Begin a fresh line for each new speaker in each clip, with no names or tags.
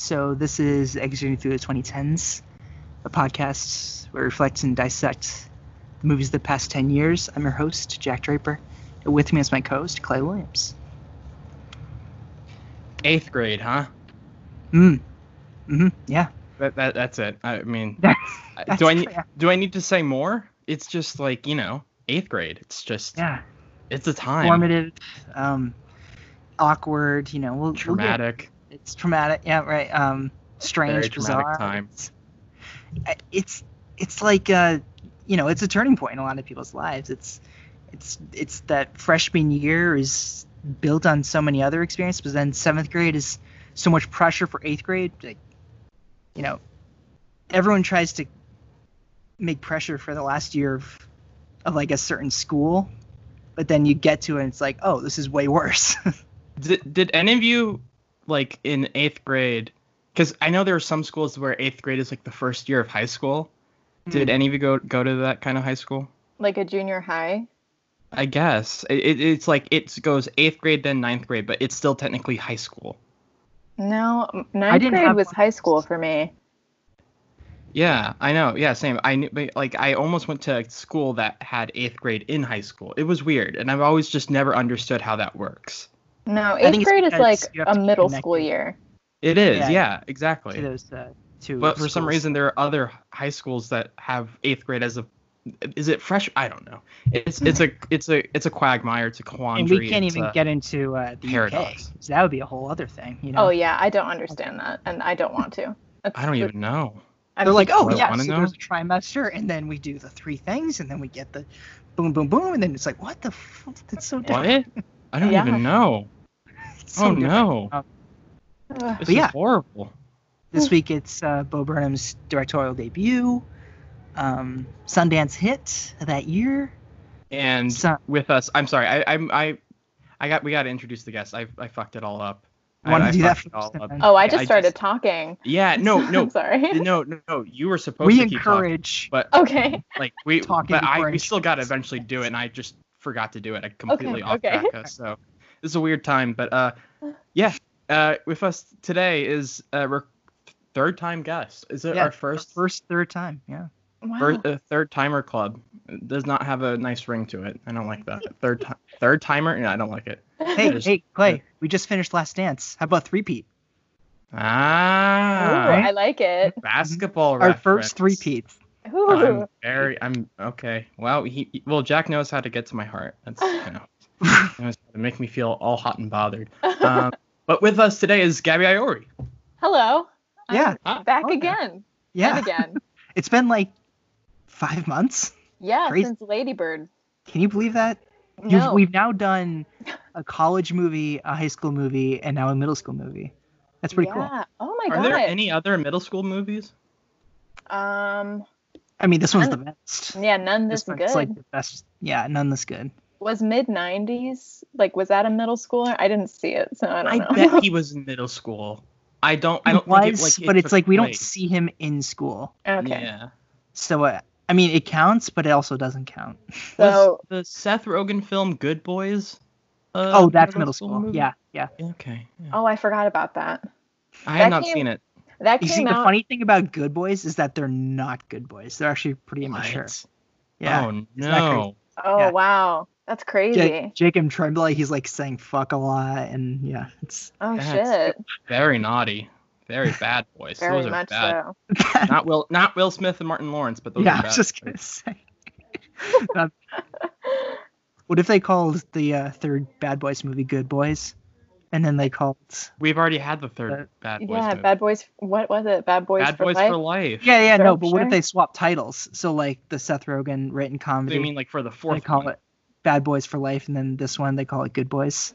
So this is Exiting Through the 2010s, a podcast where we reflect and dissect the movies of the past 10 years. I'm your host, Jack Draper. And with me is my co-host, Clay Williams.
Eighth grade, huh?
Mm. Mm-hmm. Yeah.
That, that that's it. I mean,
That's,
do I need do I need to say more? It's just like you know, eighth grade. It's just
Yeah.
it's a time.
Formative, um, awkward, you know, we'll, we'll
traumatic.
It's traumatic. Yeah, right. Um, strange,
Very
bizarre.
time.
It's, it's it's like uh, you know, it's a turning point in a lot of people's lives. It's it's it's that freshman year is built on so many other experiences, but then seventh grade is so much pressure for eighth grade. Like, you know, everyone tries to make pressure for the last year of, of like a certain school, but then you get to it and it's like, oh, this is way worse.
Did did any of you like in eighth grade? Because I know there are some schools where eighth grade is like the first year of high school. Did
Hmm.
any of you go go to that kind of high school?
Like a junior high?
I guess it, it, it's like it goes eighth grade then ninth grade, but it's still technically high school.
No, ninth grade was
one.
high school for me.
Yeah, I know. Yeah, same. I knew, but, like I almost went to a school that had eighth grade in high school. It was weird, and I've always just never understood how that works.
No,
think
eighth
it's
grade is like a middle
connected.
school year.
It is,
Yeah.
yeah,
to
exactly.
those uh, two.
But for some reason, there are other high schools that have eighth grade as a. Is it fresh? I don't know. It's it's a it's a it's a quagmire. It's a quandary.
and we can't even get into uh, the
paradox.
UK. 'cause that would be a whole other thing. You know?
Oh yeah, I don't understand that, and I don't want to.
I don't even know.
I'm
They're like, oh
Do
yeah, so
know?
there's a trimester, and then we do the three things, and then we get the boom, boom, boom, and then it's like, what the? F-? That's so different.
What? I don't
Yeah.
even know.
It's so
oh
different.
no,
Ugh.
this
But yeah.
is horrible.
This week it's uh, Bo Burnham's directorial debut, um, Sundance hit that year.
And
So-
with us, I'm sorry. I I'm I I got we got to introduce the guest. I I fucked it all up.
Want to do that
fucked
first?
all
and
up.
Oh, I
Yeah,
just
I
started
just-
talking.
Yeah, no, no,
I'm sorry.
no, no, no. You were supposed
we
to keep talking,
encourage.
but
Okay.
like we,
talking
but I we still got to eventually do it, and I just forgot to do it. I completely off
okay.
track us. So this is a weird time, but uh, yeah. Uh, with us today is uh, our third time guest. Is it
Yeah,
our first
first, third time. Yeah.
Wow.
First, uh, third timer club It does not have a nice ring to it. I don't like that. Third ti- third timer? Yeah, I don't like it.
Hey,
Just-
hey, Clay. We just finished Last Dance. How about three peat?
Ooh,
Ah,
I like it.
basketball.
Our first three
reference.
peats.
Ooh.
I'm very. I'm okay. Well, he he- well Jack knows how to get to my heart. That's you know, he knows to make me feel all hot and bothered. Um, but with us today is Gaby Iori.
Hello. I'm
Yeah.
Ah,
back
oh,
again.
Yeah.
And again.
It's been like five months.
Yeah,
Crazy.
since Ladybird.
Can you believe that? You've,
No.
We've now done a college movie, a high school movie, and now a middle school movie. That's pretty cool.
yeah. Oh my
Are
god.
there any other middle school movies?
Um.
I mean, this one's the best.
Yeah, none this
one's
good.
It's like the best. Yeah, none this good.
Was mid '90s like was that a middle schooler? I didn't see it, so I don't know.
I
know.
bet he was in middle school. I don't. I
He
don't
was,
think it, like, it
but it's
took
like we don't see him in school.
okay.
Yeah.
So, uh, I mean, it counts, but it also doesn't count.
So
was the Seth Rogen film Good Boys? Uh,
oh, that's middle school.
movie?
Yeah, yeah.
Okay. yeah.
oh, I forgot about that.
I
that
have not
came-
seen it.
That
You
came
see, the funny thing about Good Boys is that they're not good boys. They're actually pretty immature.
What?
Yeah.
Oh no.
oh
yeah.
wow, that's crazy.
Ja- Jacob Tremblay, he's like saying fuck a lot, and yeah, it's
oh
That's-
shit.
Very naughty. Very bad boys.
Very
those are
much
bad.
so.
Not Will not Will Smith and Martin Lawrence, but those
yeah.
are
I
bad
was just
boys.
gonna say. Um, what if they called the uh, third Bad Boys movie Good Boys, and then they called
We've already had the third
Uh,
bad boys.
yeah,
movie.
Bad Boys. What was it? Bad Boys
Bad
for
boys
Life.
for life.
yeah yeah no,
Sure,
but what if they swap titles? So like the Seth Rogen written comedy,
do you mean like for the fourth?
they
fourth
call
one?
it Bad Boys for Life, and then this one they call it Good Boys.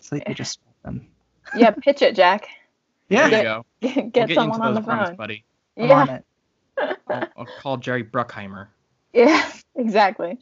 So they just swap them.
yeah, pitch it, Jack.
There
Yeah,
you go.
Get,
We'll
get
get
someone on the
runs,
phone.
buddy.
I'm on
Yeah,
it.
I'll, I'll call Jerry Bruckheimer.
yeah, exactly.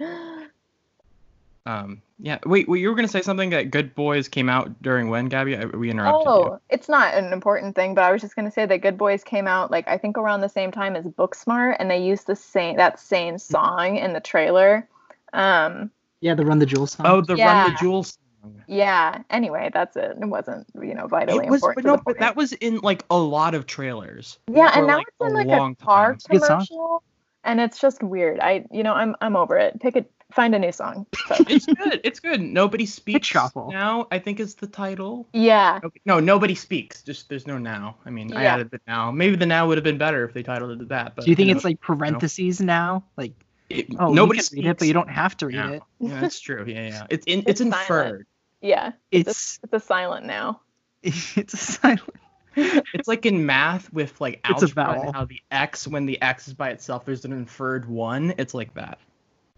Um, yeah. Wait, wait, you were gonna say something that Good Boys came out during when, Gaby? I, we interrupted you.
Oh, it's not an important thing, but I was just gonna say that Good Boys came out like I think around the same time as Booksmart, and they used the same that same song in the trailer. Um,
Yeah, the Run the Jewels song.
Oh, the Run the Jewels. song.
Yeah. Anyway, that's it. It wasn't, you know, vitally
It was,
important.
but no, but that was in like a lot of trailers.
Yeah, and now
like,
it's in like
long
a car
time.
a good
commercial, and it's just weird. I, you know, I'm I'm over it. Pick it. Find a new song. So,
It's good. It's good. Nobody speaks now. I think is the title.
yeah.
Okay. No, nobody speaks. Just there's no now. I mean, I added the now. Maybe the now would have been better if they titled it that. But
Do you think
know,
it's like parentheses now? Like,
it,
oh,
nobody
you can read it, but you don't have to read
now.
it.
Yeah, that's true. Yeah, yeah. It's in,
It's
it's, inferred.
Yeah.
It's
It's a silent now.
it's a silent.
It's like in math with like
It's a
algebra and how the x when the x is by itself there's an inferred one. It's like that.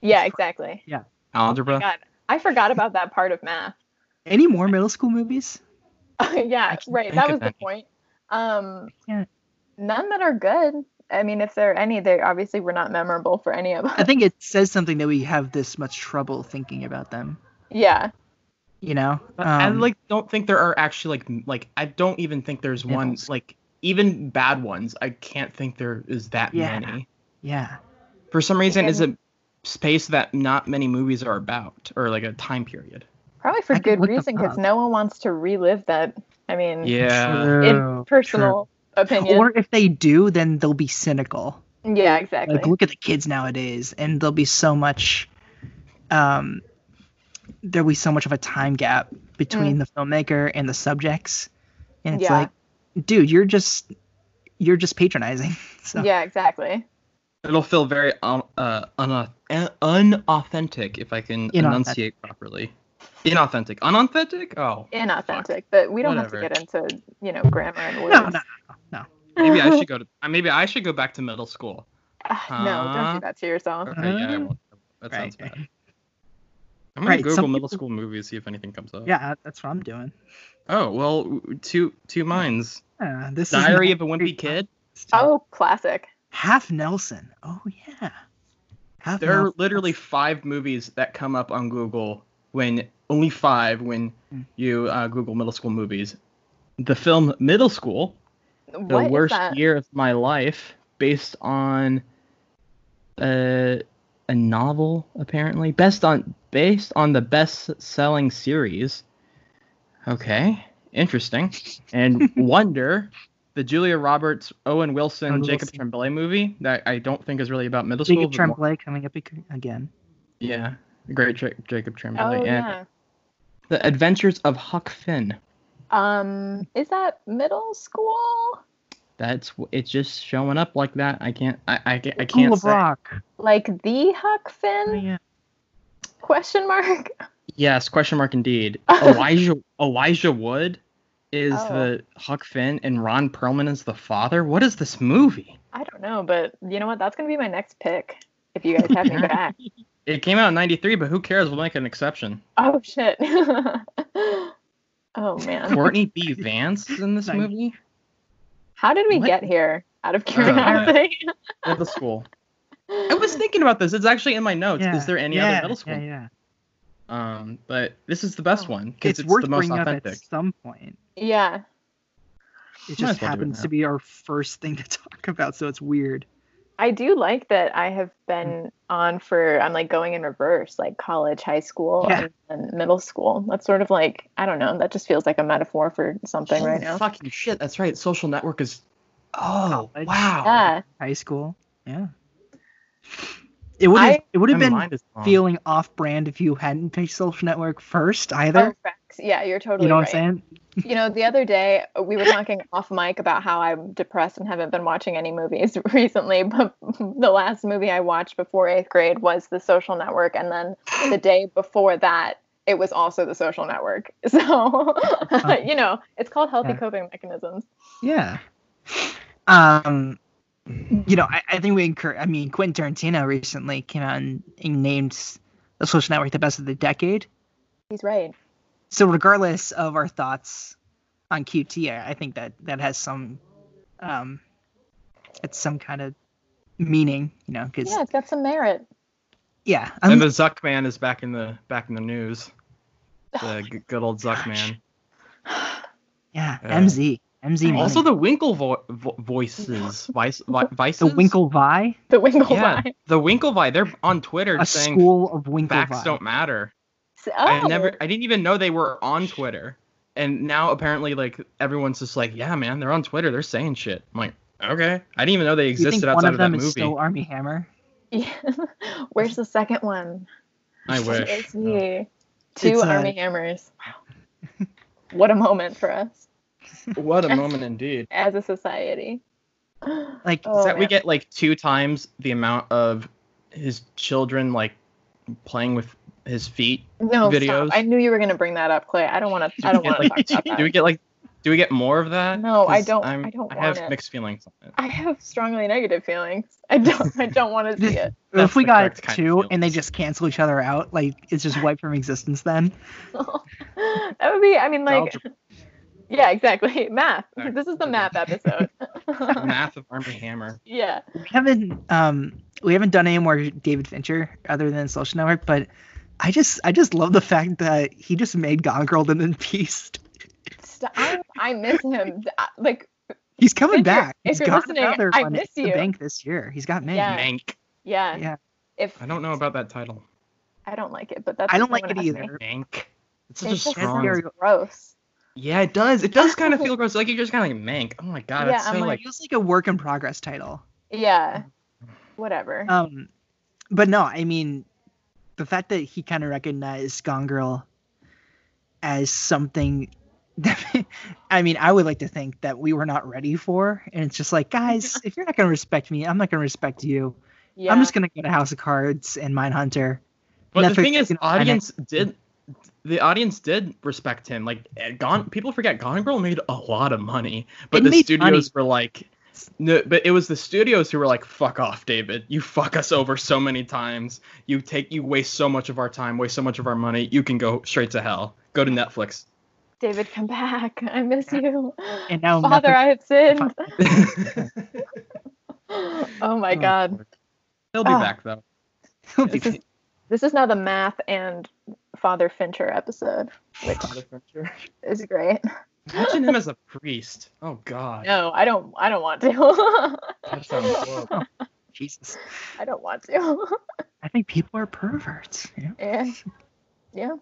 Yeah, exactly. Yeah.
Algebra.
God, I forgot about that part of math.
Any more middle school movies?
yeah, right. That was the
any.
point. Um, none that are good. I mean, if there are any, they obviously were not memorable for any of us.
I think it says something that we have this much trouble thinking about them.
yeah.
You know,
But I
Um,
like don't think there are actually like like I don't even think there's one like even bad ones. I can't think there is that
Yeah.
many.
yeah.
For some reason, is
Again-
a space that not many movies are about or like a time period.
Probably for
I
good reason because no one wants to relive that. I mean,
Yeah.
in
True,
personal opinion.
Or if they do, then they'll be cynical.
yeah, exactly.
Like, look at the kids nowadays, and there'll be so much. Um, there'll be so much of a time gap between the filmmaker and the subjects, and it's
Yeah.
like, dude, you're just, you're just patronizing. So
Yeah, exactly.
It'll feel very un- uh, un- unauthentic if I can
Inauthentic.
enunciate properly. Inauthentic. Unauthentic? Oh.
Inauthentic, but we don't have to get into, you know, grammar and words.
no, no, no.
Maybe I should go to. uh, Maybe I should go back to middle school.
Ah, no, don't do that to yourself.
Okay, yeah, I won't. That sounds
Right.
bad. I'm gonna
Right,
Google middle
people-
school movies, see if anything comes up.
Yeah, that's what I'm doing.
Oh well, two two minds.
Uh, this
Diary
is
of a Wimpy Kid.
Oh, classic.
Half Nelson. Oh yeah. Half
There are literally five movies that come up on Google when only five when
Hmm.
you uh, Google middle school movies. The film Middle School, the worst
that?
year of my life, based on uh, a novel apparently, best on based on the best-selling series. Okay, interesting. And Wonder, the Julia Roberts, Owen Wilson,
Owen
Jacob
Wilson.
Tremblay movie that I don't think is really about middle school.
Jacob
but more-
Tremblay coming up again.
yeah, great Ja- Jacob Tremblay.
Oh,
and
yeah.
The Adventures of Huck Finn.
Um, is that middle school?
That's it's just showing up like that. I can't. I I, I can't
of
say.
Rock.
Like the Huck Finn?
Oh,
Finn?
yeah.
Question mark.
Yes, question mark indeed. Elijah Elijah Wood is
Oh.
the Huck Finn and Ron Perlman is the father. What is this movie?
I don't know, but you know what? That's gonna be my next pick. If you guys have me back.
It came out in '93, but who cares? We'll make an exception.
Oh shit. oh man.
Courtney B. Vance is in this movie.
How did we
What?
get here? Out of
Uh,
curiosity.
Middle school. I was thinking about this. It's actually in my notes.
Yeah,
Is there any
yeah,
other middle school?
Yeah, yeah.
Um, but this is the best one because
It's,
it's,
worth
the most
bringing up
authentic.
at some point.
yeah.
It just
as it
happens to be our first thing to talk about, so it's weird.
I do like that I have mm. been on for I'm like going in reverse, like college, high school,
Yeah.
and, and middle school. That's sort of like I don't know. That just feels like a metaphor for something right now.
Fucking shit. That's right. Social network is. Oh
College.
wow.
Yeah.
High school. Yeah. It would have it would have
My
been
mind is
feeling off brand if you hadn't picked social network first either.
Oh, facts. Yeah, you're totally
you know
right.
what I'm saying?
You know, the other day we were talking off mic about how I'm depressed and haven't been watching any movies recently, but the last movie I watched before eighth grade was The Social Network, and then the day before that, it was also The Social Network. So, you know, it's called Healthy
Yeah.
Coping Mechanisms.
Yeah. Um you know, I, I think we incur I mean Quentin Tarantino recently came out and, and named the social network the best of the decade.
He's right.
So regardless of our thoughts on QT, I I think that that has some um it's some kind of meaning, you know, because
Yeah, it's got some merit.
yeah,
And
I'm,
the Zuckman is back in the back in the news.
Oh
The g- good old Zuckman.
yeah,
uh,
MZ, MZ, money.
Also the Winkle vo- vo- voices, vice, vi- vices.
the Winklevi,
The Winkle
Yeah,
Vine.
the Winklevie. They're on Twitter
a
saying
school of
facts
Winklevi.
don't matter.
Oh,
I never I didn't even know they were on Twitter. And now apparently like everyone's just like, yeah, man, they're on Twitter. They're saying shit. I'm like, okay. I didn't even know they
You think
existed
one
outside
of
of, that
them
movie.
is still Armie Hammer?
Yeah. Where's the second one?
I
Where
wish.
is he? Two
It's, uh,
Armie Hammers. Wow. what a moment for us
What a moment indeed.
as a society.
Like,
Oh,
Is that we get like two times the amount of his children like playing with his feet.
No,
videos.
stop. I knew you were gonna bring that up, Clay. I don't want to. I
Do
don't
we
want
get,
to talk
like,
about
Do we get like do we get more of that?
No, I don't-
I'm-
I don't
I have
it.
mixed feelings on it.
I have strongly negative feelings. I don't. I don't want to see it.
That's
if we got
correct kind of
two and they just cancel each other out, like it's just wiped from existence then.
that would be. I mean, like. Yeah, exactly. Math.
Exactly.
This is the math episode.
Math of Armie Hammer.
yeah.
We haven't um we haven't done any more David Fincher other than Social Network, but I just I just love the fact that he just made Gone Girl and then Beast.
I, I miss him. Like,
He's coming
Fincher,
back.
if
He's
you're
got
listening,
another
I
on
miss
the
you.
Mank this year. He's got me.
Yeah.
Mank.
yeah.
Yeah.
If
I don't know about that title.
I don't like it, but that's
I don't like it
someone asked me.
either.
Mank. It's such
It's
a
just
strong.
very-
gross.
Yeah, it does. It does kind of feel gross. Like you're just kind of like Mank. Oh my god,
Yeah,
it's so like.
like-
It feels like a work in progress title.
Yeah. Whatever.
Um, but no, I mean, the fact that he kind of recognized Gone Girl as something. That, I mean, I would like to think that we were not ready for, and it's just like, guys, if you're not gonna respect me, I'm not gonna respect you.
yeah.
I'm just gonna go to House of Cards and Mindhunter.
But the thing is,
is gonna find it.
audience did. The audience did respect him. Like, eh, Gone. People forget Gone Girl made a lot of money, but
It
the
made
studios were like. No, but it was the studios who were like, "Fuck off, David! You fuck us over so many times. You take, you waste so much of our time, waste so much of our money. You can go straight to hell. Go to Netflix."
David, come back. I miss you.
And now
Father,
Netflix-
I have sinned. oh my god.
He'll be
Ah.
back though.
He'll be
This is, this is now the math and Father Fincher episode, which is great.
Imagine him as a priest. Oh God.
No, I don't. I don't want to.
That sounds horrible.
Jesus.
I don't want to.
I think people are perverts. You know?
yeah. Yeah.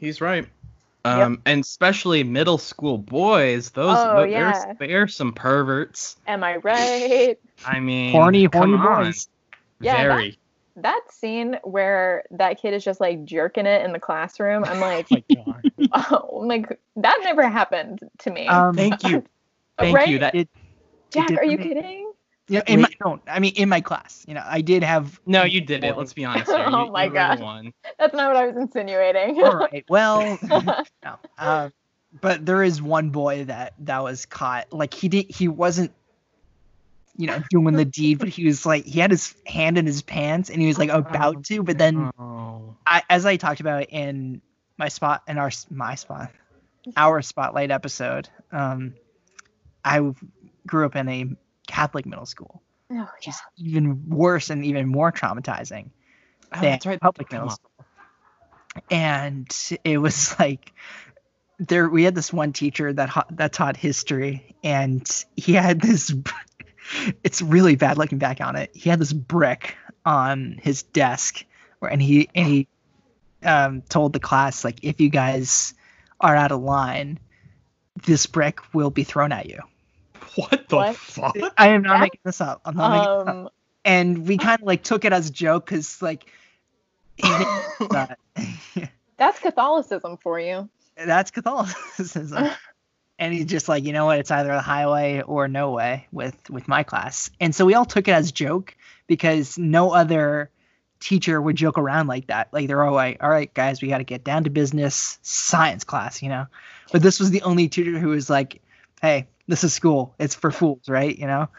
He's right. Um, and especially middle school boys, those
Oh,
those-
yeah.
they're, they're some perverts.
Am I right?
I mean,
Horny,
come
horny boys.
Yeah, that-
Very.
That scene where that kid is just like jerking it in the classroom, I'm like,
Oh my God.
oh, I'm like that never happened to me.
Um,
Thank you. Thank
right?
you. That
it,
Jack,
did
are you
me.
kidding?
you know, in my no, I mean in my class, you know, I did have.
no, you did it. Let's be honest here.
Oh
You-
my
you
God. That's not what I was insinuating.
All right. Well, no. Um, but there is one boy that that was caught. Like he did. He wasn't. You know, doing the deed, but he was like, he had his hand in his pants, and he was like about to, but then
Oh.
I, as I talked about in my spot in our my spot, our spotlight episode, um, I grew up in a Catholic middle school,
oh,
which is even worse and even more traumatizing
Oh,
than
that's right.
public middle school. And it was like there we had this one teacher that ha- that taught history, and he had this. it's really bad looking back on it. He had this brick on his desk, where and he and he um, told the class like, if you guys are out of line, this brick will be thrown at you.
What the
What?
fuck?
I am not
That-
making this up. I'm not making this up.
Um,
And we kind of like took it as a joke because like. his name was,
that's Catholicism for you.
that's Catholicism. and he's just like, you know what? It's either the highway or no way with with my class. And so we all took it as a joke because no other teacher would joke around like that. Like they're all like, all right, guys, we got to get down to business, science class, you know. But this was the only teacher who was like, hey, this is school. It's for fools, right? You know.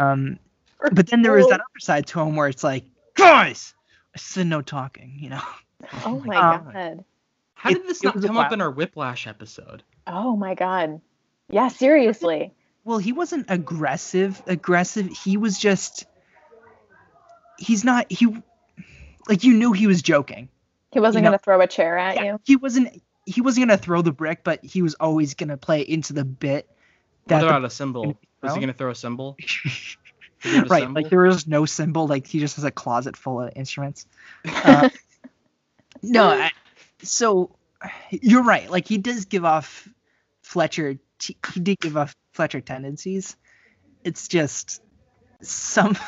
Um, but then there was that other side to him where it's like, guys, I said no talking, you know.
Oh my
Um,
god.
How did this
it
not
was a
come up in our Whiplash episode?
Oh my god. Yeah, seriously.
Well, he wasn't aggressive. Aggressive. He was just. He's not. He. Like you knew he was joking.
He wasn't
You know-
gonna throw a chair at
Yeah,
you.
He wasn't. He wasn't gonna throw the brick, but he was always gonna play into the bit.
What
That
about a cymbal?
gonna
Was he gonna throw a cymbal?
the,
Did he have a
right,
cymbal?
like there is no cymbal. Like he just has a closet full of instruments. Uh, no, I, so you're right. Like he does give off Fletcher. T- he did give off Fletcher tendencies. It's just some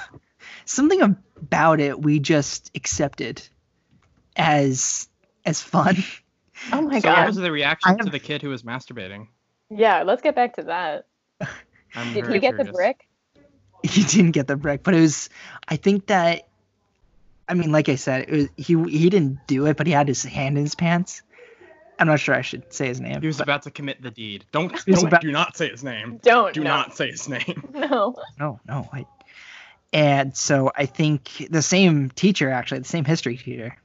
something about it we just accepted as as fun.
Oh my
so what
god.
was the reaction
I
to the kid who was masturbating?
Yeah, let's get back to that.
I'm
Did
very
he get the brick?
He didn't get the brick, but it was. I think that. I mean, like I said, it was he. He didn't do it, but he had his hand in his pants. I'm not sure I should say his name.
He was
but-
about to commit the deed. Don't, don't
about-
do not say his name.
Don't.
Do
no.
not say his name.
No.
no, no. I, and so I think the same teacher, actually, the same history teacher,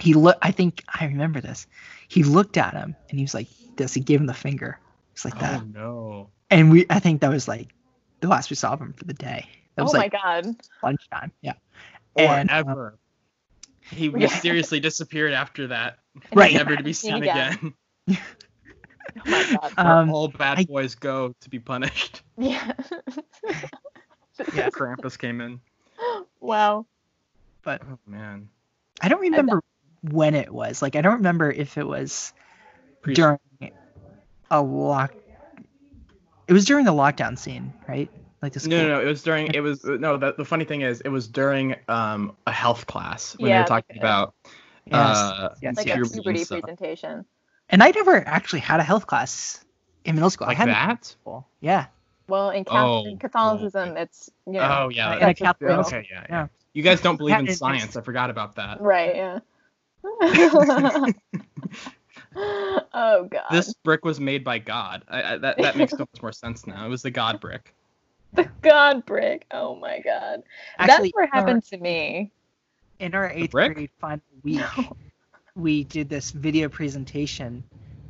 he looked, I think I remember this. He looked at him and he was like this. He gave him the finger. It's like that.
Oh no.
And we, I think that was like the last we saw of him for the day. That
Oh
was
my
like
god.
lunchtime. Yeah.
Or
And, um,
ever. He mysteriously disappeared after that,
Right.
never to be
Seen
seen
again.
again.
Oh my god.
Um,
all bad
I-
boys go to be punished.
Yeah.
Yeah.
Krampus came in.
wow.
Oh man.
I don't remember when it was. Like I don't remember if it was
Pre-
during a lock. It was during the lockdown scene, right? Like the school.
No, no, no, it was during. It was no. The, the funny thing is, it was during um a health class when they were talking about.
Yes,
uh,
yes,
Like
yes.
a
puberty
puberty
stuff.
presentation.
And I never actually had a health class in middle school.
like
I had
that.
School. Yeah.
Well, in, Catholic,
Oh,
in Catholicism, it's you know.
Oh yeah.
in a
that's-
Catholic
Yeah.
school.
Okay, yeah, yeah.
Yeah.
You guys don't believe in science. I forgot about that.
Right. Yeah. oh god.
This brick was made by God. I, I, that that makes so much more sense now. It was the God brick.
the God brick. Oh my god.
Actually,
That's what
in our-
happened to me.
in our eighth grade final week, we did this video presentation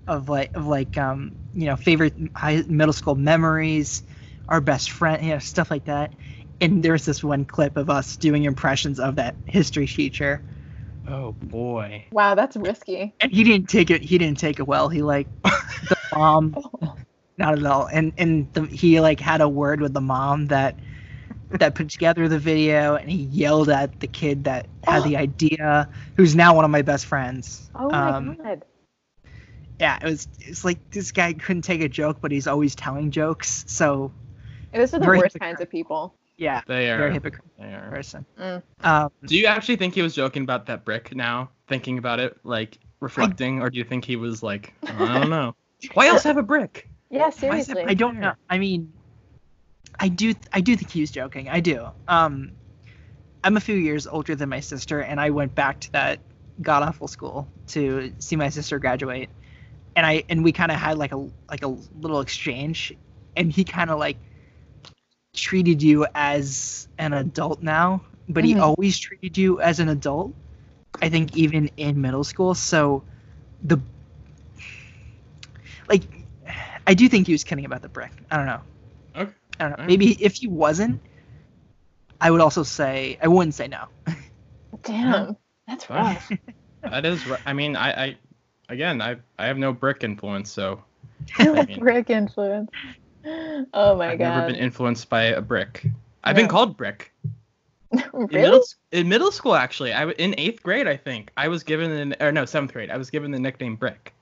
of like of like um you know favorite high middle school memories, our best friend, you know stuff like that. And there's this one clip of us doing impressions of that history teacher,
Oh boy.
Wow, that's risky.
and he didn't take it. He didn't take it well. He like the mom, not at all. And and the, he like had a word with the mom that that put together the video, and he yelled at the kid that had the idea, who's now one of my best friends.
Oh my
Um,
god.
Yeah, it was it's like this guy couldn't take a joke, but he's always telling jokes. So and
Those are the worst kinds of people.
yeah,
They are.
very hypocritical person.
Mm.
Um,
Do you actually think he was joking about that brick now? Thinking about it, like reflecting, or do you think he was like, "Oh, I don't know. Why else have a brick?
Yeah,
Why is that
seriously.
I don't know. I mean, I do I do think he was joking. I do. Um, I'm a few years older than my sister, and I went back to that god awful school to see my sister graduate, and I and we kind of had like a like a little exchange, and he kind of like treated you as an adult now, but he
Mhm.
always treated you as an adult. I think even in middle school, so the like I do think he was kidding about the brick. I don't know.
Okay.
I don't know.
Alright.
Maybe if he wasn't, I would also say I wouldn't say no.
Damn. That's
Fine.
rough.
That is. ri- I mean, I, I, again, I, I have no brick influence, so I mean,
Brick influence. Oh my God.
I've never been influenced by a brick. I've been called brick. In middle, in middle school, actually, I in eighth grade, I think I was given an or no seventh grade, I was given the nickname Brick.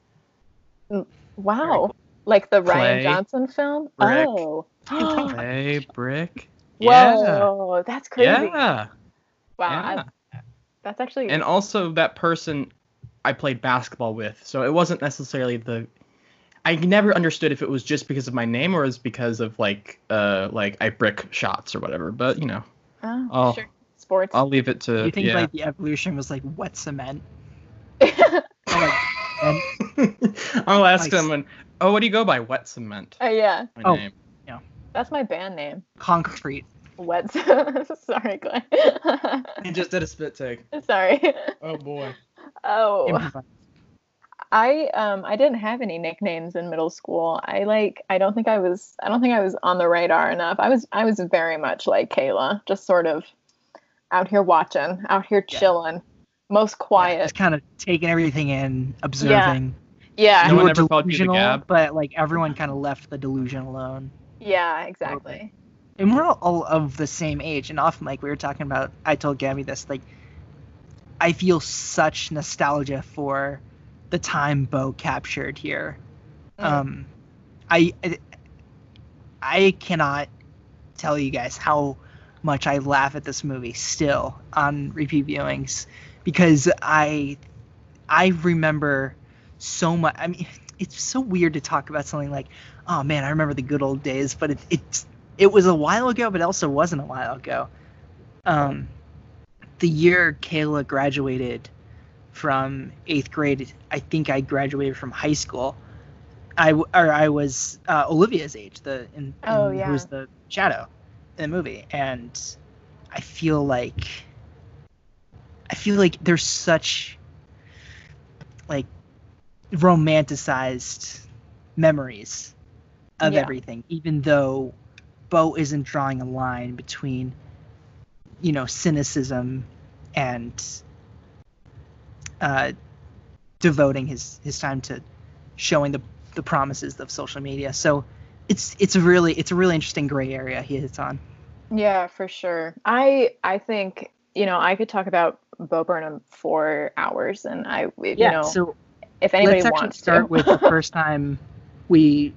Mm, wow. Like the Rian
Clay,
Johnson film?
brick.
Oh.
Hey, Brick. Yeah.
Whoa, that's crazy.
Yeah.
Wow.
yeah.
That's actually
And also that person I played basketball with, so it wasn't necessarily the. I never understood if it was just because of my name or is because of like uh like I brick shots or whatever. But you know,
oh,
I'll-
sure. Sports.
I'll leave it to
you think
yeah.
like the evolution was like wet cement? Or, like,
I'll ask
Like-
someone. Oh, what do you go by? Wet cement.
Uh, yeah,
My
Oh.
name.
that's my band name.
concrete.
Wet. Sorry, Clay.
You just did a spit take.
Sorry.
Oh boy.
Oh,
Improvise.
I um I didn't have any nicknames in middle school. I like I don't think I was I don't think I was on the radar enough. I was I was very much like Kayla, just sort of out here watching, out here
Yeah.
chilling, most quiet.
Just kind of taking everything in, observing.
Yeah,
No
you
one
were
ever called you the
delusional, but like everyone kind of left the delusion alone.
yeah, exactly.
and we're all, all of the same age and often like we were talking about i told gaby this like i feel such nostalgia for the time Bo captured here.
Mm.
Um, I, I I cannot tell you guys how much I laugh at this movie still on repeat viewings because I I remember so much. I mean, it's so weird to talk about something like, oh man, I remember the good old days, but it it's it was a while ago, but it also wasn't a while ago. Um, the year Kayla graduated from eighth grade, I think I graduated from high school. I or I was uh, Olivia's age, the in,
Oh,
in-
yeah.
who's the shadow in the movie, and I feel like I feel like there's such like romanticized memories of
Yeah.
everything, even though Bo isn't drawing a line between you know cynicism and uh, devoting his his time to showing the the promises of social media. So it's it's a really it's a really interesting gray area he hits on.
Yeah, for sure. I I think you know I could talk about Bo Burnham for hours, and I you know
so
if anybody wants to.
let's actually
wants
start
to.
with the first time we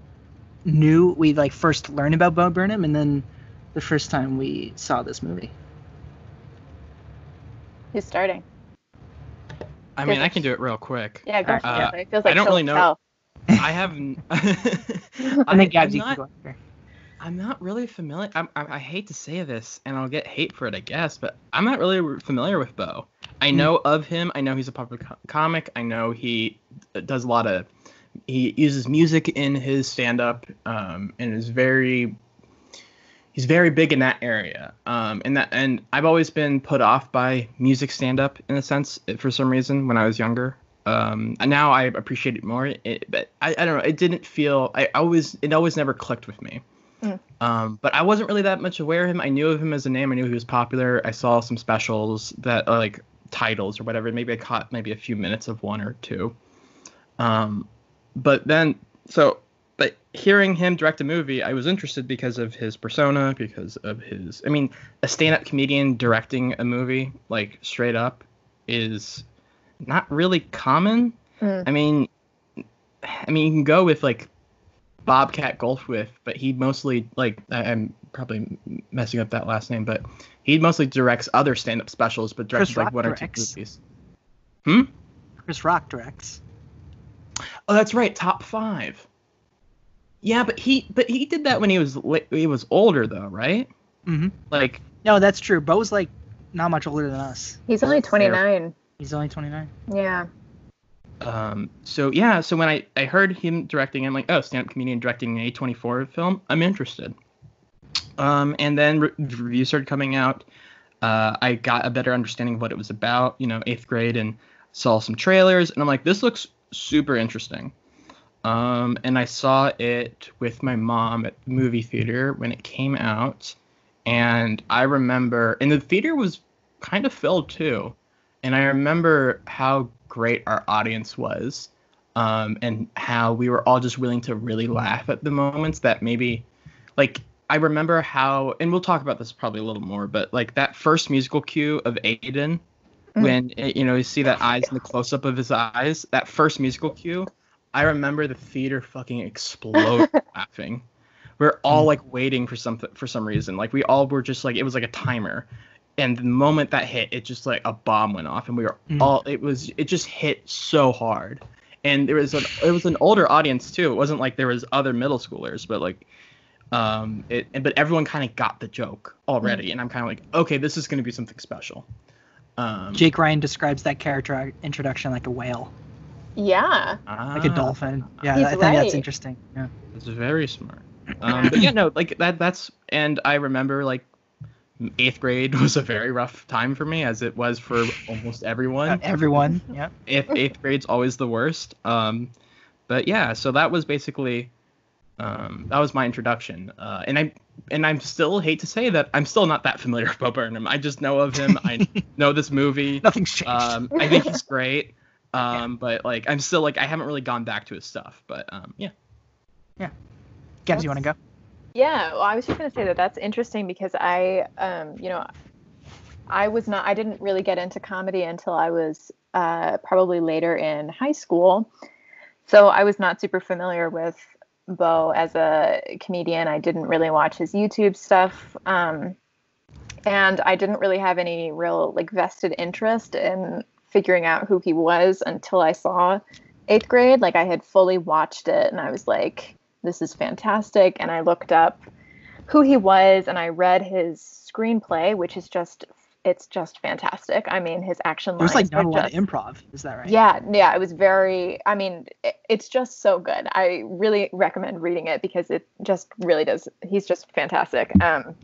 knew we like first learned about Bo Burnham, and then the first time we saw this movie.
Who's starting?
I mean, I can do it real quick.
Yeah, go for
Uh,
it. It feels like
I
don't
really know-
tell.
I haven't.
I think
I'm
Gabs, you
not-
can go after.
I'm not really familiar. I'm, I, I hate to say this, and I'll get hate for it, I guess, but I'm not really familiar with Bo. I
Hmm.
know of him. I know he's a popular co- comic. I know he does a lot of. He uses music in his stand-up, um, and is very. He's very big in that area, um, and that, and I've always been put off by music stand-up in a sense for some reason when I was younger. Um, and now I appreciate it more. It, but I, I don't know. It didn't feel. I always. It always never clicked with me. Um, but I wasn't really that much aware of him. I knew of him as a name. I knew he was popular. I saw some specials that uh, like titles or whatever. Maybe I caught maybe a few minutes of one or two. Um, but then so hearing him direct a movie, I was interested because of his persona, because of his. I mean, a stand-up comedian directing a movie like straight up is not really common.
Mm.
I mean, I mean, you can go with like Bobcat Goldthwait, but he mostly like I, I'm probably messing up that last name, but he mostly directs other stand-up specials, but directs
Chris
like
Rock
one or two movies. Hmm.
Chris Rock directs.
Oh, that's right, top five. Yeah, but he but he did that when he was li- he was older though, right?
hmm
Like
No, that's true. Bo's like not much older than us.
He's only 29.
He's only 29.
Yeah.
Um, so yeah, so when I, I heard him directing, I'm like, oh, stand-up comedian directing an A24 film, I'm interested. Um, and then re- reviews started coming out. Uh, I got a better understanding of what it was about, you know, eighth grade, and saw some trailers, and I'm like, this looks super interesting. Um, and I saw it with my mom at the movie theater when it came out, and I remember, and the theater was kind of filled too, and I remember how great our audience was, um, and how we were all just willing to really laugh at the moments that maybe, like, I remember how, and we'll talk about this probably a little more, but like that first musical cue of Aiden,
Mm.
when eh, you know you see that eyes in the close up of his eyes, that first musical cue, I remember the theater fucking exploded laughing. We're all like waiting for something for some reason. Like we all were just like it was like a timer. And the moment that hit, it just like a bomb went off and we were
Mm.
all it was it just hit so hard. And there was an it was an older audience too. It wasn't like there was other middle schoolers, but like um it and- but everyone kind of got the joke already and I'm kind of like, okay, this is going to be something special. Um
Jake Ryan describes that character introduction like a whale,
Yeah.
like a
ah.
dolphin. Yeah,
He's
I think that's interesting. Yeah.
That's very smart. Um, but yeah, no, like that. That's and I remember like eighth grade was a very rough time for me, as it was for almost
Uh,
everyone.
everyone. Yeah.
Eighth, eighth grade's always the worst. Um, but yeah, so that was basically um, that was my introduction. Uh, and I and I'm still hate to say that I'm still not that familiar with Bo Burnham. I just know of him. I know this movie.
Nothing's changed.
Um, I think he's great. Um, but like I'm still like I haven't really gone back to his stuff. But um, yeah. Yeah.
Gabs, you want to go?
Yeah, well, I was just going to say that that's interesting because I, um, you know, I was not, I didn't really get into comedy until I was uh, probably later in high school. So I was not super familiar with Bo as a comedian. I didn't really watch his YouTube stuff. Um, and I didn't really have any real like vested interest in figuring out who he was until I saw eighth grade. Like I had fully watched it and I was like, this is fantastic. And I looked up who he was and I read his screenplay, which is just it's just fantastic. I mean, his action
It was like not a lot of improv. Is that right?
yeah, yeah, it was very. I mean, it, it's just so good. I really recommend reading it because it just really does. He's just fantastic. Um,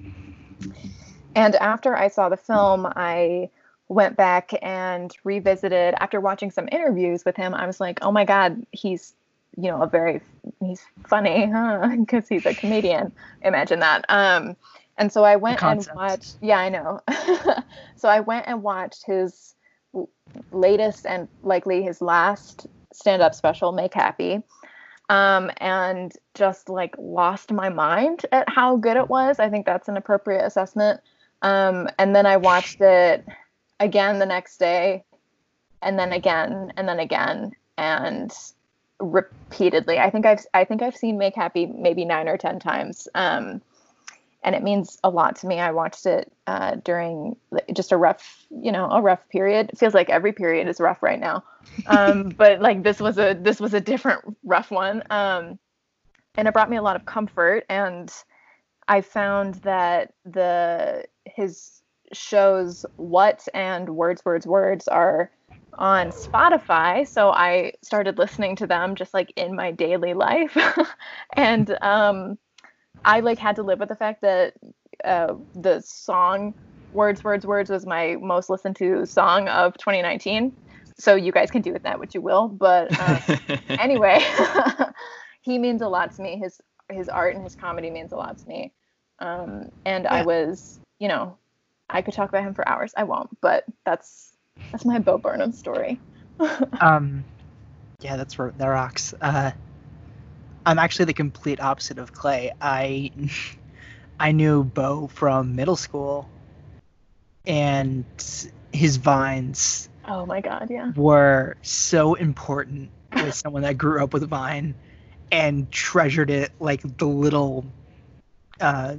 and after I saw the film, I went back and revisited. After watching some interviews with him, I was like, oh my god, he's you know a very he's funny, huh? Because he's a comedian. Imagine that. Um, and so I went and watched. Yeah, I know. so I went and watched his latest and likely his last stand-up special make happy um, and just like lost my mind at how good it was i think that's an appropriate assessment um, and then i watched it again the next day and then again and then again and repeatedly i think i've i think i've seen make happy maybe nine or ten times um, and it means a lot to me. I watched it uh, during just a rough, you know, a rough period. It feels like every period is rough right now, um, but like this was a this was a different rough one, um, and it brought me a lot of comfort. And I found that the his shows what and words words words are on Spotify, so I started listening to them just like in my daily life, and um, I like had to live with the fact that uh, the song "Words, Words, Words" was my most listened to song of 2019. So you guys can do with that what you will. But uh, anyway, he means a lot to me. His his art and his comedy means a lot to me. Um, and I was, you know, I could talk about him for hours. I won't, but that's that's my Bo Burnham story.
Um, yeah, that's that rocks. Uh, I'm actually the complete opposite of Clay. I I knew Bo from middle school, and his vines
Oh my god, yeah.
were so important as someone that grew up with Vine and treasured it like the little uh,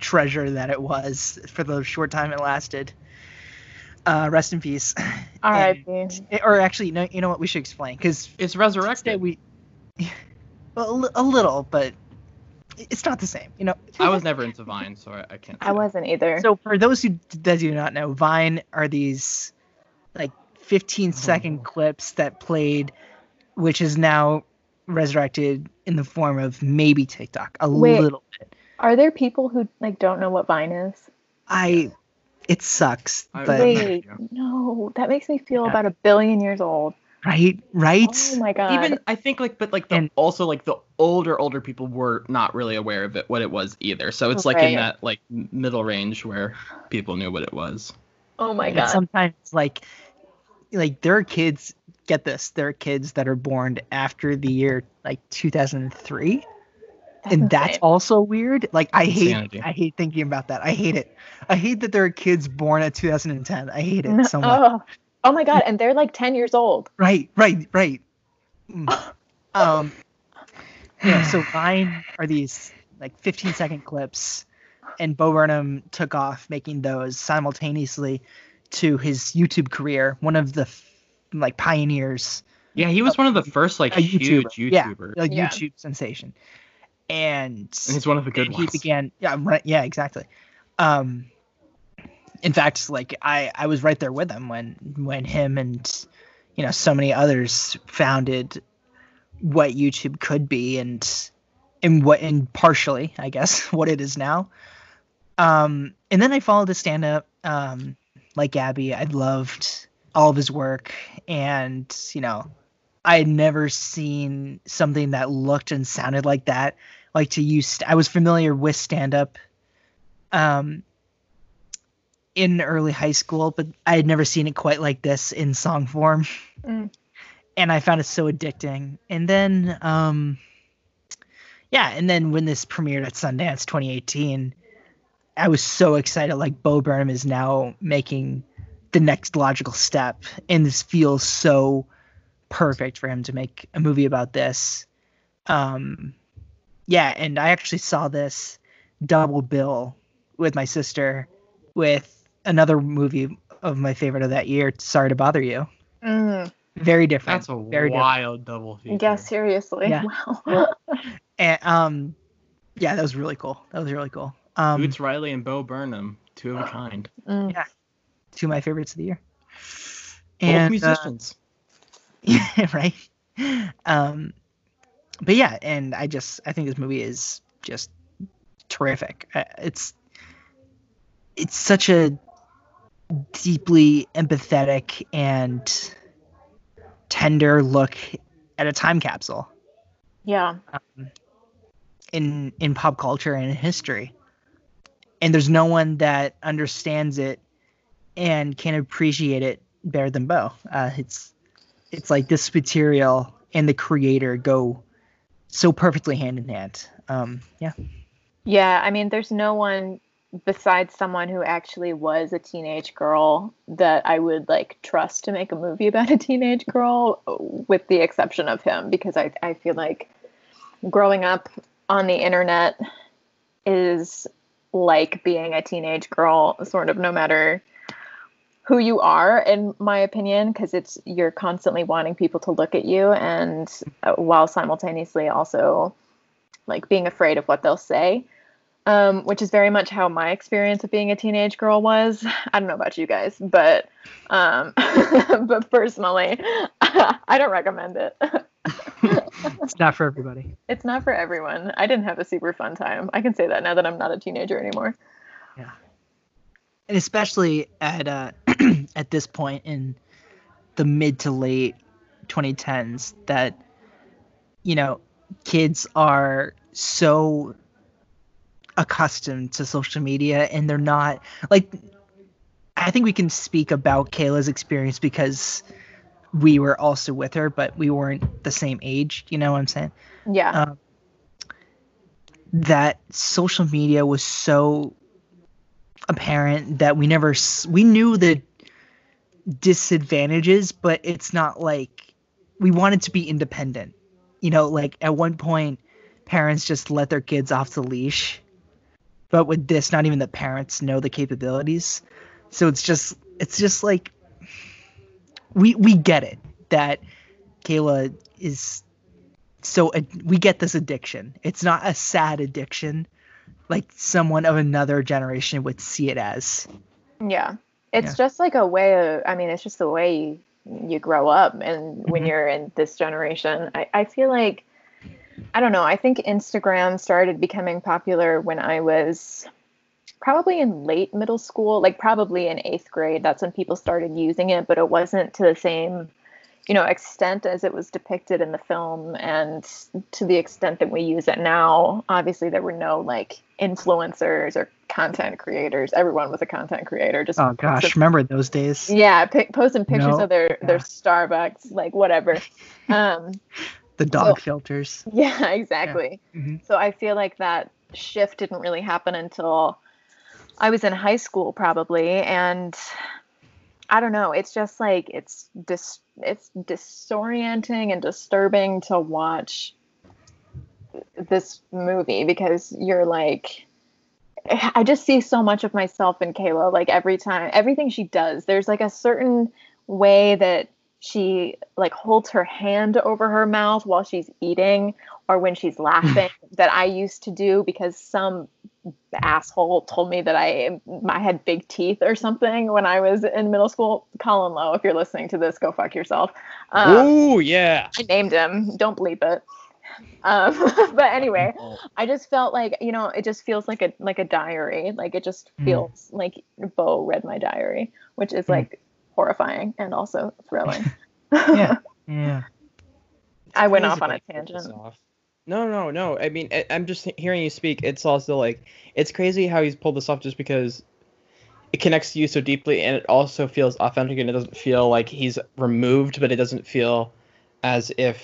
treasure that it was for the short time it lasted. Uh, rest in peace.
R.I.P.
Or actually, no, you know what? We should explain because
it's resurrected.
we well, a, a little, but it's not the same. You know.
I was never into Vine, so I, I can't.
I wasn't either.
So for those who that do not know, Vine are these like 15 second clips that played, which is now resurrected in the form of maybe TikTok a
Wait.
little bit.
Are there people who like don't know what Vine is?
I it sucks, but
Wait, no, that makes me feel
Yeah.
about a billion years old.
right, right.
Oh my god.
Even I think like, but like the
And-
also like the older older people were not really aware of it what it was either. So it's like in that like middle range where people knew what it was.
oh my
And
god.
sometimes like like there are kids get this there are kids that are born after the year like 2003 and that's
insane.
also weird like i hate
Insanity.
i hate thinking about that i hate it i hate that there are kids born at 2010 i hate it
No-
so much
oh. oh my god, and they're like 10 years old.
right right right Mm. um yeah so vine are these like 15 second clips and bo burnham took off making those simultaneously to his youtube career one of the like pioneers
Yeah, he was one of the first like
a
huge
YouTuber, yeah.
YouTubers.
a
Yeah.
youtube sensation and
And he's one of the good
and
ones.
he began yeah right yeah exactly. Um in fact like i i was right there with him when when him and you know so many others founded what youtube could be and and what and partially i guess what it is now. Um and then i followed his stand up um like gaby. I loved all of his work and you know i had never seen something that looked and sounded like that like to use i was familiar with stand up um in early high school but i had never seen it quite like this in song form
Mm.
and i found it so addicting and then um yeah and then when this premiered at sundance 2018 i was so excited like bo burnham is now making the next logical step, and this feels so perfect for him to make a movie about this. Um, yeah, and I actually saw this double bill with my sister with another movie of my favorite of that year, Sorry to Bother You.
Mm,
Very different.
That's a
very different.
wild double feature.
yeah, seriously.
Yeah.
Wow.
And um, yeah, that was really cool. That was really cool. Um,
Boots Riley and Bo Burnham, two of a kind.
Mm.
two of my favorites of the year.
Both
And uh,
musicians.
yeah, right. Um, but yeah, and I just I think this movie is just terrific. Uh, It's it's such a deeply empathetic and tender look at a time capsule
Yeah.
um, in in pop culture and in history. And there's no one that understands it and can appreciate it better than Bo. Uh, it's it's like this material and the creator go so perfectly hand in hand. Um, yeah.
Yeah, I mean, there's no one besides someone who actually was a teenage girl that I would like trust to make a movie about a teenage girl, with the exception of him, because I, I feel like growing up on the internet is like being a teenage girl, sort of no matter who you are, in my opinion, because it's you're constantly wanting people to look at you, and uh, while simultaneously also like being afraid of what they'll say um, which is very much how my experience of being a teenage girl was. I don't know about you guys, but um, but personally, I don't recommend it.
It's not for everybody.
it's not for everyone. I didn't have a super fun time. I can say that now that I'm not a teenager anymore.
And especially at uh, at this point in the mid to late 2010s that you know kids are so accustomed to social media and they're not like I think we can speak about Kayla's experience because we were also with her but we weren't the same age, you know what I'm saying?
Yeah.
Um, that social media was so apparent that we never we knew the disadvantages but it's not like we wanted to be independent you know like at one point parents just let their kids off the leash but with this not even the parents know the capabilities so it's just it's just like we we get it that Kayla is so we get this addiction. It's not a sad addiction like someone of another generation would see it as.
Yeah. It's
Yeah.
just like a way of, I mean, it's just the way you, you grow up. And when
Mhm.
you're in this generation, I, I feel like, I don't know, I think Instagram started becoming popular when I was probably in late middle school, like probably in eighth grade. That's when people started using it, but it wasn't to the same you know extent as it was depicted in the film and to the extent that we use it now obviously there were no like influencers or content creators. Everyone was a content creator just
Oh gosh, remember those days?
yeah pic- posting pictures
No,
of their their starbucks like whatever. Um
The dog
So-
filters.
yeah exactly.
Mhm.
so i feel like that shift didn't really happen until i was in high school probably and i don't know it's just like it's dis- it's disorienting and disturbing to watch this movie because you're like I just see so much of myself in Kayla like every time everything she does there's like a certain way that she like holds her hand over her mouth while she's eating or when she's laughing that I used to do because some asshole told me that I I had big teeth or something when I was in middle school. Colin Lowe, if you're listening to this, go fuck yourself. Um,
oh yeah.
I named him. Don't bleep it. Um, but anyway, I just felt like you know it just feels like a like a diary. Like it just
Mm.
feels like Bo read my diary, which is
Mm.
like horrifying and also thrilling.
Yeah. Yeah.
I went off on a
you pull this
tangent.
off. No, no, no. I mean, I, I'm just hearing you speak. It's also like it's crazy how he's pulled this off just because it connects to you so deeply, and it also feels authentic, and it doesn't feel like he's removed, but it doesn't feel as if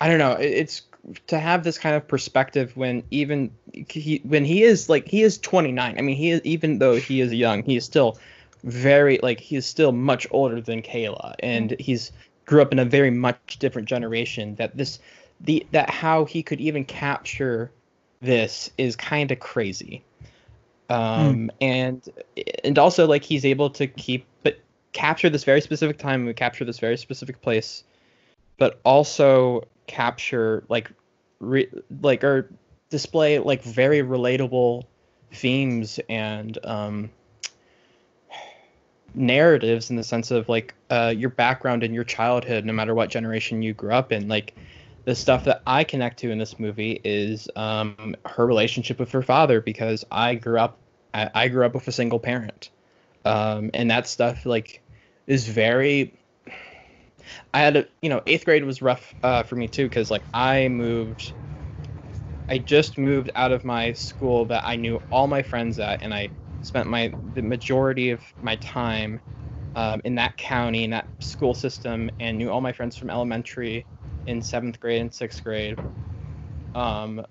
I don't know. it- It's to have this kind of perspective when even he when he is like he is 29. I mean, he is even though he is young, he is still very like he is still much older than Kayla, and mm-hmm. he's grew up in a very much different generation. That this the that how he could even capture this is kind of crazy. Um, and and also like he's able to keep but capture this very specific time and capture this very specific place, but also capture like re, like or display like very relatable themes and um narratives in the sense of like uh, your background and your childhood, no matter what generation you grew up in. Like the stuff that I connect to in this movie is um, her relationship with her father because I grew up I, I grew up with a single parent, um, and that stuff like is very. I had a you know eighth grade was rough uh, for me too because like I moved. I just moved out of my school that I knew all my friends at, and I spent my the majority of my time um, in that county in that school system and knew all my friends from elementary in seventh grade and sixth grade. Um,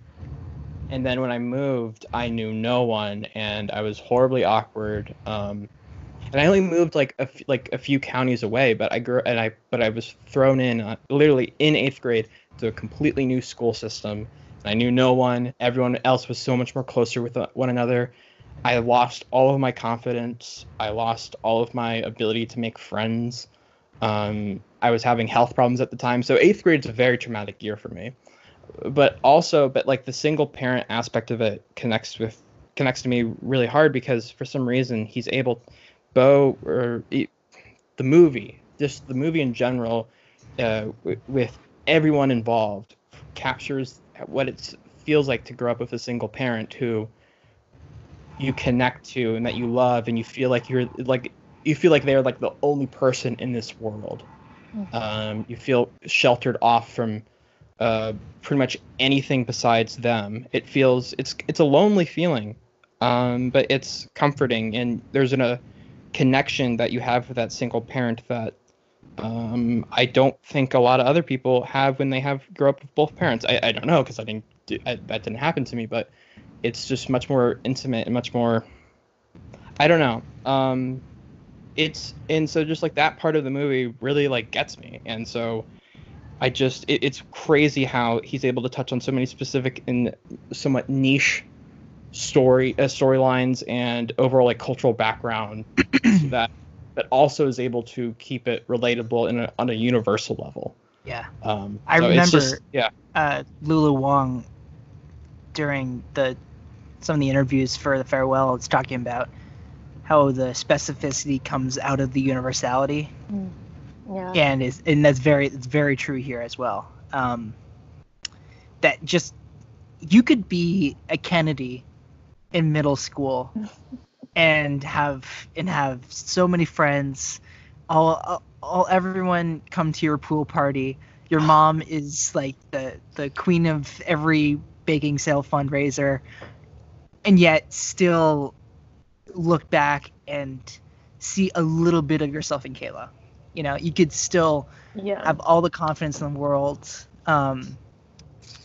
and then when i moved i knew no one and i was horribly awkward. Um, and i only moved like a f- like a few counties away but i grew and i but i was thrown in uh, literally in eighth grade to a completely new school system. And i knew no one. Everyone else was so much more closer with uh, one another. I lost all of my confidence. I lost all of my ability to make friends. Um, I was having health problems at the time, so eighth grade is a very traumatic year for me. But also, but like the single parent aspect of it connects with connects to me really hard because for some reason he's able, Bo or the movie, just the movie in general, uh, with everyone involved, captures what it feels like to grow up with a single parent who you connect to and that you love and you feel like you're like you feel like they're like the only person in this world um, you feel sheltered off from uh, pretty much anything besides them it feels it's it's a lonely feeling um, but it's comforting and there's an, a connection that you have with that single parent that um, I don't think a lot of other people have when they have grow up with both parents. I, I don't know because I didn't do, I, that didn't happen to me, but it's just much more intimate and much more I don't know. Um it's and so just like that part of the movie really like gets me. And so I just it, it's crazy how he's able to touch on so many specific and somewhat niche story uh, storylines and overall like cultural background that that also is able to keep it relatable in a, on a universal level.
Yeah.
Um,
I
so
remember
just- yeah.
uh, Lulu Wang during the some of the interviews for the farewell. It's talking about how the specificity comes out of the universality,
Yeah.
and is and that's very it's very true here as well. Um, that just you could be a Kennedy in middle school and have and have so many friends all all everyone come to your pool party your mom is like the the queen of every baking sale fundraiser and yet still look back and see a little bit of yourself in Kayla you know you could still
Yeah.
have all the confidence in the world. Um,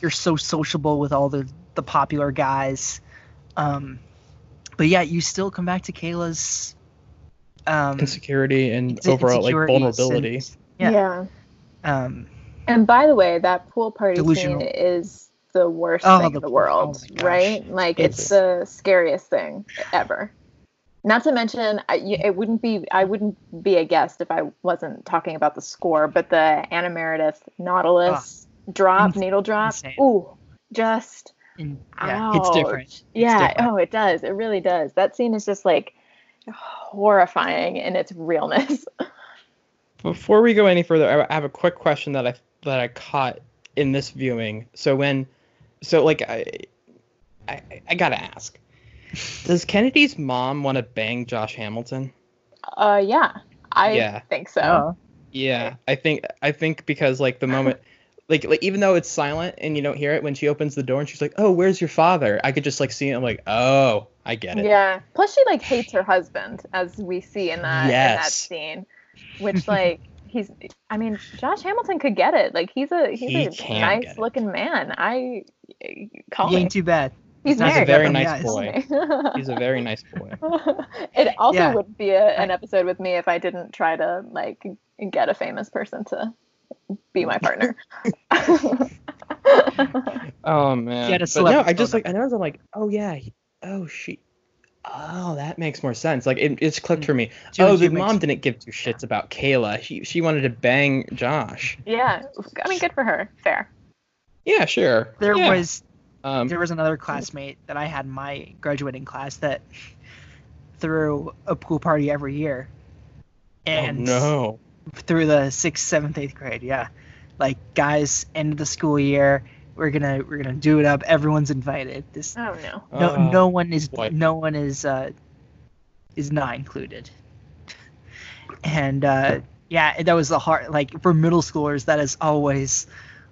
you're so sociable with all the the popular guys. Um, but yeah, you still come back to Kayla's um,
insecurity and overall like vulnerability.
and- yeah.
yeah.
um,
And by the way, that pool party
Delusional.
scene is the worst
Oh,
thing
the
in the world,
oh
right? Like it's,
It's-
the scariest thing ever. Not to mention, I, y- it wouldn't be I wouldn't be a guest if I wasn't talking about the score, but the Anna Meredith Nautilus ah, drop,
ins-
needle drop,
insane.
ooh, just
and, yeah, it's
Ouch.
different. It's
yeah.
Oh, different.
Oh, it does. It really does. That scene is just like horrifying in its realness.
Before we go any further, I I have a quick question that I that I caught in this viewing. So when, so like I, I, I gotta ask, does Kennedy's mom want to bang Josh Hamilton?
Uh, yeah, I
Yeah.
think so.
Oh,
Yeah, I think I think because like the moment, like like even though it's silent and you don't hear it when she opens the door and she's like, "Oh, where's your father?" I could just like see it. I'm like, "Oh, I get it."
Yeah. Plus, she like hates her husband, as we see in that in that scene, which like he's. I mean, Josh Hamilton could get it. Like he's a he's
He
a nice looking man. I call
he
me.
ain't too bad.
He's
That's a
very
oh,
nice
yes.
boy. He's a very nice boy.
it also
Yeah.
would be a, an episode with me if I didn't try to like get a famous person to be my partner.
Oh man.
Get a
but no, I just like I noticed I'm like, oh yeah, he- oh she, oh that makes more sense. Like it, it's clicked for me.
Two
oh,
and
the
two makes-
mom didn't give two shits about Kayla. She she wanted to bang Josh.
yeah, I mean, good for her. Fair.
Yeah, sure.
There
Yeah.
was
Um,
there was another classmate that I had in my graduating class that threw a pool party every year. And
oh no.
through the sixth, seventh, eighth grade, yeah. Like guys, end of the school year, we're gonna we're gonna do it up. Everyone's invited. This
Oh no.
no
Oh,
no one is
boy.
no one is uh is not included. And uh yeah, that was a hard like for middle schoolers that is always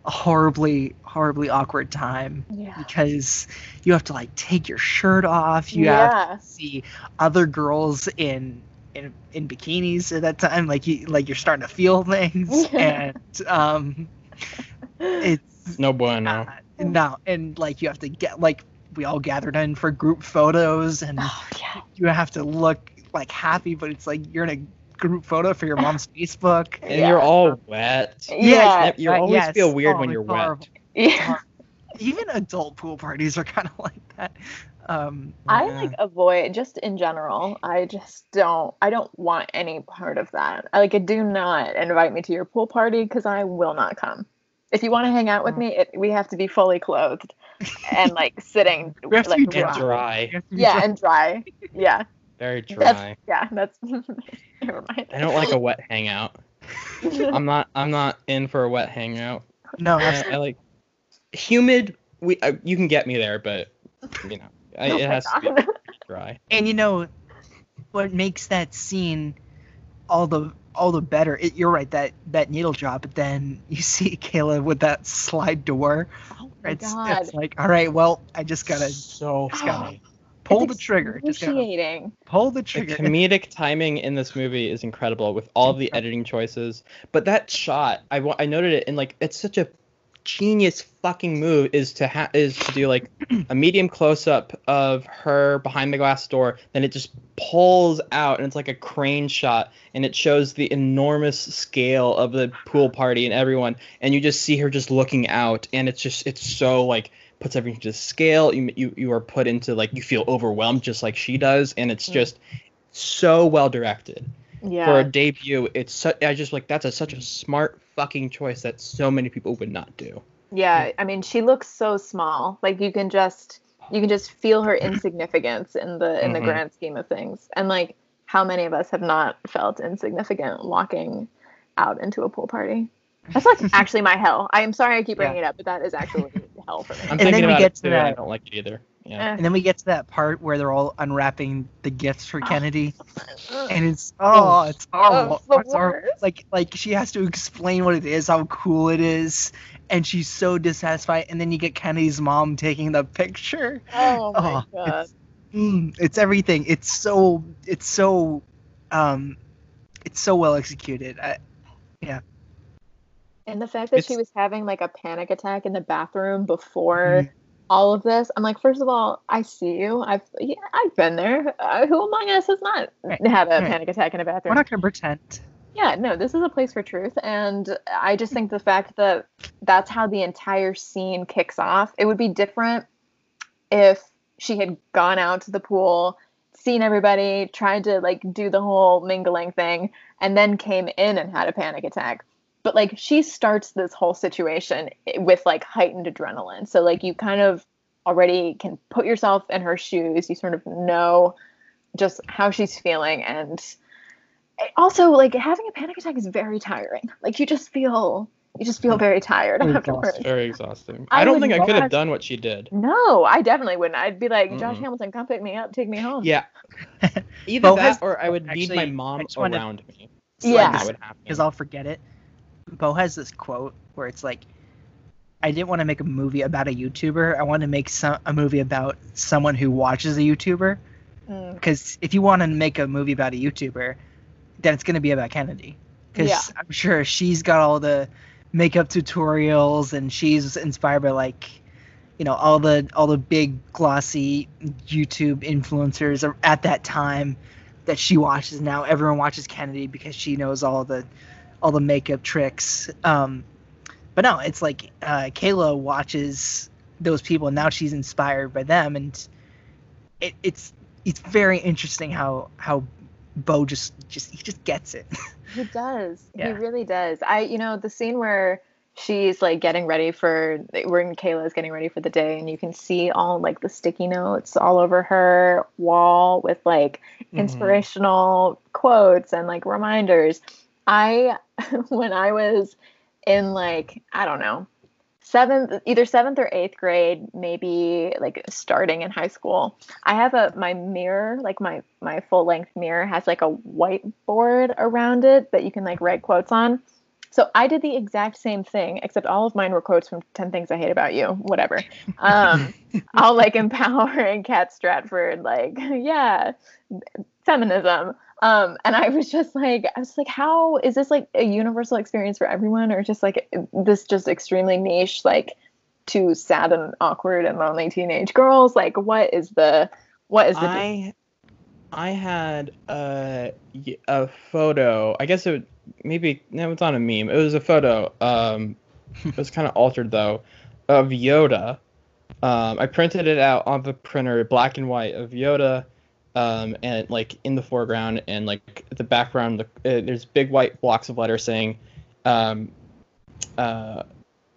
a horribly horribly awkward time
Yeah.
because you have to like take your shirt off. You have to see other girls in in in bikinis at that time. Like you like you're starting to feel things, and um, it's
No bueno.
uh, no, and like you have to get like we all gathered in for group photos, and
Oh yeah.
you have to look like happy, but it's like you're in a group photo for your mom's Facebook.
And
Yeah.
you're all wet.
Yeah.
You always
yes.
feel weird
Oh,
when you're wet.
Yeah.
Even adult pool parties are kind of like that. Um,
I
Yeah.
like avoid just in general. I just don't. I don't want any part of that. I like. Do not invite me to your pool party because I will not come. If you want to hang out with
Mm.
me, it, we have to be fully clothed and like sitting.
We have to
like,
be
And
dry.
dry.
you have to be
Yeah, and dry. Yeah,
Very
That's-
dry.
yeah. That's never mind.
I don't like a wet hangout. I'm not. I'm not in for a wet hangout.
no,
I. I like humid. We uh, you can get me there, but you know I,
Oh
it
my
has to be dry.
and you know what makes that scene all the all the better it, you're right that that needle drop but then you see kayla with that slide door
Oh my
it's,
God.
it's like all right well i just gotta
So
just gotta
funny.
Pull the trigger just gotta pull the trigger.
The comedic timing in this movie is incredible with all the editing choices. But that shot, I, I noted it, and like it's such a genius fucking move is to ha- is to do like a medium close up of her behind the glass door, then it just pulls out and it's like a crane shot, and it shows the enormous scale of the pool party and everyone, and you just see her just looking out, and it's just it's so like puts everything to scale. You you you are put into like you feel overwhelmed just like she does, and it's
Mm.
just so well directed
Yeah.
for a debut. It's su- I just like that's a, such a smart fucking choice that so many people would not do.
Yeah, I mean, she looks so small. Like you can just you can just feel her insignificance in the in the
Mhm.
grand scheme of things. And like how many of us have not felt insignificant walking out into a pool party? That's like actually my hell. I am sorry I keep bringing it up, but that is actually hell for me.
I'm
And
thinking
then we
about
get
it
to
too, and I
that-
don't like it either. Yeah.
Eh.
and then we get to that part where they're all unwrapping the gifts for
Oh.
kennedy and it's oh it's horrible
it's the
It's horrible. like like she has to explain what it is how cool it is and she's so dissatisfied and then you get kennedy's mom taking the picture
Oh my
Oh,
god.
it's, mm, it's everything it's so it's so um it's so well executed I,
And the fact that she was having like a panic attack in the bathroom before
Mhm.
all of this, I'm like, first of all, I see you. I've yeah, I've been there. Uh, who among us has not
Right,
had a
right.
panic attack in a bathroom?
we're not gonna pretend
yeah, no, this is a place for truth, and I just think the fact that that's how the entire scene kicks off. It would be different if she had gone out to the pool, seen everybody, tried to like do the whole mingling thing, and then came in and had a panic attack. But like she starts this whole situation with like heightened adrenaline. So like you kind of already can put yourself in her shoes. You sort of know just how she's feeling and also like having a panic attack is very tiring. Like you just feel you just feel very tired
Very
afterwards.
exhausted.
Very exhausting.
I
I, don't think I could have done what she did.
No, I definitely wouldn't. I'd be like, Josh
Mm-mm.
Hamilton, come pick me up, take me home.
Yeah. Either
Bo
that
has-
or I would need my mom
I just wanted-
around me.
Yeah.
That would happen.
because I'll forget it. Bo has this quote where it's like, "I didn't want to make a movie about a YouTuber. I wanted to make some a movie about someone who watches a YouTuber.
Mm,
Because if you want to make a movie about a YouTuber, then it's going to be about Kennedy. Because
Yeah.
I'm sure she's got all the makeup tutorials and she's inspired by like, you know all the all the big glossy YouTube influencers at that time that she watches now. Everyone watches Kennedy because she knows all the all the makeup tricks. Um, but no, it's like uh, Kayla watches those people and now she's inspired by them, and it, it's it's very interesting how how Bo just just he just gets it.
He does.
Yeah.
He really does. I, you know, the scene where she's like getting ready for, when Kayla's getting ready for the day, and you can see all like the sticky notes all over her wall with like
Mhm.
inspirational quotes and like reminders. I, when I was in like, I don't know, seventh, either seventh or eighth grade, maybe like starting in high school, I have a my mirror, like my my full length mirror has like a whiteboard around it that you can like write quotes on. So I did the exact same thing, except all of mine were quotes from 10 Things I Hate About You, whatever. Um, all like empowering Kat Stratford, like, yeah, feminism. Um, and I was just like, I was like, how is this like a universal experience for everyone, or just like this just extremely niche, like to sad and awkward and lonely teenage girls? Like, what is the what is the
I I had a a photo. I guess it would, maybe no, it's not a meme. It was a photo. Um, it was kind of altered though, of Yoda. Um, I printed it out on the printer, black and white, of Yoda, um, and like in the foreground and like the background, the, uh, there's big white blocks of letters saying, um, uh,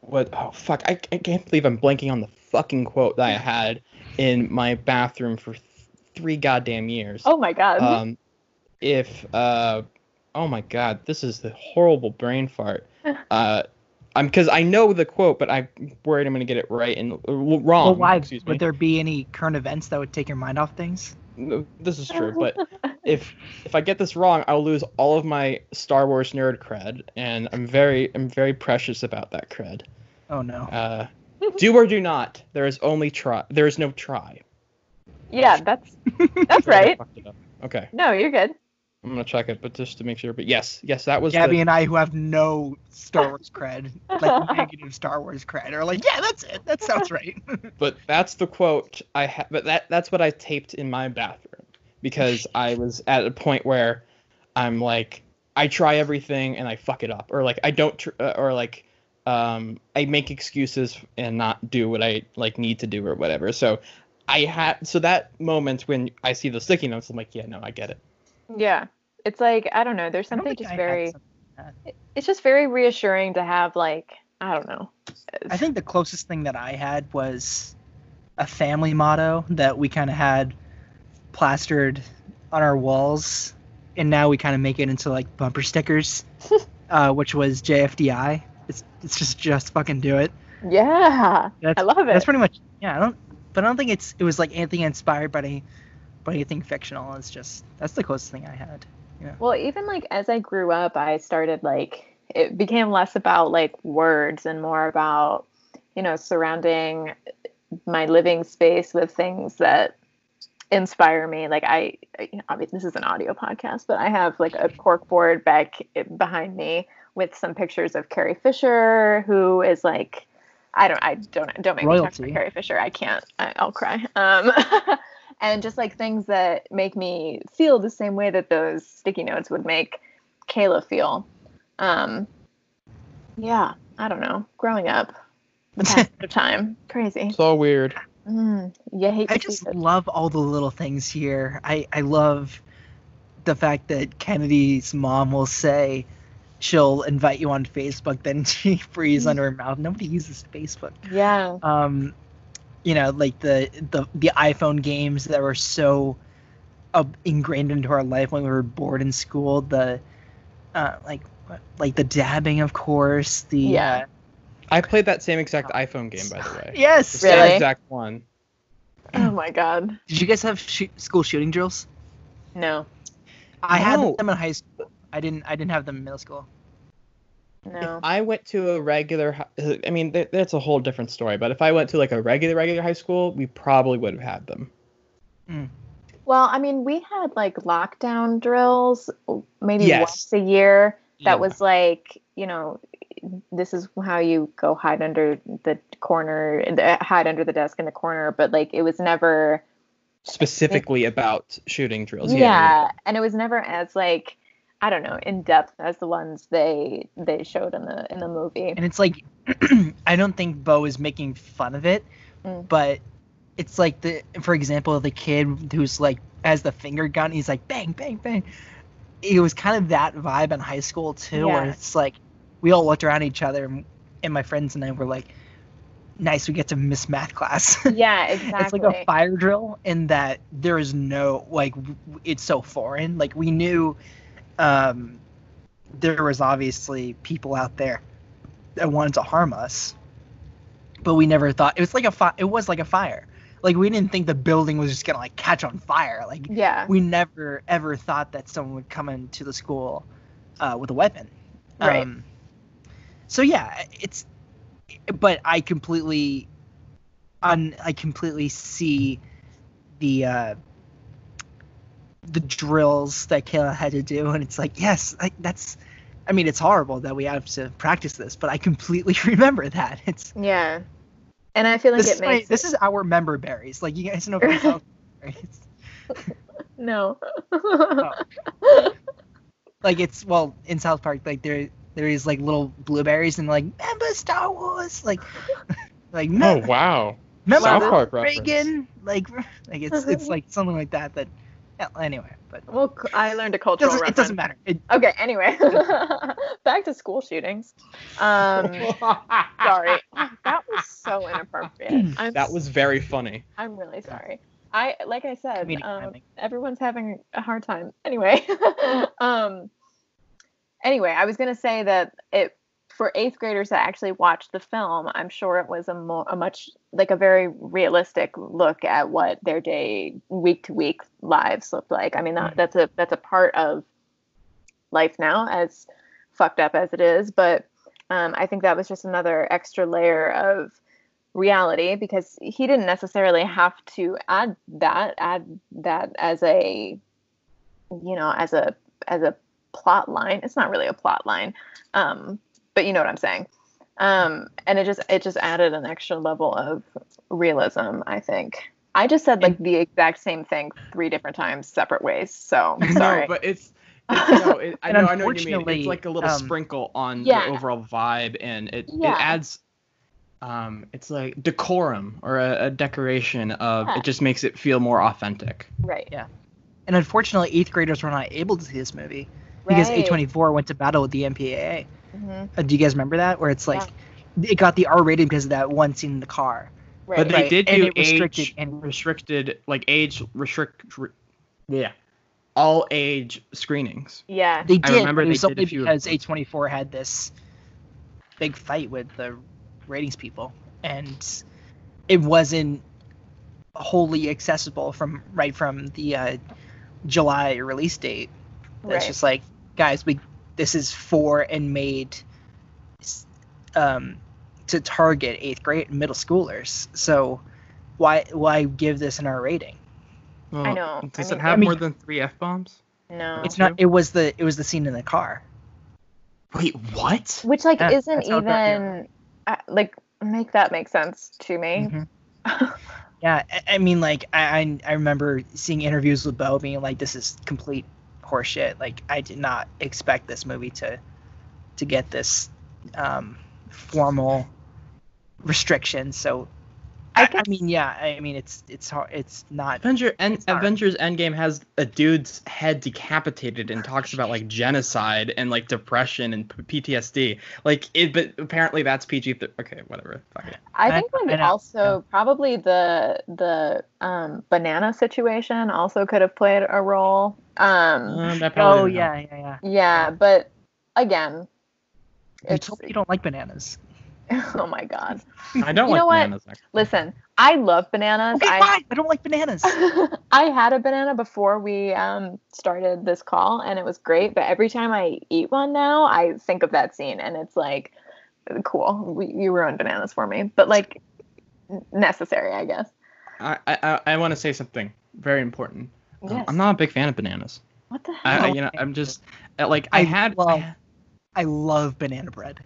what? Oh fuck! I, I can't believe I'm blanking on the fucking quote that I had in my bathroom for th- three goddamn years.
Oh my god.
Um, if uh, oh my god, this is the horrible brain fart. Uh, I'm because I know the quote, but I'm worried I'm gonna get it right and uh, wrong.
well, why
Excuse me.
would there be any current events that would take your mind off things?
No, this is true, but if if I get this wrong, I'll lose all of my Star Wars nerd cred, and I'm very I'm very precious about that cred.
Oh no.
Uh, do or do not. There is only try. There is no try.
yeah, that's that's right.
fucked it up. Okay,
No, you're good.
I'm gonna check it, but just to make sure. But yes, yes, that was
Gaby
the,
and I, who have no Star Wars cred, like negative Star Wars cred, are like, yeah, that's it. That sounds right.
but that's the quote I ha- but that that's what I taped in my bathroom because I was at a point where I'm like I try everything and I fuck it up or like I don't tr- uh, or like um I make excuses and not do what I like need to do or whatever. So I had so that moment when I see the sticky notes I'm like yeah no I get it.
Yeah. It's like I don't know, there's something just
I
very
something like
it's just very reassuring to have like I don't know.
I think the closest thing that I had was a family motto that we kind of had plastered on our walls, and now we kind of make it into like bumper stickers, uh, which was JFDI. It's it's just just fucking do it.
Yeah.
That's,
I love it.
That's pretty much yeah. I don't, but I don't think it's it was like anything inspired by any, by anything fictional. is just that's the closest thing I had.
Well, even like as I grew up, I started like it became less about like words and more about you know surrounding my living space with things that inspire me. Like I, obviously this is an audio podcast, but I have like a cork board back behind me with some pictures of Carrie Fisher, who is like. I don't. I don't. Don't make me talk
Royalty.
about Carrie Fisher. I can't. I, I'll cry. Um, and just like things that make me feel the same way that those sticky notes would make Kayla feel. Um, yeah, I don't know. Growing up, the passage of time, crazy.
So weird.
Mm, you hate
I just
it.
love all the little things here. I I love the fact that Kennedy's mom will say she'll invite you on Facebook, then she breathes under her mouth. Nobody uses Facebook.
Yeah,
Um, you know, like the the the iPhone games that were so uh, ingrained into our life when we were bored in school. The uh, like like the dabbing, of course. The
Yeah.
uh,
I played that same exact iPhone game by the way. The
yes.
same
Really?
exact one.
Oh my god.
Did you guys have shoot, school shooting drills?
No.
I had them in high school. I didn't. I didn't have them in middle school.
No.
I went to a regular. hi- I mean, that's a whole different story. But if I went to like a regular, regular high school, we probably would have had them. Mm.
Well, I mean, we had like lockdown drills maybe
Yes.
once a year. That
Yeah.
was like, you know, this is how you go hide under the corner, uh, hide under the desk in the corner. But like, it was never.
Specifically about shooting drills.
Yeah,
Yeah.
and it was never as like. I don't know, in depth as the ones they they showed in the in the movie.
and it's like I don't think Bo is making fun of it,
Mm.
but it's like the for example the kid who's like has the finger gun he's like bang bang bang. It was kind of that vibe in high school too, where it's like we all looked around each other and, and my friends and I were like, nice we get to miss math class.
Yeah, exactly.
it's like a fire drill in that there is no like it's so foreign like we knew um there was obviously people out there that wanted to harm us but we never thought it was like a fi- it was like a fire like we didn't think the building was just gonna like catch on fire like
yeah.
we never ever thought that someone would come into the school uh, with a weapon.
Right.
Um, so yeah, it's, but I completely, un, I completely see the uh, the drills that Kayla had to do, and it's like yes, I, that's. I mean, it's horrible that we have to practice this, but I completely remember that. It's
Yeah. And I feel like
this,
it
is my-
makes
this is our member berries. Like you guys know from South berries.
no.
like it's well in South Park like there there is like little blueberries and like member Star Wars like like
Oh wow.
remember
South Park reference.
Reagan like like it's it's like something like that that yeah, anyway but
well, I learned a cultural
doesn't, it doesn't matter it,
Okay, anyway. Back to school shootings. Um sorry. That was so inappropriate. I'm
that was very funny.
I'm really sorry. I like I said, um, everyone's having a hard time. Anyway, um, anyway, I was gonna say that it for eighth graders that actually watched the film, I'm sure it was a more a much like a very realistic look at what their day week to week lives looked like. I mean that, that's a that's a part of life now, as fucked up as it is, but um, I think that was just another extra layer of reality because he didn't necessarily have to add that add that as a you know as a as a plot line. It's not really a plot line. Um but you know what i'm saying um and it just it just added an extra level of realism i think i just said like the exact same thing three different times separate ways so I'm sorry
No, but it's. it's no, it, I know, I know what you mean.
unfortunately,
It's like a little
um,
sprinkle on
Yeah.
the overall vibe, and it,
Yeah.
it adds. Um, it's like decorum or a, a decoration of.
Yeah.
It just makes it feel more authentic.
right
Yeah. and unfortunately eighth graders were not able to see this movie because A24 went to battle with the MPAA
Mhm.
uh, do you guys remember that where it's like it got the R rating because of that one scene in the car
right
But they
Right,
did
and
do
it restricted
age
and-
restricted, like age restrict. Re, yeah, all age screenings.
yeah
They did.
I
did.
remember
but it
they
was
did a
only
few
because. A24 had this big fight with the ratings people, and it wasn't wholly accessible from right from the uh, July release date. That's
right.
just like, guys, we this is for and made um, to target eighth grade and middle schoolers. So why why give this an R rating?
Well,
I know.
Does
I
it have
I mean-
more than three f bombs?
no
It's not. It was the it was the scene in the car.
Wait, what?
which like
Yeah,
isn't
that's got
even uh, like make that make sense to me
Mhm. Yeah, I, I mean, like I, I I remember seeing interviews with Bo being like, "This is complete horseshit." Like I did not expect this movie to to get this um, formal restriction. So
I
I, I mean, yeah, I mean it's it's hard. It's not.
Avenger and
It's hard.
Avengers Endgame has a dude's head decapitated and talks about like genocide and like depression and PTSD. Like it, but apparently that's PG. Th- okay, whatever. Fuck it.
I
I-
think
I
like
know,
also probably the the um banana situation also could have played a role. Um
Um,
Oh
didn't
yeah, yeah, yeah.
yeah, but again,
You told me you don't like bananas.
oh my god.
I don't
You
like
know what?
bananas. Actually.
Listen, I love bananas.
Okay,
I
fine. I don't like bananas.
I had a banana before we um, started this call, and it was great. But every time I eat one now, I think of that scene, and it's like, cool. We, you ruined bananas for me, but like necessary, I guess.
I I, I, I want to say something very important. Um,
Yes.
I'm not a big fan of bananas.
What the hell?
I you know I'm just uh, like I,
I
had.
love-
I,
I love banana bread.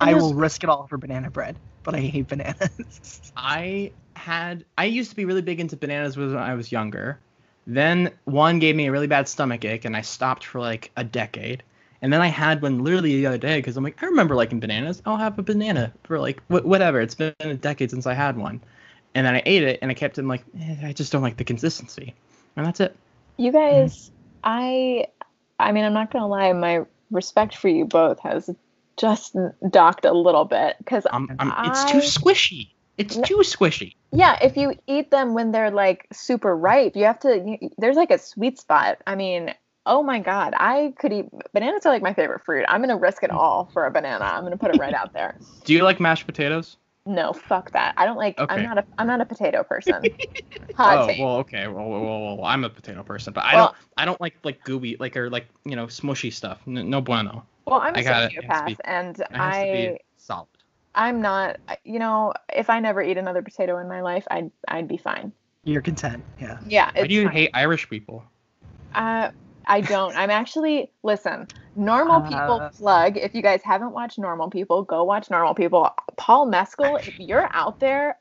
I will risk it all for banana bread, but I hate bananas.
I had I used to be really big into bananas when I was younger. Then one gave me a really bad stomach ache, and I stopped for like a decade. And then I had one literally the other day because I'm like, I remember liking bananas. I'll have a banana for like wh- whatever. It's been a decade since I had one. And then I ate it, and I kept it like, eh, I just don't like the consistency, and that's it.
You guys, I, I mean, I'm not gonna lie. My respect for you both has just docked a little bit because
I'm, um, I'm, um, it's too squishy. It's too squishy.
yeah, if you eat them when they're like super ripe, you have to. You, there's like a sweet spot. I mean, oh my god, I could eat bananas are like my favorite fruit. I'm gonna risk it all for a banana. I'm gonna put it right out there.
Do you like mashed potatoes?
No, fuck that. I don't like.
Okay.
I'm not a. I'm not a potato person. Hot
oh
take.
well, okay. Well, well, well, well, I'm a potato person, but I
Well-
don't. I don't like like gooey, like or like you know smushy stuff. No bueno.
Well, I'm a
I gotta- it has to
sociopath, and I.
to solid.
I'm not. You know, if I never eat another potato in my life, I'd I'd be fine.
You're content. Yeah.
Yeah.
Why do you
fine.
hate Irish people?
Uh, I don't. I'm actually listen. Normal People
Uh,
plug. If you guys haven't watched Normal People, go watch Normal People. Paul Mescal, if you're out there,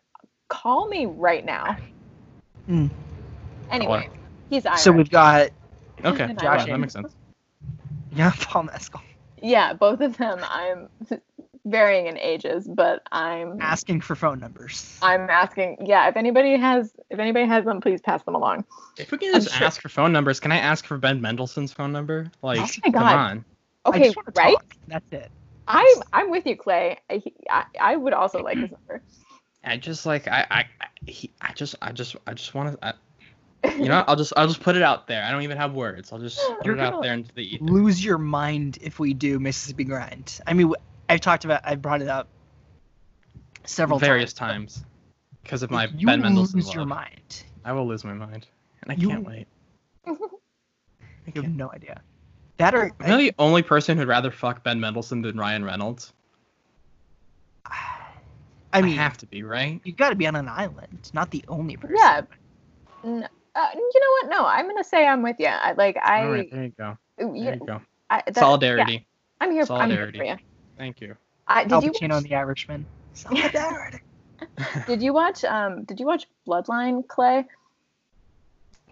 call me right now.
Mm.
Anyway, he's Irish.
So we've got
Okay,
Josh
yeah, that makes sense.
yeah Paul Mescal
yeah, both of them. I'm varying in ages, but I'm
asking for phone numbers.
I'm asking. Yeah, if anybody has if anybody has them, please pass them along.
If we can just
sure-
ask for phone numbers, can I ask for Ben Mendelsohn's phone number? Like,
Oh my
come on.
Okay, right?
talk. That's it.
I'm I'm with you, Clay. I, I, I would also like his number.
I just like I I I, he, I just I just I just want to. You know, I'll just I'll just put it out there. I don't even have words. I'll just put
You're
it out there into the ether.
Lose your mind if we do Mississippi Grind. I mean, I've talked about. I've brought it up several
various
times.
times because of my
you
Ben
will
Mendelsohn
lose your mind.
I will lose my mind, and I
You-
can't wait. I
You have no idea. That or
Am I the only person who'd rather fuck Ben Mendelsohn than Ryan Reynolds?
I mean,
I have to be, right?
You've got to be on an island, not the only person.
Yeah. N- uh, you know what? No, I'm gonna say I'm with you. I like I.
All right, there you go. There you
know,
go.
I that-
Solidarity.
yeah, I'm here. I'm here
Solidarity.
for you.
Thank you.
I, did
Al
you
Pacino and the Irishman. Solidarity.
did you watch um Did you watch Bloodline, Clay?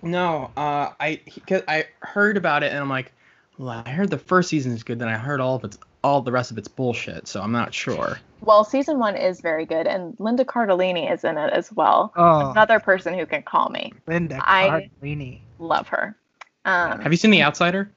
No, uh, I cause I heard about it and I'm like, well, I heard the first season is good, then I heard all of it's all the rest of it's bullshit, so I'm not sure.
Well, season one is very good, and Linda Cardellini is in it as well.
Oh,
Another person who can call me.
Linda
I-
Cardellini.
Love her. Um,
Have you seen The Outsider?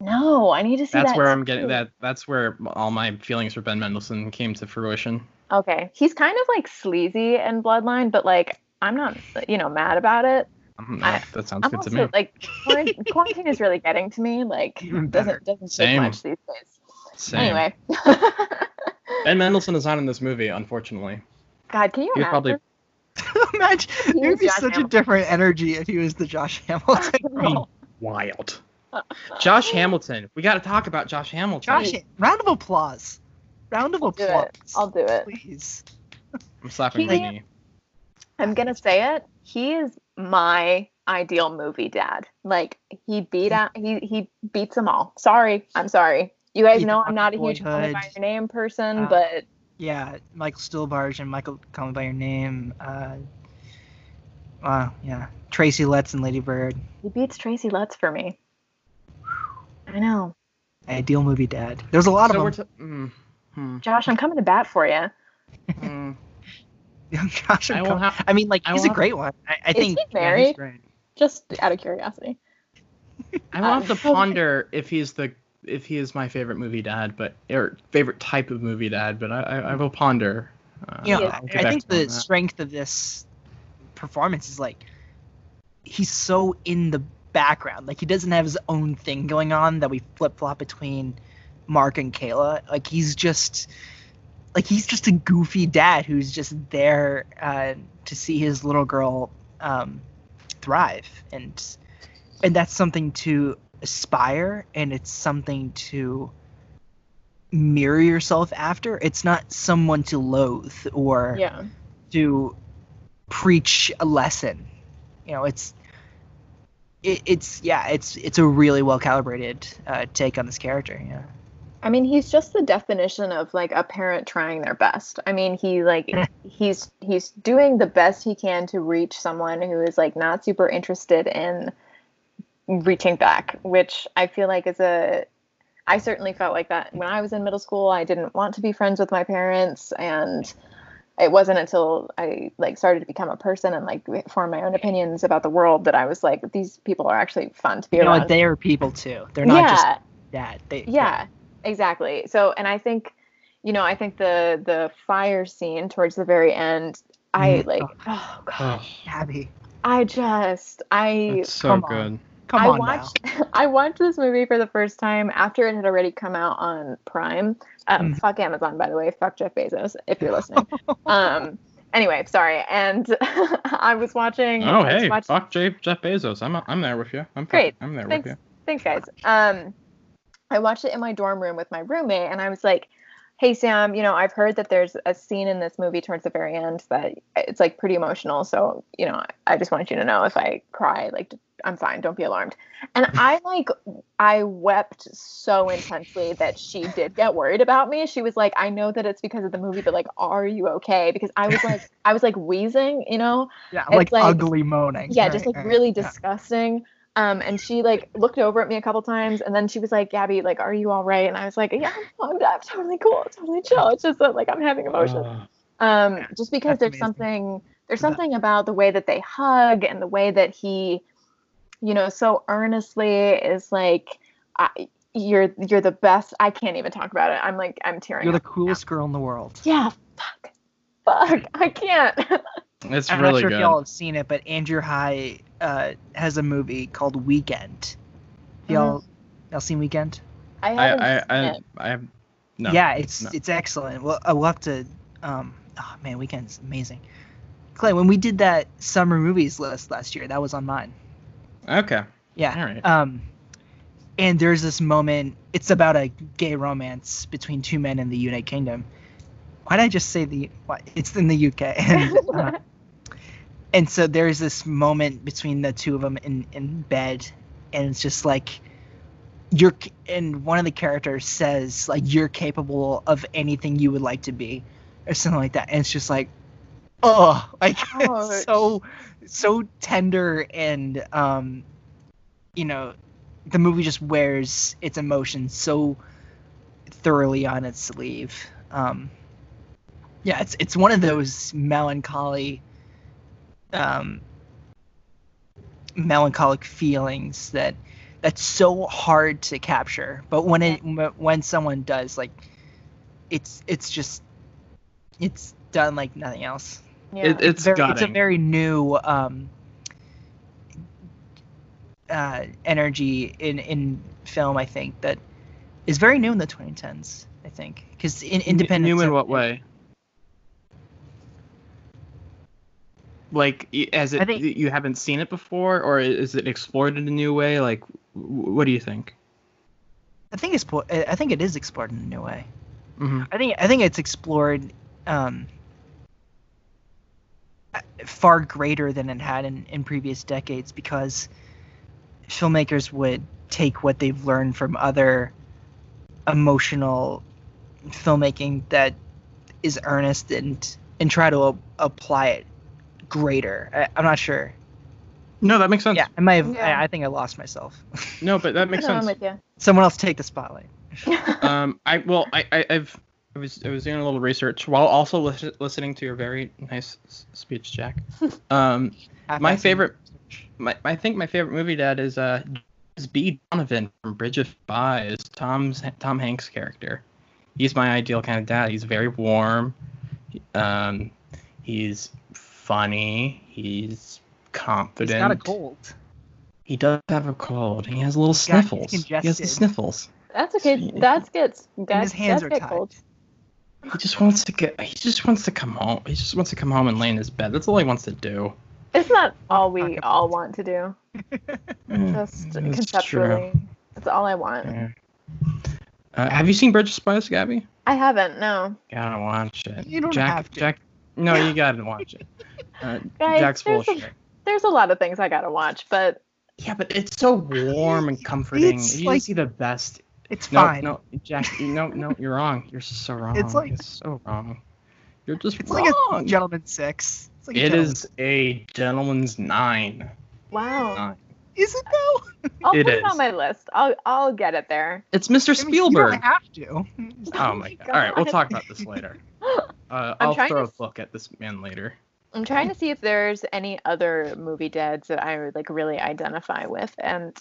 No, I need to see
That's
that.
where I'm getting that. That's where all my feelings for Ben Mendelsohn came to fruition.
Okay, he's kind of like sleazy in Bloodline, but like I'm not, you know, mad about it.
Um,
I-
that, that sounds
I'm
good to me.
like quarantine, quarantine is really getting to me. Like
Even
doesn't doesn't
Same.
much these days.
Same.
Anyway,
Ben Mendelsohn is not in this movie, unfortunately.
God, can you
He was
imagine?
probably
Imagine,
He
it would be
Josh
such a different energy if he was the Josh Hamilton role.
wild. Josh Hamilton. We got to talk about Josh Hamilton.
Josh, round of applause. Round of
I'll do
applause.
it. I'll do it.
Please.
I'm slapping my
He-
knee.
I'm gonna say it. He is my ideal movie dad. Like he beat out. He he beats them all. Sorry, I'm sorry. You guys know I'm not a huge Call Me by
Boyhood.
Your Name person,
Uh,
but
Yeah, Michael Stuhlbarg and Michael Call Me by Your Name. Uh, wow, yeah. Tracy Letts and Lady Bird.
he beats Tracy Letts for me. I know,
Ideal movie dad. There's a lot
So we're
of them.
t- mm, hmm,
Josh. I'm coming to bat for you.
mm.
Josh
I
I,
will have-
I mean, like
I
he's
will
a
have-
great one. I, I
Is
think
he
yeah,
married?
he's great.
Just out of curiosity.
I will have to
Um,
ponder if he's the if he is my favorite movie dad, but or favorite type of movie dad. But I I, I will ponder. Uh,
you know,
Yeah.
I'll get
I think
to you on
the strength of this performance is like he's so in the background. Like he doesn't have his own thing going on that we flip flop between Mark and Kayla. Like he's just like he's just a goofy dad who's just there uh, to see his little girl um, thrive, and and that's something to aspire, and it's something to mirror yourself after. It's not someone to loathe or
Yeah.
to preach a lesson. You know, it's it, it's yeah, it's it's a really well calibrated uh, take on this character. Yeah.
I mean, he's just the definition of like a parent trying their best. I mean, he like he's he's doing the best he can to reach someone who is like not super interested in reaching back, which I feel like is a I certainly felt like that when I was in middle school. I didn't want to be friends with my parents and it wasn't until I like started to become a person and like form my own opinions about the world that I was like, these people are actually fun to be
You know
around.
what? They are people too. They're not
yeah,
just that. They
yeah, exactly. So, and I think, you know, I think the the fire scene towards the very end, I
Mm.
like, oh god,
Oh,
Abby.
I just, I
that's so
good. on. Come
I
on
watched I watched this movie for the first time after it had already come out on Prime. Um,
Mm.
Fuck Amazon, by the way. Fuck Jeff Bezos, if you're listening. um, anyway, sorry. And I was watching.
Oh,
was
hey,
watch-
fuck Jay, Jeff Bezos. I'm I'm there with you. I'm
Great.
I'm there
Thanks.
with you.
Thanks, guys. Um, I watched it in my dorm room with my roommate, and I was like, "Hey, Sam, you know, I've heard that there's a scene in this movie towards the very end that it's like pretty emotional. So, you know, I just want you to know if I cry, like, I'm fine. Don't be alarmed." And I like, I wept so intensely that she did get worried about me. She was like, "I know that it's because of the movie, but like, are you okay?" Because I was like, I was like wheezing, you know
Yeah, like,
like-
ugly moaning.
yeah, just like
Right,
really
right, yeah.
disgusting. Um, and she like looked over at me a couple times, and then she was like, "Gaby, like, are you all right?" And I was like, "Yeah, I'm, I'm totally cool, totally chill. It's just that like I'm having emotions."
Uh,
Um, just because there's
amazing.
something there's something about the way that they hug and the way that he, you know, so earnestly is like, I, "You're you're the best." I can't even talk about it. I'm like I'm tearing.
You're the
up.
coolest girl in the world.
Yeah, fuck, fuck. I can't.
it's
I'm
really
not sure
good.
if y'all have seen it, but Andrew Haigh uh, has a movie called Weekend. Y'all, y'all seen Weekend?
I
I
haven't
I
seen
I,
it.
I have no.
yeah, it's
no.
it's excellent. Well, I will have to. Um, oh man, Weekend's amazing. Clay, when we did that summer movies list last year, that was on mine.
Okay.
Yeah.
All right.
Um, and there's this moment. It's about a gay romance between two men in the United Kingdom. Why did I just say the? What? It's in the UK. And, uh, and so there's this moment between the two of them in in bed, and it's just like you're. And one of the characters says like you're capable of anything you would like to be, or something like that. And it's just like, oh, like
Ouch.
so so tender and um, you know, the movie just wears its emotions so thoroughly on its sleeve. Um, yeah, it's it's one of those melancholy, um, melancholic feelings that that's so hard to capture. But when it when someone does, like, it's it's just it's done like nothing else.
Yeah.
It, it's
very, it's a very new um, uh, energy in in film. I think that is very new in the 2010s. I think because in independent
New in what way? Like, as it,
think-
you haven't seen it before, or is it explored in a new way? Like, what do you think?
I think it's I think it is explored in a new way.
hmm
I think I think it's explored um, far greater than it had in, in previous decades because filmmakers would take what they've learned from other emotional filmmaking that is earnest and and try to a- apply it greater. I, I'm not sure.
No, that makes sense.
Yeah, I might have.
Yeah.
I, I think I lost myself.
No, but that makes
No, I'm
sense.
with
Someone else take the spotlight.
you.
um, I well, I, I I've I was I was doing a little research while also lis- listening to your very nice s- speech, Jack. Um, my favorite, my I think my favorite movie dad is uh is B Donovan from Bridge of Spies, Tom's Tom Hanks character. He's my ideal kind of dad. He's very warm. Um, he's funny. He's
He's
confident.
got a cold.
He does have a cold. He has little
He's
sniffles. He has the sniffles.
That's okay. That gets
And
that,
his hands are
get
tied.
cold.
He just wants to get. He just wants to come home. He just wants to come home and lay in his bed. That's all he wants to do.
It's not all we all want to do.
Mm,
Just
that's
conceptually, that's all I want.
Yeah. Uh, have you seen Bridge of Spies, Gaby?
I haven't. No,
Gotta watch it.
You don't
Jack,
have to.
Jack. No, you gotta watch it. Uh,
Guys,
Jack's full of
there's a- there's a lot of things I gotta watch, but
Yeah, but it's so warm and comforting.
It's
you
like-
see the best
It's
No,
fine.
no, Jack. No, no, you're wrong. You're so wrong.
It's like-
it's so wrong. You're just
It's
wrong.
like a gentleman six. It's like a
It
gentleman's-
is a gentleman's nine.
Wow.
Nine.
Is it though?
I'll
It
put it on my list. I'll I'll get it there.
It's Mr.
I mean, You
Spielberg.
don't have to.
Oh my god. All right, we'll talk about this later. Uh,
I'm
I'll
trying
throw
to
a
s-
book at this man later.
I'm trying to see if there's any other movie dads that I would like really identify with, and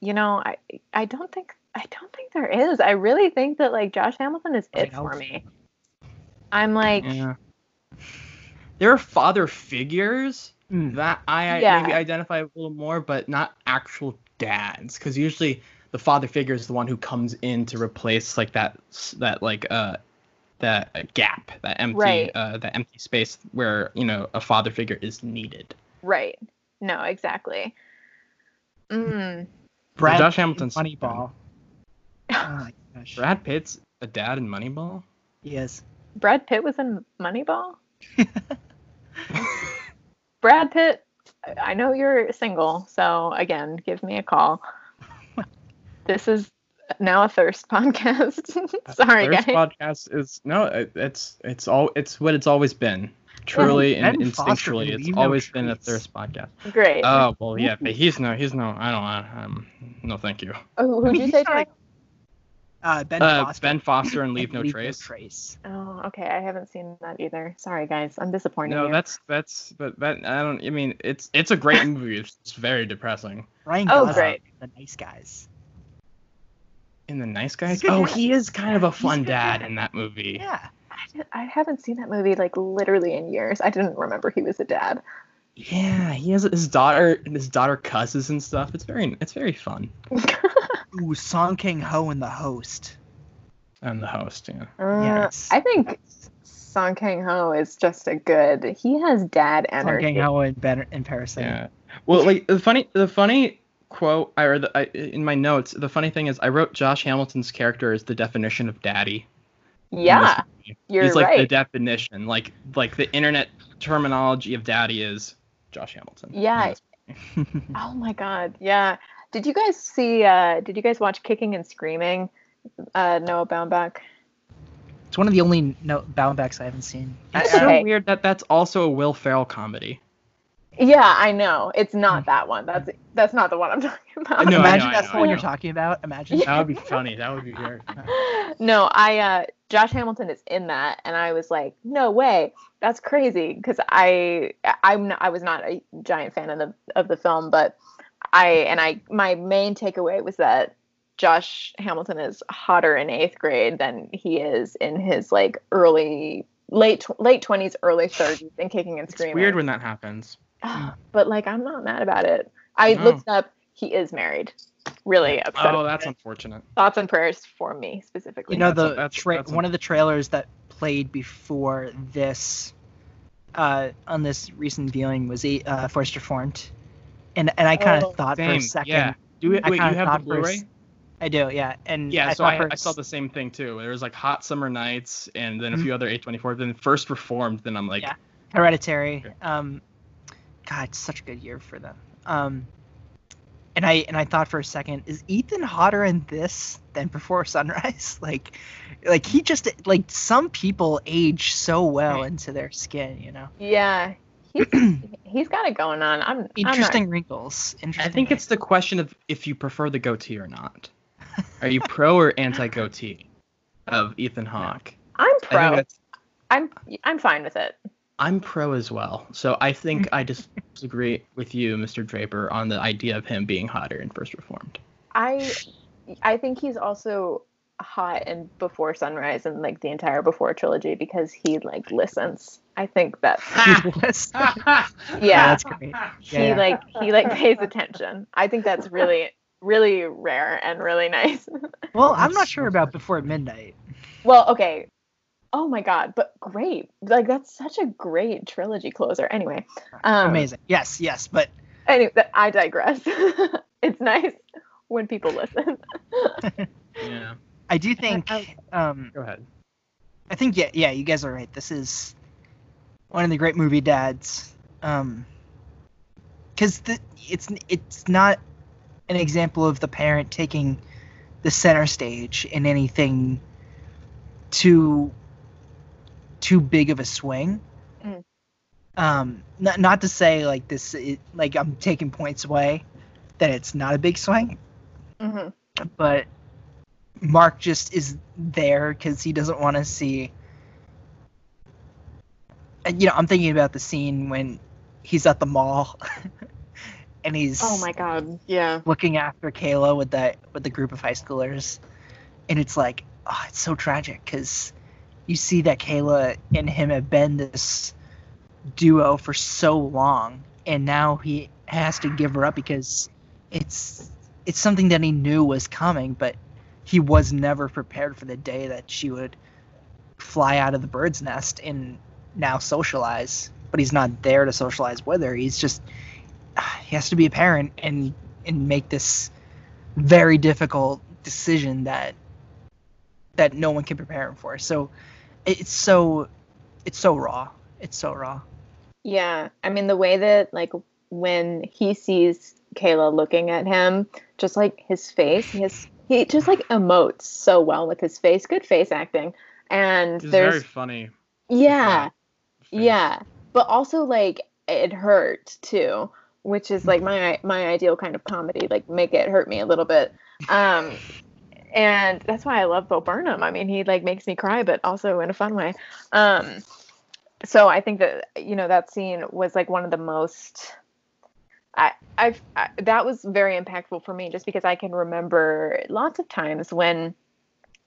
you know, I I don't think I don't think there is. I really think that like Josh Hamilton is it for me. I'm like,
Yeah. There are father figures
Mm.
that I
Yeah.
maybe identify a little more, but not actual dads, because usually the father figure is the one who comes in to replace like that that like uh that uh, gap, that empty
Right.
uh that empty space where you know a father figure is needed.
right? No, exactly. Mm.
Brad
Josh
Pitt in
Hamilton's
Moneyball. Oh my gosh.
Brad Pitt's a dad in Moneyball.
Yes.
Brad Pitt was in Moneyball. Brad Pitt, I know you're single, so again, give me a call. This is now a thirst podcast. Sorry,
Thirst
guys.
podcast is no, it, it's it's all it's what it's always been. Truly and
Ben
instinctually, it's
leave no
always been a thirst podcast.
Great.
Oh well, yeah, but he's no, he's no. I don't. I, um, no, thank you.
oh, who'd you say?
not like-
Jack?
Uh, ben
Uh,
Foster.
Ben Foster and Leave No
Leave
Trace.
trace.
Oh, okay. I haven't seen that either. Sorry, guys. I'm disappointed.
No,
you.
that's that's but that I don't. I mean, it's it's a great movie. It's, it's very depressing.
Ryan
Oh,
Gosling,
great.
The nice guys.
In the Nice Guys.
He's a good
Oh,
dad.
he is kind of a fun dad
dad.
in that movie.
Yeah.
I, I haven't seen that movie like literally in years. I didn't remember he was a dad.
Yeah, he has his daughter. His daughter cusses and stuff. It's very it's very fun.
Ooh, Song Kang Ho and The Host.
And the host, yeah.
Uh,
Yes.
I think Song Kang Ho is just a good. He has dad energy. Song.
Kang Ho in, ben- in Parasite.
Yeah. Well, like the funny, the funny quote I read I, in my notes. The funny thing is, I wrote Josh Hamilton's character as the definition of daddy.
Yeah,
movie.
you're
He's like the definition, like like the internet terminology of daddy is Josh Hamilton.
Yeah. Oh my god, yeah. Did you guys see? uh Did you guys watch Kicking and Screaming? Uh Noah Baumbach.
It's one of the only no Baumbachs I haven't seen.
It's
I-
so weird that that's also a Will Ferrell comedy.
Yeah, I know. It's not that one. That's that's not the one I'm talking about.
I know, I
Imagine
know, I
that's
know,
the
I
one you're talking about. Imagine.
That would be funny. That would be very. Funny.
no, I uh Josh Hamilton is in that and I was like, "No way. That's crazy." Cuz I I'm not, I was not a giant fan of the of the film, but I and I my main takeaway was that Josh Hamilton is hotter in 8th grade than he is in his like early late tw- late 20s, early 30s and Kicking and
It's
Screaming.
weird when that happens.
but like I'm not mad about it. I
No.
looked up he is married. Really upset.
Oh, that's unfortunate.
thoughts and prayers for me specifically.
You know
That's a-
the
that's-
tra-
that's a-
one of the trailers that played before this, uh, on this recent viewing was uh, First Reformed, and and I kind of
Oh,
thought for a second.
Yeah. Do it.
I
Wait, you have the
a
Blu-ray?
s- I do, yeah, and
Yeah,
I
so
thought
I,
for
I
a
saw the same thing too. There was like Hot Summer Nights and then a
Mhm.
few other A24. Then First Reformed. Then I'm like,
Yeah. Hereditary.
Okay.
Um, God, it's such a good year for them. Um, and I and I thought for a second, is Ethan hotter in this than Before Sunrise? like, like he just like some people age so well into their skin, you know.
Yeah, he's he's got it going on. I'm I'm
Interesting wrinkles.
I
Interesting.
think it's the question of if you prefer the goatee or not. Are you pro or anti goatee of Ethan Hawke?
I'm
I
pro. I'm I'm fine with it.
I'm pro as well. So I think I just disagree with you, Mr. Draper, on the idea of him being hotter in First Reformed.
I I think he's also hot in Before Sunrise and like the entire Before trilogy because he like listens. I think that
Yes.
yeah,
that's great.
he
yeah.
like he like pays attention. I think that's really really rare and really nice.
Well, I'm not sure about Before Midnight.
well, okay. Oh my god, but great. Like that's such a great trilogy closer. Anyway, um,
Amazing. Yes, yes, but
Anyway, I digress. it's nice when people listen.
Yeah.
I do think um
Go ahead.
I think yeah, yeah, you guys are right. This is one of the great movie dads. Um, because it's it's not an example of the parent taking the center stage in anything too too big of a swing.
Mm.
Um, not not to say like this, it, like I'm taking points away, that it's not a big swing,
hmm
but Mark just is there because he doesn't want to see. And, you know, I'm thinking about the scene when he's at the mall, and he's
Oh my god. Yeah.
looking after Kayla with that with the group of high schoolers, and it's like, oh, it's so tragic because you see that Kayla and him have been this duo for so long, and now he has to give her up because it's it's something that he knew was coming, but he was never prepared for the day that she would fly out of the bird's nest and now socialize. But he's not there to socialize with her. He's just he has to be a parent and and make this very difficult decision that that no one can prepare him for. So it's so it's so raw. It's so raw.
Yeah. I mean, the way that, like, when he sees Kayla looking at him, just like his face, he has, he just like emotes so well with his face. Good face acting. And
It's
there's,
very funny.
yeah,
face.
Yeah. But also, like, it hurt too, which is like my my ideal kind of comedy. Like, make it hurt me a little bit. Um, and that's why I love Bo Burnham. I mean, he like makes me cry, but also in a fun way. Um, so I think that you know that scene was like one of the most. I, I've I, that was very impactful for me just because I can remember lots of times when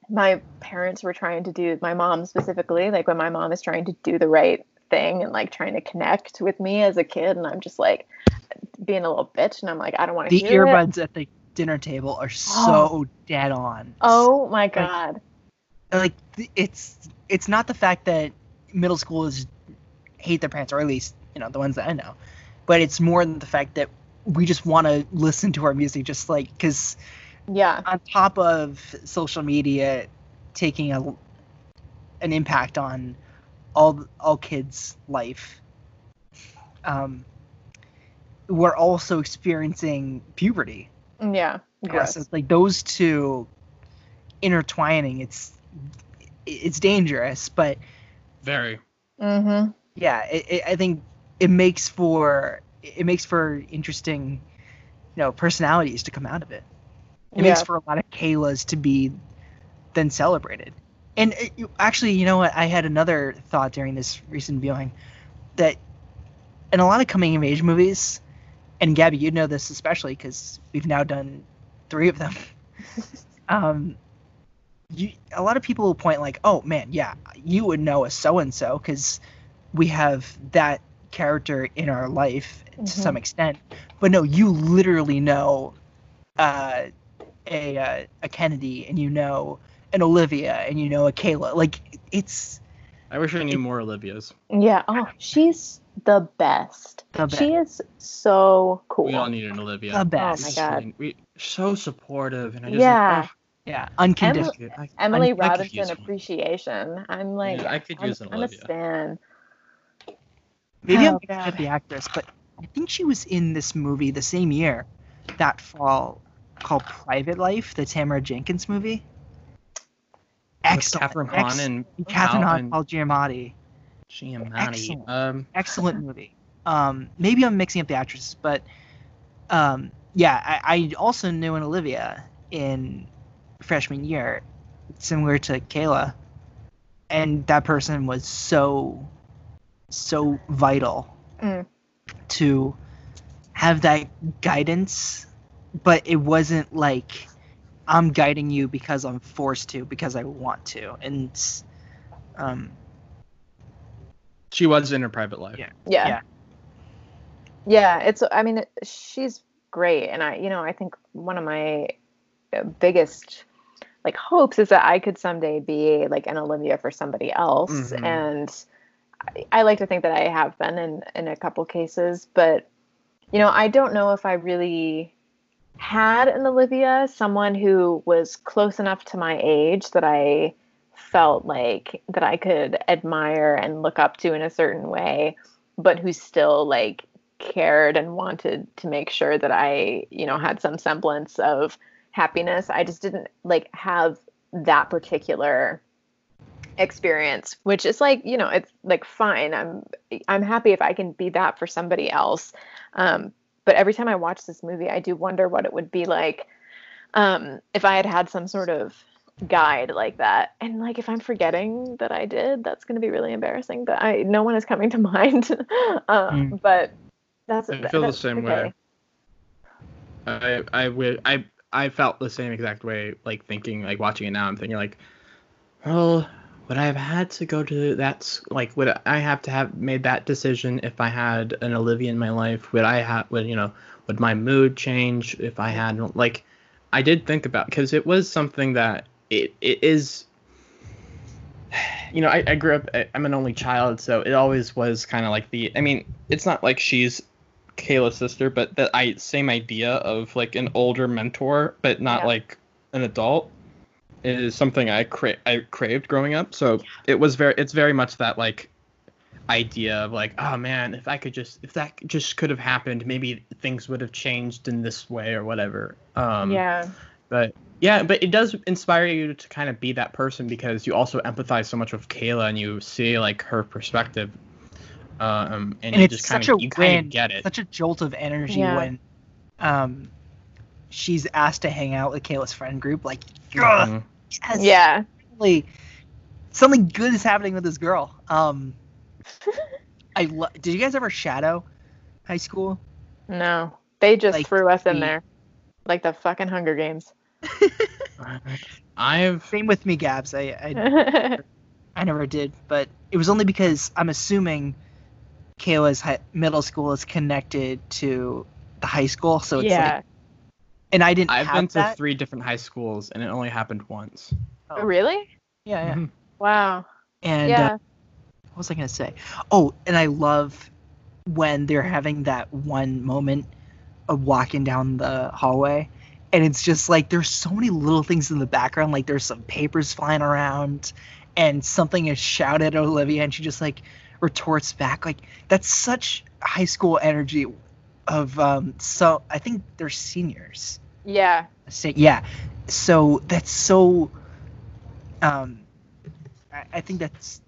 my parents were trying to do my mom specifically like when my mom is trying to do the right thing and like trying to connect with me as a kid and I'm just like being a little bitch and I'm like I don't want to
The
hear it.
earbuds at the dinner table are so dead on.
Oh my god.
like th- it's it's not the fact that middle schoolers hate their parents or at least you know the ones that i know but it's more than the fact that we just want to listen to our music just like because
Yeah.
on top of social media taking a an impact on all all kids life um we're also experiencing puberty
Yeah.
Yes. it's like those two intertwining it's it's dangerous but
Very.
Mm-hmm.
yeah it, it, i think it makes for it makes for interesting you know personalities to come out of it it makes for a lot of kayla's to be then celebrated and it, actually you know what i had another thought during this recent viewing that in a lot of coming of age movies and gaby you know this especially because we've now done three of them um you, a lot of people will point like oh man yeah you would know a so and so because we have that character in our life
Mhm.
to some extent but no you literally know uh, a uh, a kennedy and you know an olivia and you know a kayla like it's
I wish I knew more Olivia's.
Yeah. Oh, she's the best.
The best.
She is so cool.
We all need an Olivia.
the best oh
God.
I mean, we so supportive, and I just
Yeah.
Like,
yeah unconditional
oh, I-
Emily
I- I could
Robinson
use one.
appreciation. I'm like,
Yeah, I could
I'm,
use an
I'm a
Olivia.
stan.
maybe i'm
Oh,
mixing
God.
the actress but i think she was in this movie the same year that fall called private life the tamara jenkins movie
With
excellent
Kathryn Hahn
ex-
and
Kathryn
Al
Hahn,
and
Paul Giamatti.
Giamatti.
Excellent.
Um,
excellent movie. Um, maybe I'm mixing up the actresses, but um, yeah, I, I also knew an Olivia in freshman year, similar to Kayla, and that person was so so vital
Mm.
to have that guidance, but it wasn't like I'm guiding you because I'm forced to, because I want to, and um,
she was in her private life.
Yeah.
Yeah.
Yeah.
Yeah, it's I mean she's great and I you know, I think one of my uh, biggest like hopes is that I could someday be like an Olivia for somebody else
Mhm.
and I, I like to think that I have been in in a couple cases, but you know, I don't know if I really had an Olivia, someone who was close enough to my age that I felt like that I could admire and look up to in a certain way, but who still like cared and wanted to make sure that I, you know, had some semblance of happiness. I just didn't like have that particular experience, which is like, you know, it's like fine. I'm I'm happy if I can be that for somebody else. Um, but every time I watch this movie, I do wonder what it would be like um, if I had had some sort of guide like that. And like if I'm forgetting that I did, that's going to be really embarrassing. But I no one is coming to mind. um,
Mm.
But that's
I feel the same
okay.
way. I I would I I felt the same exact way. Like thinking, like watching it now, I'm thinking like, well, would I have had to go to that? Like, would I have to have made that decision if I had an Olivia in my life? Would I have? Would you know? Would my mood change if I had like? I did think about because it was something that it it is. You know, I, I grew up. I- I'm an only child, so it always was kind of like the. I mean, it's not like she's Kayla's sister, but that I same idea of like an older mentor, but not
Yeah.
like an adult, is something I cra- I craved growing up. So it was very it's very much that like idea of like oh man if I could just if that just could have happened maybe things would have changed in this way or whatever. Um,
yeah.
but yeah, but it does inspire you to kind of be that person because you also empathize so much with Kayla and you see like her perspective. Um, and,
And
you
it's
just kind
such
of
a
you kind
win,
of get it.
such a jolt of energy
Yeah.
when um she's asked to hang out with Kayla's friend group. Like, ugh,
Mhm.
Yes,
Yeah.
finally, something good is happening with this girl. Um, I lo- did you guys ever shadow high school?
No. They just
Like,
threw us in
the-
there. Like the fucking Hunger Games.
I've
Same with me, Gabs. I, I I never did, but it was only because I'm assuming Kayla's hi- middle school is connected to the high school, so it's
yeah.
like, and I didn't
I've
have
been to
that.
three different high schools and it only happened once.
Oh.
Really?
Yeah, yeah.
Mhm.
Wow.
And
yeah.
uh, what was I gonna say? Oh, and I love when they're having that one moment of walking down the hallway, and it's just like there's so many little things in the background. Like there's some papers flying around, and something is shouted at Olivia, and she just like retorts back. Like that's such high school energy. Of um, so I think they're seniors.
Yeah.
Say yeah. So that's so. Um, I, I think that's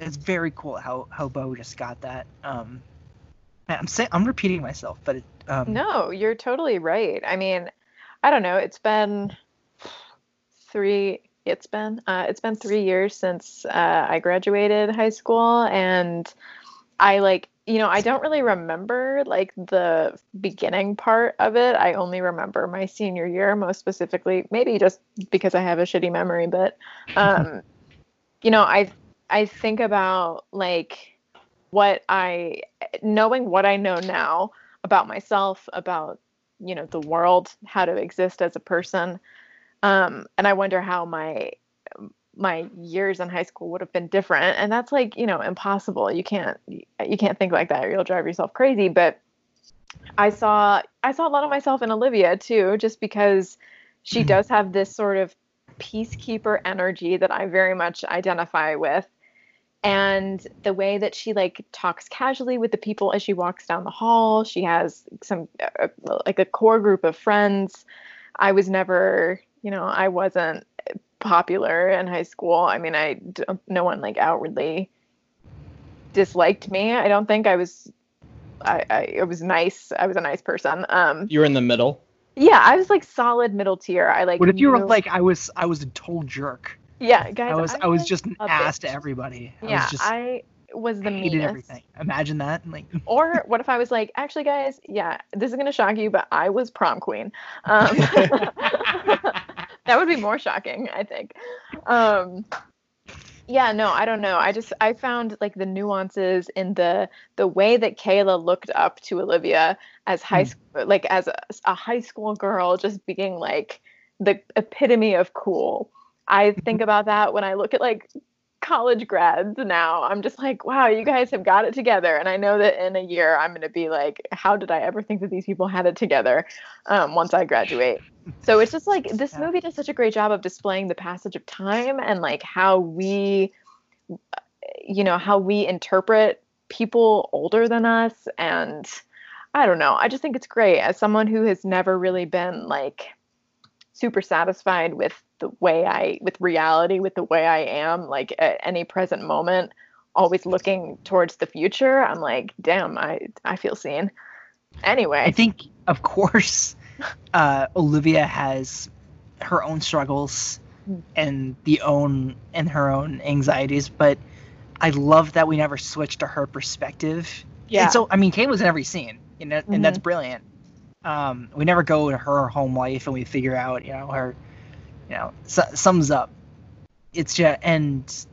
it's very cool how how Bo just got that. Um, I'm saying I'm repeating myself, but it, um,
No, you're totally right. I mean, I don't know. It's been three. It's been uh, it's been three years since uh, I graduated high school, and I like you know I don't really remember like the beginning part of it. I only remember my senior year, most specifically, maybe just because I have a shitty memory. But um, you know, I I think about like what I knowing what I know now about myself, about you know the world, how to exist as a person, um, and I wonder how my my years in high school would have been different. And that's like you know impossible. You can't you can't think like that, or you'll drive yourself crazy. But I saw I saw a lot of myself in Olivia too, just because she does have this sort of peacekeeper energy that I very much identify with and the way that she like talks casually with the people as she walks down the hall she has some uh, like a core group of friends i was never you know i wasn't popular in high school i mean i don't- no one like outwardly disliked me i don't think i was I, I it was nice i was a nice person um
You're in the middle.
yeah i was like solid middle tier i like
what if you were
knew-
like I was I was a total jerk.
yeah guys
I was I was
was
just an
a
ass to everybody. I
yeah
was just
i was the
hated
meanest
everything. Imagine that. Like
Or what if I was like, actually, guys, yeah, this is gonna shock you, but I was prom queen. Um, that would be more shocking, I think. Um, yeah, no, I don't know. I just I found like the nuances in the the way that Kayla looked up to Olivia as high
Hmm.
school, like as a, a high school girl, just being like the epitome of cool. I think about that when I look at like college grads now. I'm just like, wow, you guys have got it together. And I know that in a year I'm going to be like, how did I ever think that these people had it together um, once I graduate? So it's just like this
Yeah.
movie does such a great job of displaying the passage of time and like how we, you know, how we interpret people older than us. And I don't know. I just think it's great as someone who has never really been like super satisfied with the way I with reality, with the way I am, like at any present moment, always looking towards the future. I'm like, damn, I I feel seen. Anyway,
I think, of course, uh, Olivia has her own struggles
Mm.
and the own and her own anxieties, but I love that we never switched to her perspective.
yeah,
And so, I mean, Kate was in every scene, you know, and
Mm-hmm.
that's brilliant. Um, we never go to her home life and we figure out, you know, her, you know, su- sums up. It's just, and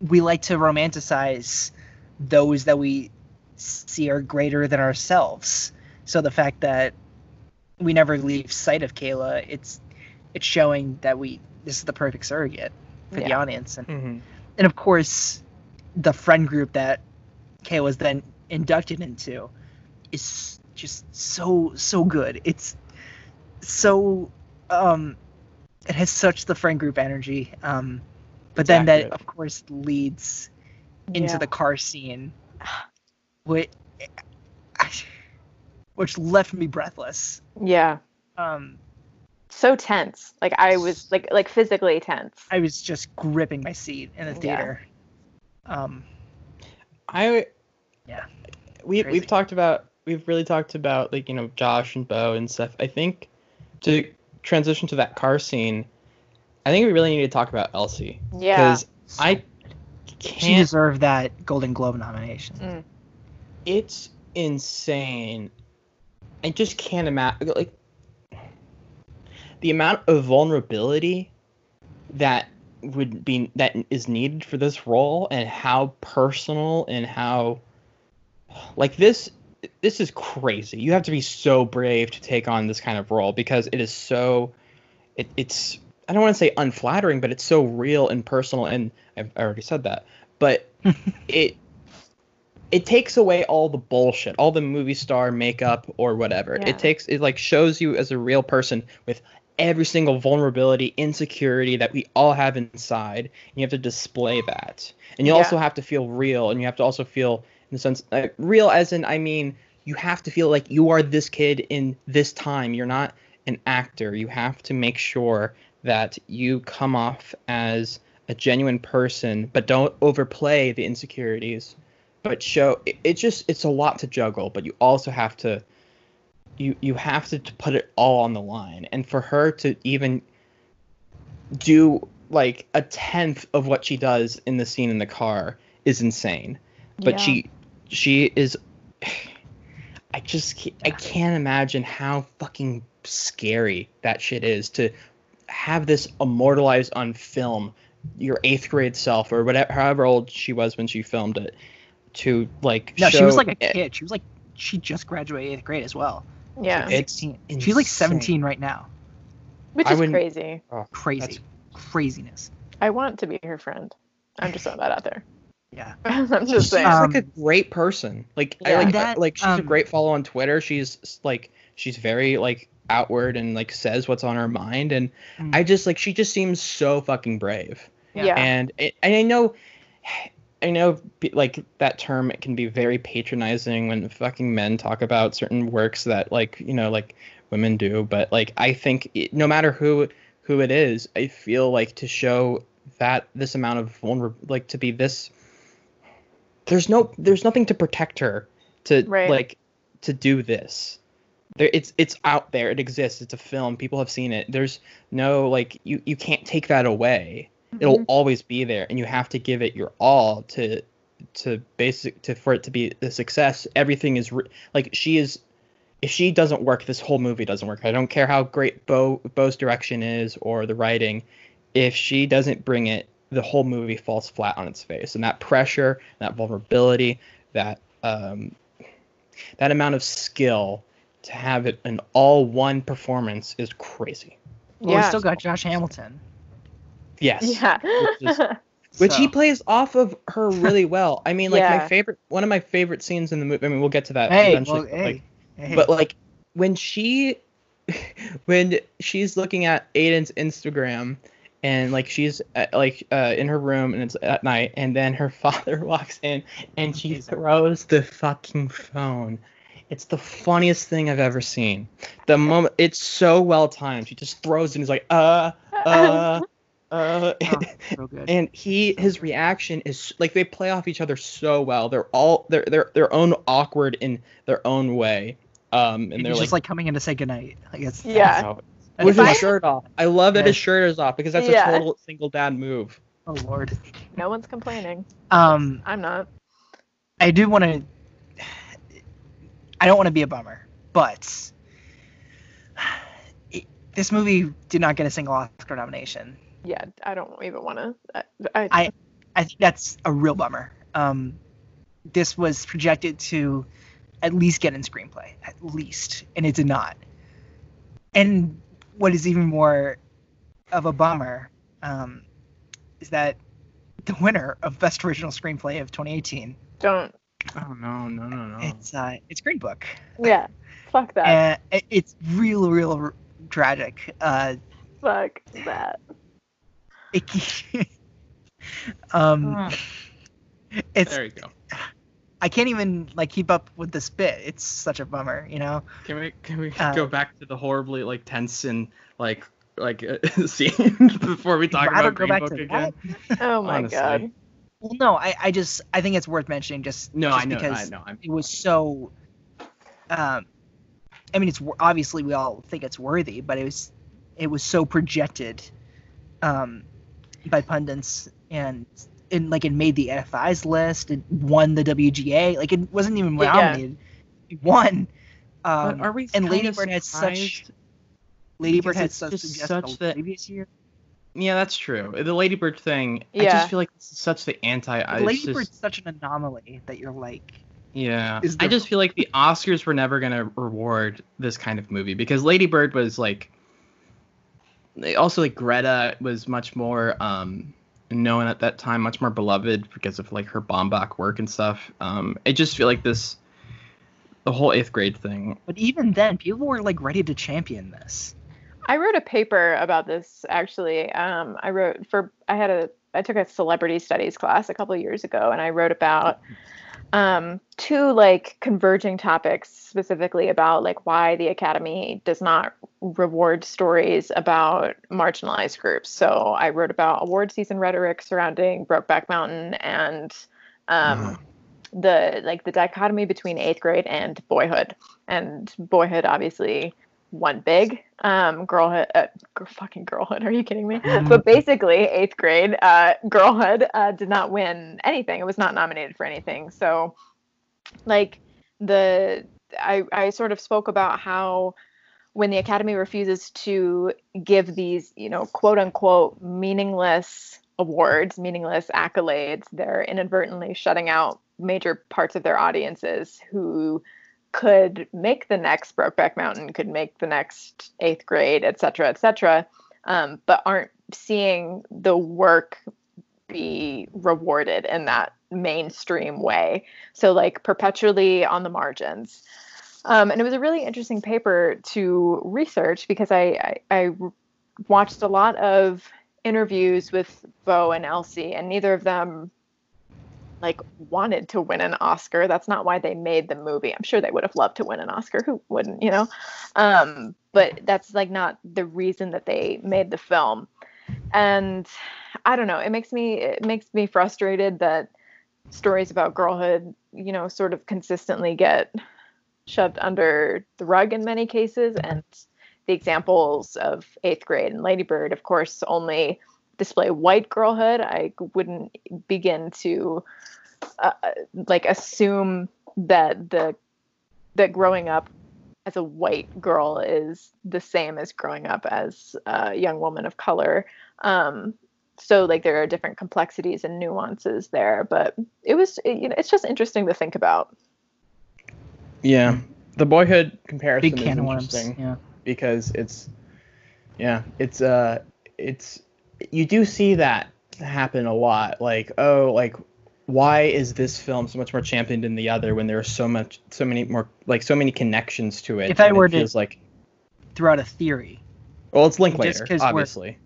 we like to romanticize those that we see are greater than ourselves. So the fact that we never leave sight of Kayla, it's it's showing that we this is the perfect surrogate for the audience, and
Mm-hmm.
and of course, the friend group that Kay was then inducted into is just so so good. It's so um, it has such the friend group energy. Um, but
It's
then that of course leads into
Yeah.
the car scene, which which left me breathless.
yeah,
Um,
so tense. Like I was like like physically tense.
I was just gripping my seat in the
Yeah.
theater. Um,
I
Yeah.
We
Crazy.
we've talked about we've really talked about like you know Josh and Bo and stuff. I think to transition to that car scene, I think we really need to talk about Elsie
Yeah,
because I
she
can't.
deserved that Golden Globe nomination.
Mm.
It's insane. I just can't imagine like the amount of vulnerability that would be that is needed for this role and how personal and how like this this is crazy. You have to be so brave to take on this kind of role because it is so it, it's I don't want to say unflattering, but it's so real and personal and I've already said that. But it it takes away all the bullshit, all the movie star makeup or whatever.
Yeah.
It takes it like shows you as a real person with every single vulnerability, insecurity that we all have inside. And you have to display that. And you
Yeah.
also have to feel real and you have to also feel in the sense uh, real as in I mean you have to feel like you are this kid in this time. You're not an actor. You have to make sure that you come off as a genuine person, but don't overplay the insecurities. But show it, it just it's a lot to juggle, but you also have to you you have to, to put it all on the line. And for her to even do like a tenth of what she does in the scene in the car is insane. But
Yeah.
she she is I just I can't imagine how fucking scary that shit is to have this immortalized on film your eighth grade self or whatever however old she was when she filmed it to like
No, she was like a
it-
kid. She was like she just graduated eighth grade as well.
yeah,
It's
16. She's like 17 right now.
which is crazy.
oh,
Crazy. Craziness.
I want to be her friend. I'm just throwing that out there.
Yeah.
I'm
She's
just saying.
Um,
like a great person. Like I like
That,
like she's a
um,
great follow on Twitter. She's like she's very like outward and like says what's on her mind and
Mm.
I just like she just seems so fucking brave.
yeah.
And it, and I know I know like that term it can be very patronizing when fucking men talk about certain works that like, you know, like women do, but like I think it, no matter who who it is, I feel like to show that this amount of vulner like to be this there's no there's nothing to protect her to
Right.
like to do this. There it's it's out there. It exists. It's a film. People have seen it. There's no like you you can't take that away. It'll
Mhm.
always be there and you have to give it your all to to basic to for it to be a success. Everything is re- like she is if she doesn't work this whole movie doesn't work. I don't care how great bo bo's direction is or the writing. If she doesn't bring it the whole movie falls flat on its face and that pressure that vulnerability that um that amount of skill to have it in all one performance is crazy
Well, we still got Josh Hamilton.
yes
yeah.
Which is- which he plays off of her really well. I mean, like my favorite, one of my favorite scenes in the movie. I mean, we'll get to that
Hey,
eventually.
well,
but,
hey,
like,
hey.
but like when she, when she's looking at Aiden's Instagram, and like she's at, like uh, in her room and it's at night, and then her father walks in and she throws the fucking phone It's the funniest thing I've ever seen. The moment it's so well timed. she just throws it and he's like, uh, uh, uh.
Oh, so good.
and he his reaction is like they play off each other so well. They're all they're they're their own awkward in their own way. Um, and,
and
they're
he's
like,
just like coming in to say goodnight. I guess.
Yeah.
That's
with his
I-
shirt off. I love that his shirt is off because that's
Yeah.
a total single dad move.
Oh lord.
no one's complaining.
Um,
I'm not.
I do want to. I don't want to be a bummer, but it, this movie did not get a single Oscar nomination.
Yeah, I don't even want to. I, I,
I- I think that's a real bummer. Um, this was projected to at least get in screenplay, at least, and it did not. And what is even more of a bummer um, is that the winner of Best Original Screenplay of 2018,
don't.
Oh no no no no.
it's uh, it's Green Book.
Yeah. Fuck that.
and it's real, real r- tragic. Uh,
Fuck that.
it, um, it's
there you go.
I can't even like keep up with this bit. It's such a bummer, you know.
Can we can we
Uh,
go back to the horribly like tense and like like uh, scene before we talk about
go
Green Book again?
that.
Oh my
Honestly.
god.
Well, no, I, I just I think it's worth mentioning just
No,
just
I know,
because
I know. I'm,
it was so. Um, I mean, it's obviously we all think it's worthy, but it was it was so projected, um, by pundits and and like it made the AFI's list. It won the WGA. Like it wasn't even
Yeah.
nominated. It won. Um,
but are we
and
kinda
Lady Bird had such
surprised?
Lady Bird had such
just such that-
previous year.
Yeah, that's true. The Ladybird thing.
yeah.
I just feel like this is such the anti. I
Lady
it's just-
Bird's such an anomaly that you're like,
Yeah,
is
I just feel like the Oscars were never gonna reward this kind of movie because Lady Bird was like. Also, like Greta was much more um, known at that time, much more beloved because of like her Baumbach work and stuff. Um, I just feel like this, the whole eighth grade thing.
but even then, people were like ready to champion this.
I wrote a paper about this actually. Um, I wrote for I had a I took a celebrity studies class a couple of years ago, and I wrote about um, two like converging topics specifically about like why the Academy does not reward stories about marginalized groups. So I wrote about award season rhetoric surrounding Brokeback Mountain and um, the like the dichotomy between eighth grade and boyhood. And boyhood obviously won big. Um, girlhood, uh, fucking girlhood. Are you kidding me?
Mhm.
But basically, eighth grade, uh, girlhood uh, did not win anything. It was not nominated for anything. So, like the I I sort of spoke about how when the Academy refuses to give these, you know, quote unquote meaningless awards, meaningless accolades, they're inadvertently shutting out major parts of their audiences who could make the next Brokeback Mountain, could make the next eighth grade, et cetera, et cetera, um, but aren't seeing the work be rewarded in that mainstream way. So, like, perpetually on the margins. Um, and it was a really interesting paper to research because I, I, I watched a lot of interviews with Bo and Elsie, and neither of them like wanted to win an Oscar. That's not why they made the movie. I'm sure they would have loved to win an Oscar. Who wouldn't, you know? Um, but that's like not the reason that they made the film. And I don't know. It makes me it makes me frustrated that stories about girlhood, you know, sort of consistently get shoved under the rug in many cases. And the examples of eighth grade and Ladybird, of course, only display white girlhood. I wouldn't begin to uh, like assume that the that growing up as a white girl is the same as growing up as a young woman of color. Um, so like there are different complexities and nuances there, but it was it, you know it's just interesting to think about.
Yeah, the boyhood comparison
Big
is
can of worms.
interesting
Yeah.
because it's, yeah, it's uh, it's you do see that happen a lot. Like, oh, like why is this film so much more championed than the other when there are so much, so many more, like so many connections to it?
If I
and it
were to-
feels like,
Throughout a theory.
well, it's
just
Linklater,
'cause we're-
obviously.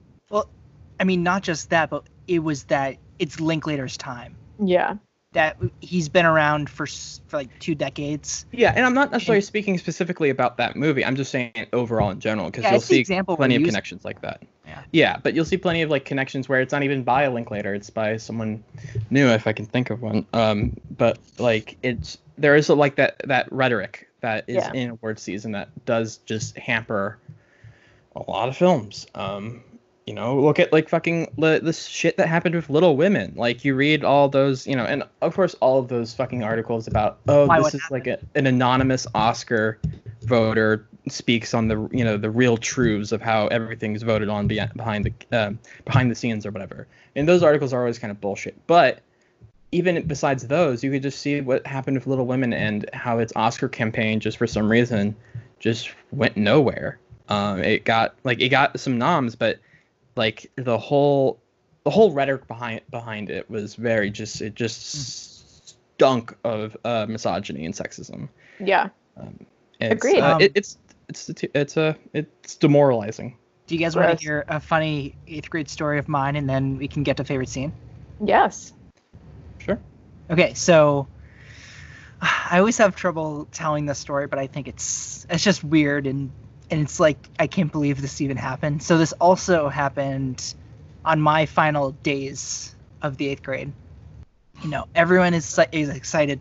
I mean, not just that, but it was that it's Linklater's time.
Yeah.
that he's been around for, for like two decades.
Yeah, and I'm not necessarily speaking specifically about that movie. I'm just saying overall in general because
Yeah,
you'll see
example
plenty of connections like that.
Yeah.
Yeah, but you'll see plenty of like connections where it's not even by a Linklater. It's by someone new, if I can think of one. Um, but like it's there is a, like that that rhetoric that is
Yeah.
in award season that does just hamper a lot of films. Um, you know, look at like fucking li- this shit that happened with Little Women. Like you read all those, you know, and of course all of those fucking articles about oh
Why,
this is like a, an anonymous Oscar voter speaks on the you know the real truths of how everything's voted on be- behind the um, behind the scenes or whatever. And those articles are always kind of bullshit. But even besides those, you could just see what happened with Little Women and how its Oscar campaign just for some reason just went nowhere. Um, it got like it got some noms, but like the whole the whole rhetoric behind behind it was very just it just stunk of uh, misogyny and sexism.
Yeah.
It's,
Agreed.
Uh,
Um,
it, it's it's it's a it's demoralizing.
Do you guys want to hear a funny eighth grade story of mine, and then we can get to favorite scene?
Yes.
Sure.
Okay, so I always have trouble telling this story, but I think it's it's just weird and and it's like I can't believe this even happened. So this also happened on my final days of the eighth grade. You know, everyone is is excited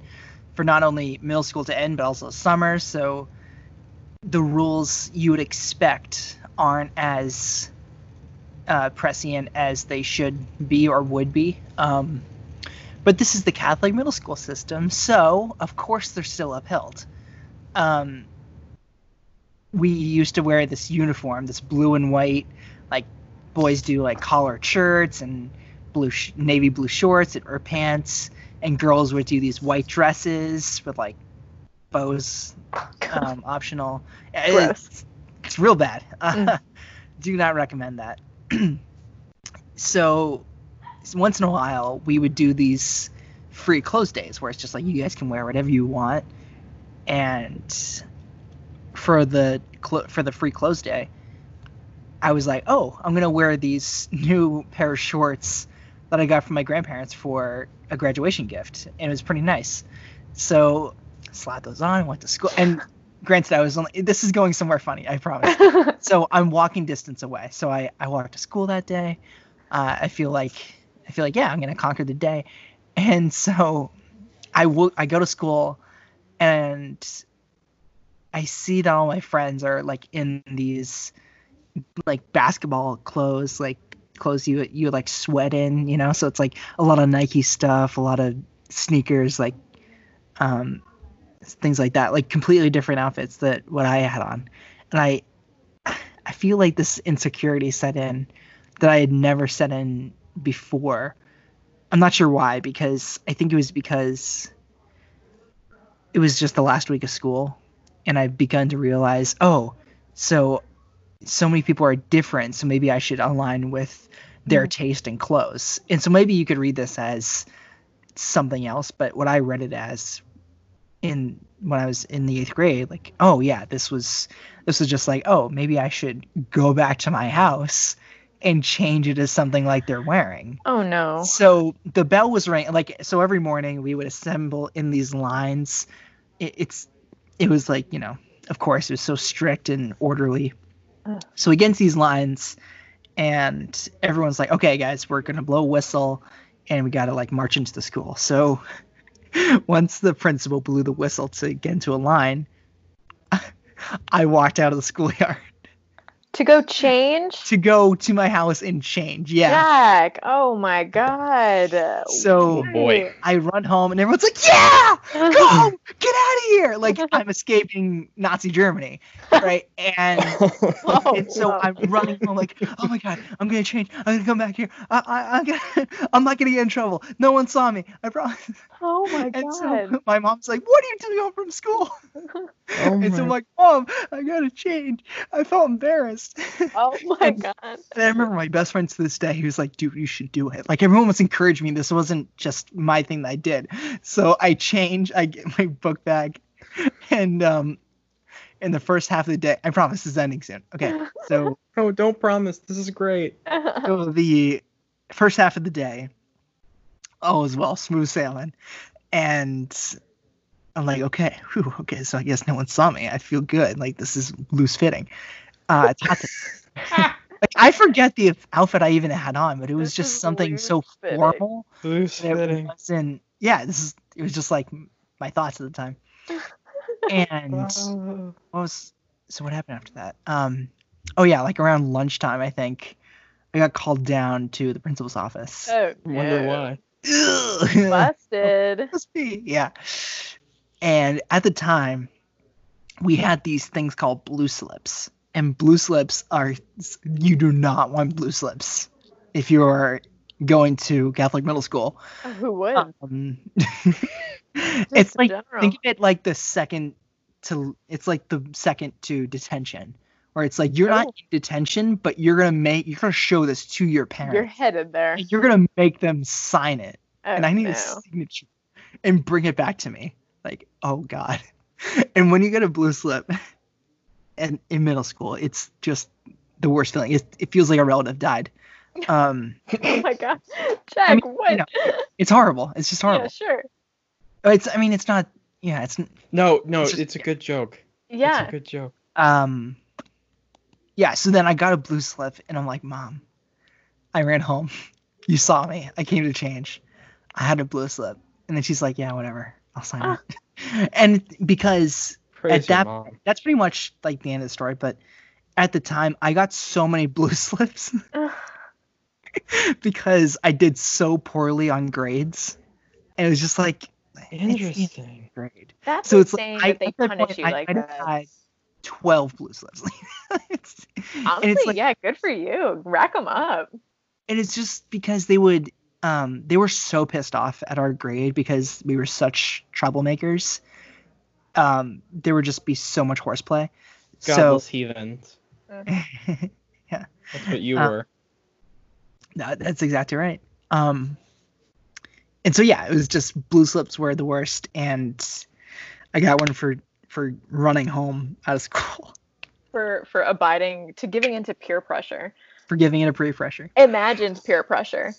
for not only middle school to end, but also summer. So the rules you would expect aren't as uh, prescient as they should be or would be. Um, but this is the Catholic middle school system, so of course they're still upheld. Um, we used to wear this uniform, this blue and white, like boys do like collared shirts and blue sh- navy blue shorts or pants, and girls would do these white dresses with like bows um, optional. It's, it's real bad.
Mm.
do not recommend that. so once in a while we would do these free clothes days where it's just like you guys can wear whatever you want and for the cl- for the free clothes day i was like oh i'm gonna wear these new pair of shorts that i got from my grandparents for a graduation gift and it was pretty nice so slapped those on went to school and granted i was only this is going somewhere funny i promise so I'm walking distance away. So I, I walked to school that day. Uh, I feel like I feel like yeah, I'm gonna conquer the day. And so I will I go to school and I see that all my friends are like in these like basketball clothes, like clothes you you like sweat in, you know. So it's like a lot of Nike stuff, a lot of sneakers, like um things like that, like completely different outfits that what I had on. And I I feel like this insecurity set in that I had never set in before. I'm not sure why, because I think it was because it was just the last week of school, and I've begun to realize, oh, so so many people are different, so maybe I should align with their mm-hmm. taste in clothes. And so maybe you could read this as something else, but what I read it as in when I was in the eighth grade, like, oh yeah, this was this was just like, oh, maybe I should go back to my house and change it as something like they're wearing.
oh no.
So the bell was ringing. Like so, every morning we would assemble in these lines. It, it's it was like you know, of course, it was so strict and orderly.
Ugh.
So against these lines, and everyone's like, okay, guys, we're gonna blow a whistle, and we gotta like march into the school. So once the principal blew the whistle to get into a line, I walked out of the schoolyard
To go change?
to go to my house and change. Yeah.
Jack. Oh my god.
So-
Oh, boy.
I run home and everyone's like, "Yeah, go home, get out of here!" Like I'm escaping Nazi Germany, right? And,
Oh,
and so
wow.
I'm running home like, "Oh my god, I'm gonna change. I'm gonna come back here. I, I, I'm gonna, I'm not gonna get in trouble. No one saw me. I promise."
Oh my god.
And so my mom's like, "What are you doing home from school?"
Oh
and so I'm like, "Mom, I gotta change." I felt embarrassed.
oh my
And-
god.
And I remember my best friend to this day, he was like, dude, you should do it. Like everyone was encouraging me. This wasn't just my thing that I did. So I change, I get my book bag. And um in the first half of the day, I promise this is ending soon. Okay. So,
oh, don't promise. This is great.
so the first half of the day, all is well, smooth sailing. And I'm like, okay, whew, okay, so I guess no one saw me. I feel good. Like this is loose fitting. Uh, it's hot. to- like I forget the outfit I even had on, but it was
This
just something so
loose fitting.
formal.
Loose
that It wasn't. Yeah, this is. It was just like my thoughts at the time. And what was so what happened after that um oh yeah like around lunchtime i think i got called down to the principal's office
Oh,
wonder why.
Ugh.
Busted.
Must be, yeah and at the time we had these things called blue slips and blue slips are you do not want blue slips if you're going to catholic middle school
Who would?
um, it's like
general.
think of it like the second to it's like the second to detention where it's like you're not
Oh.
in detention but you're gonna make you're gonna show this to your parents
You're headed there.
you're gonna make them sign it
Oh,
and i need
no.
a signature and bring it back to me like oh god and when you get a blue slip and in middle school it's just the worst feeling it, it feels like a relative died um
Oh my god, Jack,
mean, you
what?
know, it's horrible it's just horrible
yeah, sure.
it's i mean it's not yeah it's
No, no,
It's
it's, a good joke.
Yeah.
It's a good joke.
um yeah so then i got a blue slip and i'm like mom i ran home you saw me i came to change i had a blue slip and then she's like yeah whatever i'll sign
Ah.
it and because
Praise
that
mom.
that's pretty much like the end of the story but at the time i got so many blue slips because i did so poorly on grades and it was just like it's
Interesting.
grade
That's
so it's
insane
like I,
that they punish
point,
you
I,
like
I'd have
that.
had 12 blue slips It's- and
Honestly,
it's like
yeah, good for you. Rack them up.
and it's just because they would um they were so pissed off at our grade because we were such troublemakers um there would just be so much horseplay
Godless heathens.
so
That's what you
Uh,
were.
that, that's exactly right um and so yeah it was just blue slips were the worst and i got one for for running home out of school
For for abiding to giving into peer pressure.
for giving it a pre-pressure
Imagined peer pressure.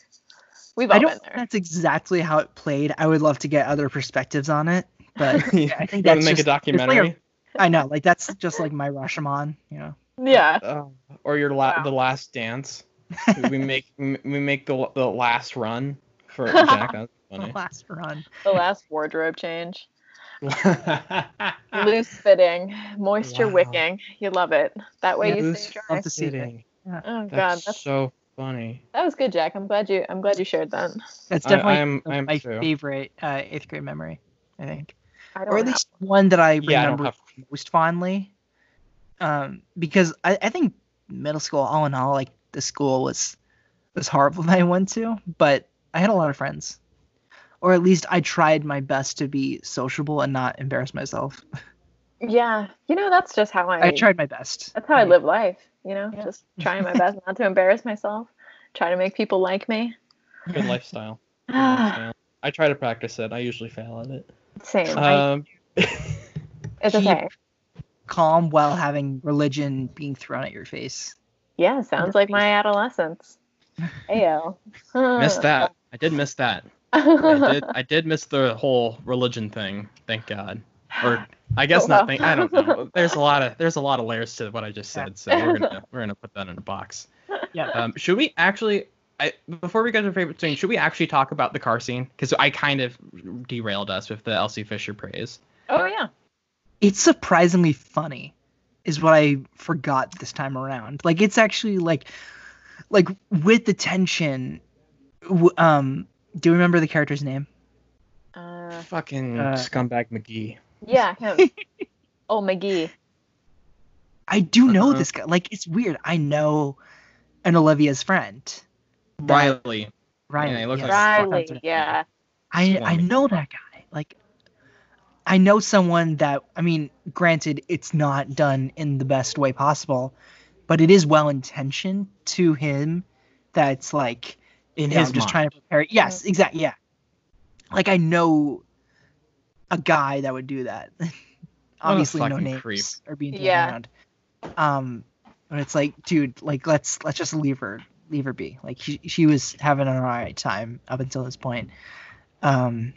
We've all
i don't
been
think
there.
that's exactly how it played i would love to get other perspectives on it but I think
you want
that's
to make a
just- like a-
documentary?
I know, like that's just like my Rashomon, you know.
Yeah.
Uh, or your la-
Wow.
the last dance. we make we make the the last run for Jack. That's
The
funny.
last run.
The last wardrobe change. Loose fitting, moisture
Wow.
wicking. You love it. That way
Yeah,
you
Loose
stay dry.
Love to see it.
Fitting.
Oh god,
That's
that's,
so funny.
that was good, Jack. I'm glad you I'm glad you shared that.
That's definitely
I am- I am
my
too.
favorite uh, eighth grade memory, I think,
I don't
or at least one that I
Yeah, I
remember
have.
most fondly. Um, because I, I think middle school, all in all, like the school was was horrible that I went to, but I had a lot of friends, or at least I tried my best to be sociable and not embarrass myself.
Yeah, you know that's just how I.
I tried my best.
That's how I live life. You know,
Yeah.
just trying my best not to embarrass myself. Try to make people like me.
Good lifestyle. Good lifestyle. I try to practice it. I usually fail at it.
Same.
Um,
it's
keep-
okay.
Calm while having religion being thrown at your face.
Yeah, sounds like my adolescence. Ayo.
missed that. I did miss that. I did. I did miss the whole religion thing. Thank God. Or I guess
Oh,
not.
wow.
Thank. I don't know. There's a lot of there's a lot of layers to what I just said. So we're gonna we're gonna put that in a box.
Yeah.
Um, should we actually? I, before we go to the favorite scene, should we actually talk about the car scene? Because I kind of derailed us with the Elsie Fisher praise.
Oh yeah.
it's surprisingly funny is what i forgot this time around like it's actually like like with the tension w- um do you remember the character's name
Uh,
Fucking
Uh,
scumbag McGee.
yeah, him. oh McGee.
i do know
Uh-huh.
this guy like it's weird i know an olivia's friend that-
Riley.
Riley,
Yeah, he like-
Riley.
right.
Yeah.
I I know that guy. Like I know someone that I mean, granted it's not done in the best way possible, but it is well intentioned to him that's like
In
yeah,
his
I'm just
mind.
trying to prepare. Yes, exactly. Yeah. Like I know a guy that would do that. Obviously no names
creep.
are being thrown
Yeah.
around. Um but it's like, dude, like let's let's just leave her leave her be. Like she, she was having an alright time up until this point. Um,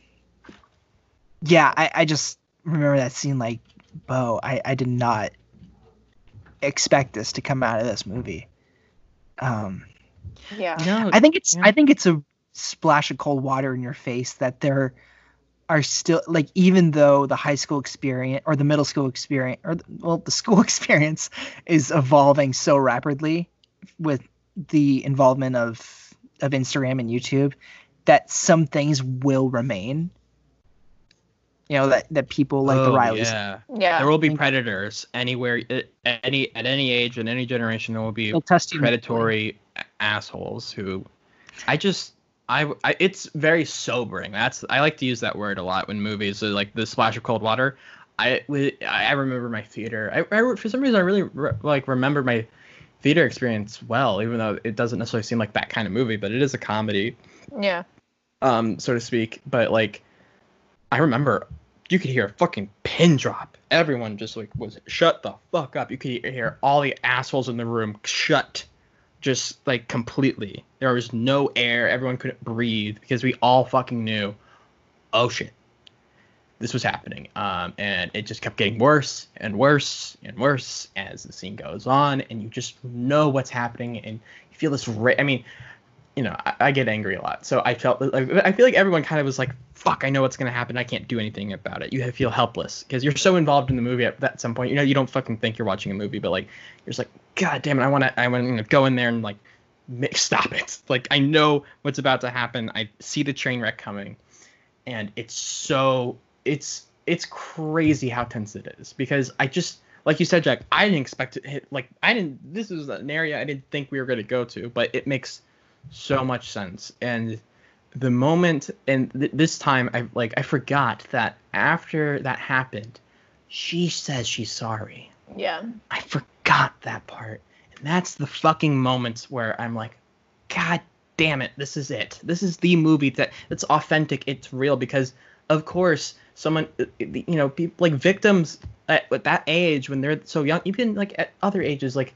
yeah, I, I just remember that scene like, Bo, I, I did not expect this to come out of this movie. Um,
Yeah.
No,
I think it's
yeah.
I think it's a splash of cold water in your face that there are still like even though the high school experience or the middle school experience or the, well the school experience is evolving so rapidly with the involvement of of Instagram and YouTube that some things will remain. You know that that people like the
Oh,
Rileys
Yeah.
Yeah.
There will be predators anywhere, at any at any age and any generation. There will be
will test
predatory assholes who, I just, I, I, it's very sobering. That's I like to use that word a lot when movies are like the splash of cold water. I, wi- I remember my theater. I, I for some reason I really re- like remember my theater experience well, even though it doesn't necessarily seem like that kind of movie, but it is a comedy
Yeah.
um, so to speak. But like, I remember you could hear a fucking pin drop. Everyone just like was shut the fuck up. You could hear all the assholes in the room shut, just like completely. There was no air. Everyone couldn't breathe because we all fucking knew, oh shit, this was happening. Um, and it just kept getting worse and worse and worse as the scene goes on, and you just know what's happening, and you feel this. Ra- I mean, you know, I, I get angry a lot, so I felt like I feel like everyone kind of was like, "Fuck, I know what's gonna happen. I can't do anything about it." You feel helpless because you're so involved in the movie at, at some point. You know, you don't fucking think you're watching a movie, but like you're just like, "God damn it, I want to, I want to go in there and like stop it." Like I know what's about to happen. I see the train wreck coming, and it's so it's it's crazy how tense it is because I just like you said, Jack. I didn't expect it. Hit, like I didn't. This is an area I didn't think we were gonna go to, but it makes so much sense. And the moment, and th- this time, I like I forgot that after that happened, she says she's sorry.
Yeah.
I forgot that part, and that's the fucking moments where I'm like, God damn it, this is it. This is the movie that it's authentic, it's real because of course someone uh, you know people like victims at, at that age when they're so young even like at other ages like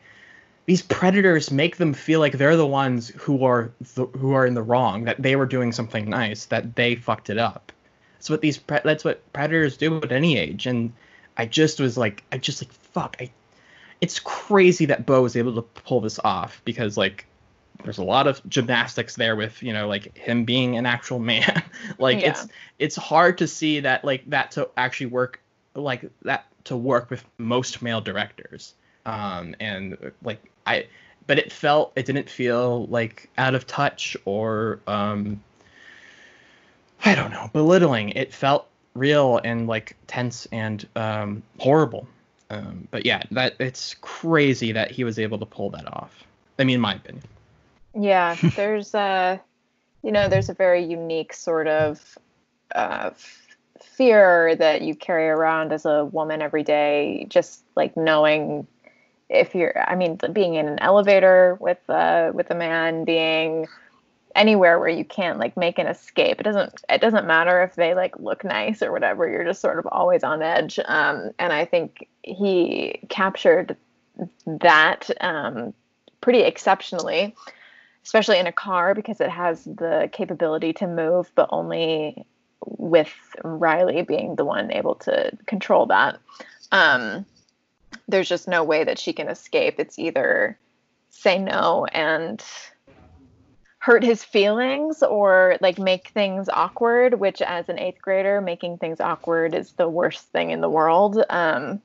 these predators make them feel like they're the ones who are the, who are in the wrong that they were doing something nice that they fucked it up. That's what these pre- that's what predators do at any age and i just was like i just like fuck i it's crazy that bo was able to pull this off because like there's a lot of gymnastics there with you know like him being an actual man. Like
Yeah.
it's it's hard to see that like that to actually work like that to work with most male directors. Um and like i but it felt it didn't feel like out of touch or um i don't know belittling. It felt real and like tense and um horrible. Um but yeah that it's crazy that he was able to pull that off. I mean in my opinion
Yeah, there's a, you know, there's a very unique sort of uh, fear that you carry around as a woman every day, just like knowing if you're, I mean, being in an elevator with uh, with a man, being anywhere where you can't like make an escape. It doesn't it doesn't matter if they like look nice or whatever. You're just sort of always on edge. Um, and I think he captured that um, pretty exceptionally especially in a car because it has the capability to move, but only with Riley being the one able to control that. Um, there's just no way that she can escape. It's either say no and hurt his feelings or like make things awkward, which as an eighth grader, making things awkward is the worst thing in the world. Um,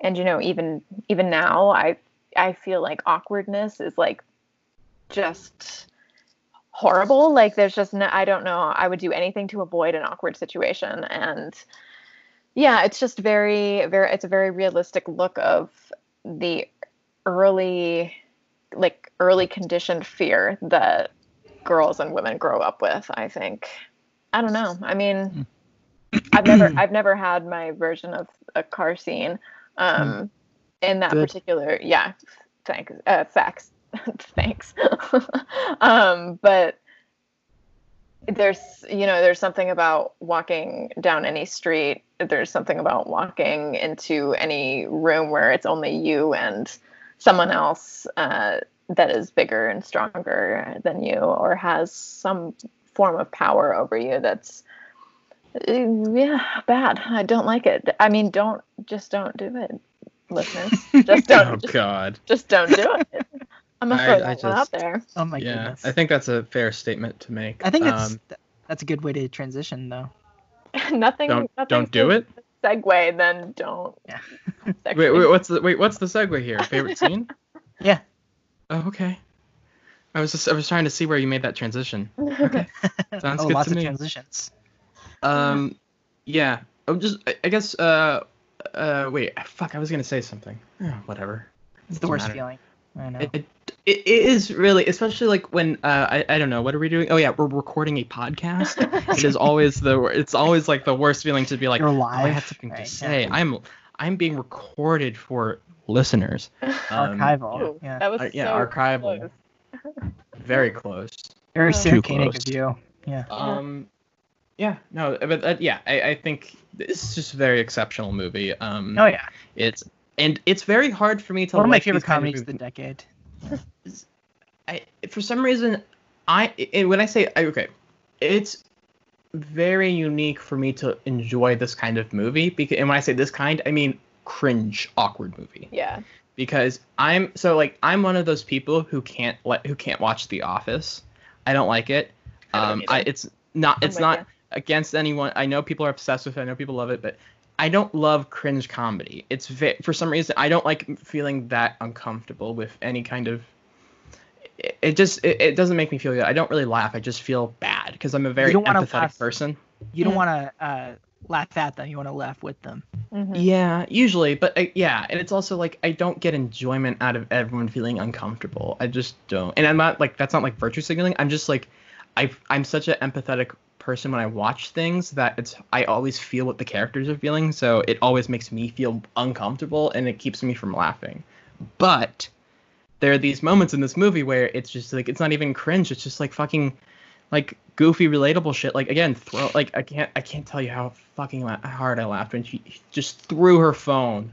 and you know, even even now, I I feel like awkwardness is like just horrible. Like there's just no, I don't know. I would do anything to avoid an awkward situation. And yeah, it's just very, very, it's a very realistic look of the early, like early conditioned fear that girls and women grow up with. I think. I don't know. I mean, I've never, I've never had my version of a car scene. Um, in that
Good.
particular, yeah. Thanks. Uh, facts. thanks. Um but there's you know there's something about walking down any street. There's something about walking into any room where it's only you and someone else uh that is bigger and stronger than you or has some form of power over you that's uh, yeah bad. I don't like it. I mean don't just don't do it listeners. Just don't
oh
just,
God.
just don't do it i'm gonna
I-
throw
I
that one out there
Oh my
yeah,
goodness.
I think that's a fair statement to make.
I think that's
Um,
that's a good way to transition though.
nothing
don't
nothing
don't do it.
segue then don't
Yeah.
Wait, wait, what's the wait? What's the segue here? Favorite scene?
Yeah.
Oh, okay. I was just I was trying to see where you made that transition.
okay
Sounds
oh,
good
lots
to
of transitions.
Um, yeah. I'm just I, I guess uh uh wait fuck I was gonna say something. Oh, whatever.
It's the worst
matter.
feeling. I know.
It, it, it is really, especially like when uh, I I don't know what are we doing? Oh yeah, we're recording a podcast. it is always the it's always like the worst feeling to be like
You're
oh. I have something
right,
to
yeah.
say. I'm I'm being recorded for listeners. Um,
Archival.
Ooh,
yeah.
that was
Uh, yeah,
so
archival.
close.
Very close.
Very
Too
close.
of you. Yeah.
Um, yeah, no, but uh, yeah, I, I think this is just a very exceptional movie. Um,
Oh yeah.
it's and it's very hard for me to.
One of my
like
favorite
these kind of
comedies of the decade.
I for some reason I and when I say I- okay, it's very unique for me to enjoy this kind of movie because and when I say this kind, I mean cringe awkward movie
yeah
because I'm so like I'm one of those people who can't let who can't watch The Office. I don't like it.
I don't
Um, I,
either.
it's not
I'm
it's
with
not
ya.
against anyone. I know people are obsessed with it. I know people love it, but I don't love cringe comedy. It's ve- for some reason I don't like feeling that uncomfortable with any kind of. It, it just it, it doesn't make me feel good. I don't really laugh. I just feel bad because I'm a very empathetic
laugh.
person.
You don't want to uh, laugh at them. You want to laugh with them.
Mhm.
Yeah, usually, but uh, yeah, and it's also like I don't get enjoyment out of everyone feeling uncomfortable. I just don't, and I'm not like that's not like virtue signaling. I'm just like, I I'm such an empathetic person when I watch things that it's I always feel what the characters are feeling, so it always makes me feel uncomfortable and it keeps me from laughing. But there are these moments in this movie where it's just like it's not even cringe. It's just like fucking like goofy relatable shit like again throw like i can't i can't tell you how fucking la- hard i laughed when she just threw her phone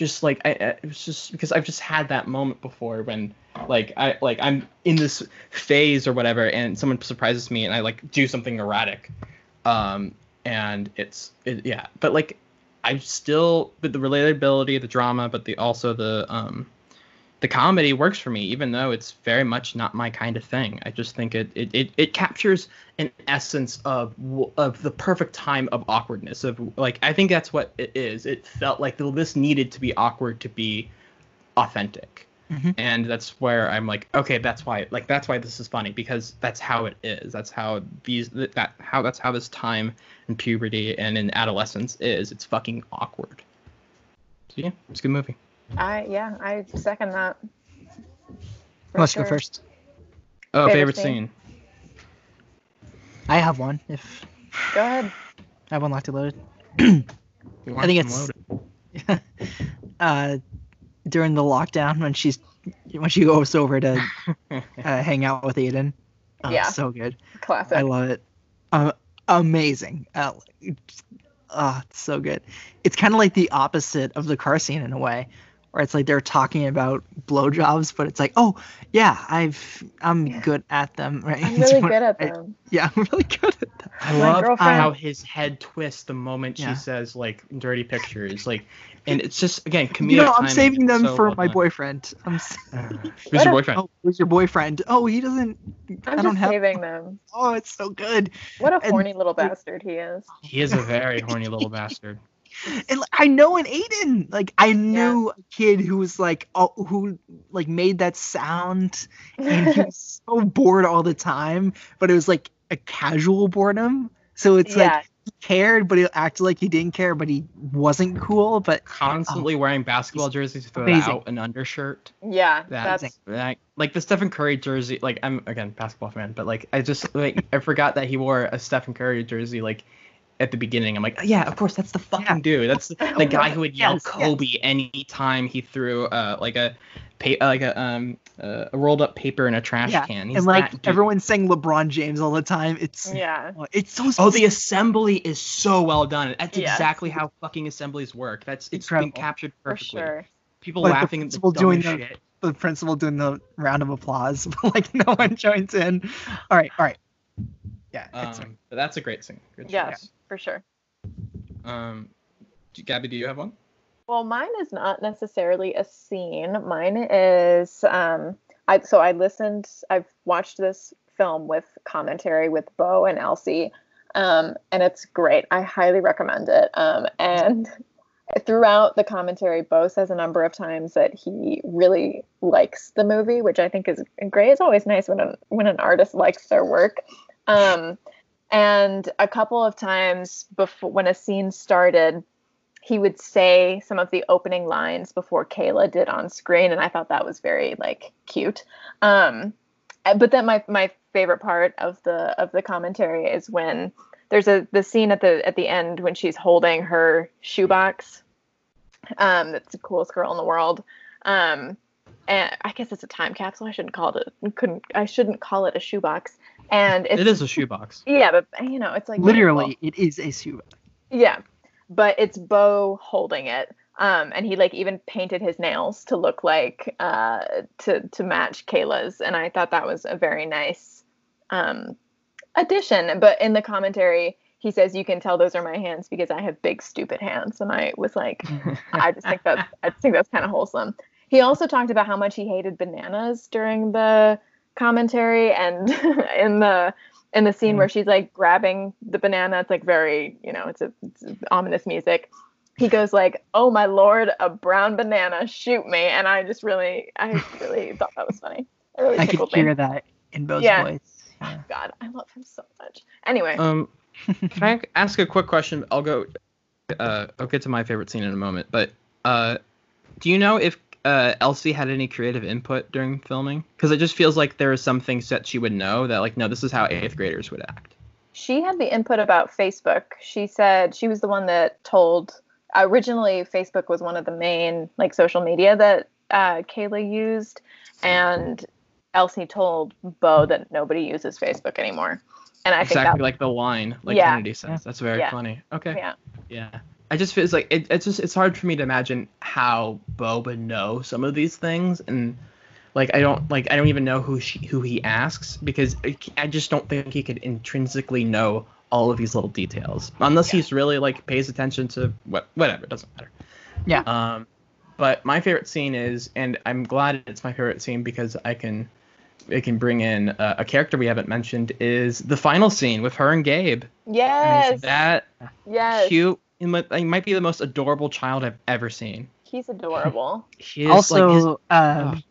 just like I, it was just because i've just had that moment before when like i like i'm in this phase or whatever and someone surprises me and i like do something erratic. Um and it's it, yeah. But like I'm still but the relatability the drama but the also the um the comedy works for me even though it's very much not my kind of thing. I just think it it, it, it captures an essence of of the perfect time of awkwardness of like i think that's what it is. It felt like this needed to be awkward to be authentic.
Mhm.
and that's where i'm like okay that's why like that's why this is funny because that's how it is. That's how these that how that's how this time in puberty and in adolescence is. It's fucking awkward. So yeah it's a good movie
I yeah, I second that. For
Let's go first.
oh
Favorite
favorite,
scene?
scene.
I have one. If
Go ahead.
I have one locked and loaded. I think it's
loaded?
uh, during the lockdown when she's when she goes over to uh, hang out with Aiden. Oh,
Yeah.
So good.
Classic.
I love it. Uh, amazing. Uh, it's, oh, it's so good. It's kind of like the opposite of the car scene in a way, where it's like they're talking about blowjobs, but it's like, oh yeah, I've I'm
Yeah.
good at them, right?
I'm really good at
I-
them.
yeah, I'm really good at them.
I
My
love
girlfriend-
how his head twists the moment
Yeah.
she says like dirty pictures, like, and it's just again comedic.
You know, I'm saving them
So
for
well
my
done.
boyfriend. I'm. Uh, s-
Who's your boyfriend?
Oh, who's your boyfriend? Oh, he doesn't.
I'm
I don't
just
have.
saving them.
Oh, it's so good.
What a
And-
horny little bastard he is.
He is a very horny little bastard.
And like, I know an Aiden. Like I knew a kid who was like, oh, who like made that sound, and he was so bored all the time. But it was like a casual boredom. So it's
yeah,
like he cared, but he acted like he didn't care, but he wasn't cool. But
Constantly oh. wearing basketball jerseys without an undershirt.
yeah.
That,
That's
that like the Stephen Curry jersey. Like I'm again basketball fan, but like I just like I forgot that he wore a Stephen Curry jersey like at the beginning. I'm like, "Oh, yeah, of course that's the fucking
Yeah.
dude. That's the, the guy who would yell
Yes, yes.
Kobe anytime he threw uh like a pa- uh, like a um uh, a rolled up paper in a trash
Yeah,
can. He's
and like
that
everyone's saying LeBron James all the time. It's
yeah.
it's so
Oh, the assembly is so well done. That's
Yes.
exactly how fucking assemblies work. That's it's
Incredible.
been captured
For
perfectly.
sure.
People
Like
laughing at the
principal doing
dumbest
the-
shit.
the principal doing the round of applause, but like no one joins in. All right, all right. Yeah.
Um, but that's a great scene. Good
Yeah.
choice.
For sure.
Um, do- Gaby, do you have one?
Well, mine is not necessarily a scene. Mine is um I so I listened I've watched this film with commentary with Bo and Elsie. Um and it's great. I highly recommend it. Um and throughout the commentary Bo says a number of times that he really likes the movie, which I think is great. It's always nice when an when an artist likes their work. Um and a couple of times before when a scene started he would say some of the opening lines before Kayla did on screen, and I thought that was very like cute. Um, uh, but then my my favorite part of the of the commentary is when there's a the scene at the at the end when she's holding her shoebox. Um, that's the coolest girl in the world. Um, and I guess it's a time capsule. I shouldn't call it. Couldn't I shouldn't call it a shoebox. And it's
It is a shoebox.
yeah, but you know it's like
Literally, it is a suit.
yeah, but it's Bo holding it. Um, and he like even painted his nails to look like uh, to to match Kayla's, and I thought that was a very nice um, addition. But in the commentary, he says you can tell those are my hands because I have big stupid hands, and I was like, I just think that I think that's kind of wholesome. He also talked about how much he hated bananas during the commentary and in the in the scene where she's like grabbing the banana. It's like very you know it's a it's ominous music. He goes like, "Oh my lord, a brown banana, shoot me!" And I just really, I really thought that was funny. It really
I could
tickled me.
hear that in Bo's
Yeah.
voice. Yeah.
God, I love him so much. Anyway,
Um, can I ask a quick question? I'll go. Uh, I'll get to my favorite scene in a moment. But uh, do you know if uh, Elsie had any creative input during filming? Because it just feels like there are some things that she would know that, like, no, this is how eighth graders would act.
she had the input about Facebook. She said she was the one that told. Originally, Facebook was one of the main like social media that uh, Kayla used, and Elsie told Bo that nobody uses Facebook anymore. And I think
exactly like the line, like
Yeah.
Kennedy says. That's very
Yeah.
funny. Okay.
yeah,
Yeah. I just feels like it, it's just it's hard for me to imagine how Bo would know some of these things and like I don't like I don't even know who she who he asks because I just don't think he could intrinsically know all of these little details unless he's really like pays attention to what whatever it doesn't matter.
Yeah.
Um, but my favorite scene is and I'm glad it's my favorite scene because I can it can bring in uh, a character we haven't mentioned is the final scene with her and Gabe.
yes,
That
yes,
cute. He might, he might be the most adorable child I've ever seen.
he's adorable.
He is, like, his,
also, um,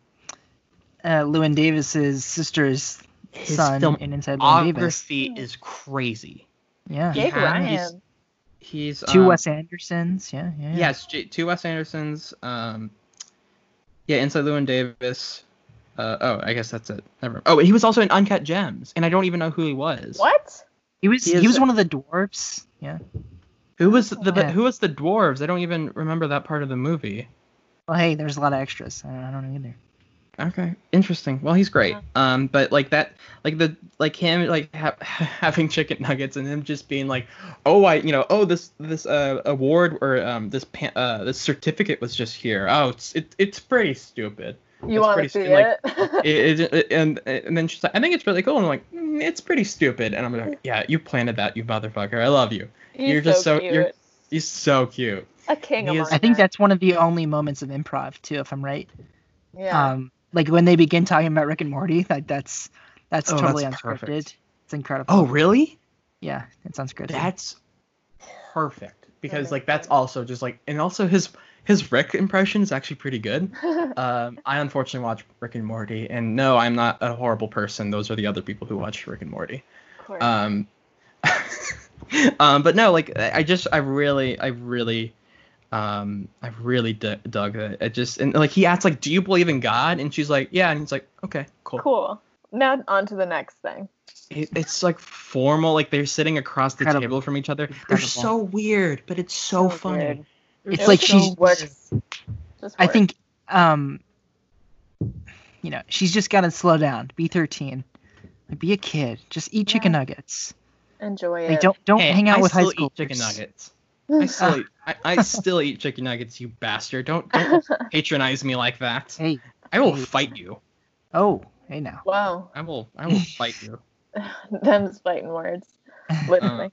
uh, Llewyn Davis's sister's
his
son in Inside Llewyn Davis.
filmography is crazy.
Yeah.
He
Jake
has-
Ryan.
He's
Two
um,
Wes Andersons. Yeah, yeah. yeah.
Yes, J- two Wes Andersons. Um, yeah, Inside Llewyn Davis. Uh, oh, I guess that's it. Never. Oh, he was also in Uncut Gems, and I don't even know who he was.
What?
He was
He
he,
is-
was one of the dwarfs. Yeah.
Who was the
Yeah.
Who was the dwarves? I don't even remember that part of the movie.
Well, hey, there's a lot of extras. I don't, I don't know either.
Okay, interesting. Well, he's great. Um, but like that, like the like him like ha- having chicken nuggets and him just being like, oh, I you know, oh this this uh award or um this pan- uh this certificate was just here. Oh, it's it, it's pretty stupid.
You
It's
want to
pretty
see
stu- like,
it?
It, it, and and then she's like, I think it's really cool. And I'm like, mm, it's pretty stupid. And I'm like, yeah, you planted that, you motherfucker. I love you.
He's
you're just so,
cute.
you're he's so cute.
a king
he is-
I think that's one of the only moments of improv too, if I'm right.
yeah.
Um, like when they begin talking about Rick and Morty, like that's that's
Oh,
totally
that's
unscripted.
perfect.
It's incredible.
Oh, really?
yeah, it's unscripted.
That's perfect because like that's also just like and also his his Rick impression is actually pretty good. um, I unfortunately watch Rick and Morty, and no, I'm not a horrible person. Those are the other people who watch Rick and Morty.
Of course.
Um, um, but no, like I I just I really I really um I really d- dug it. It just and like he asks like, "Do you believe in God?" And she's like, "Yeah," and he's like, "Okay, cool."
cool. Now on to the next thing.
It, it's like formal, like they're sitting across the
Incredible.
table from each other.
Incredible.
They're so weird, but it's so,
So
funny.
weird.
They're
It's
It
like
just
she's-
works. Just
I think, um, you know, she's just got to slow down. Be 13. Like, be a kid. Just eat chicken nuggets.
enjoy it.
Like, don't don't
Hey,
hang out
I
with high school
eat chicken nuggets. I still eat, I, I still eat chicken nuggets, you bastard. Don't don't patronize me like that.
Hey,
I will fight you.
Oh, hey now.
Wow,
I will. I will fight you.
them's fighting words. Literally.
Um,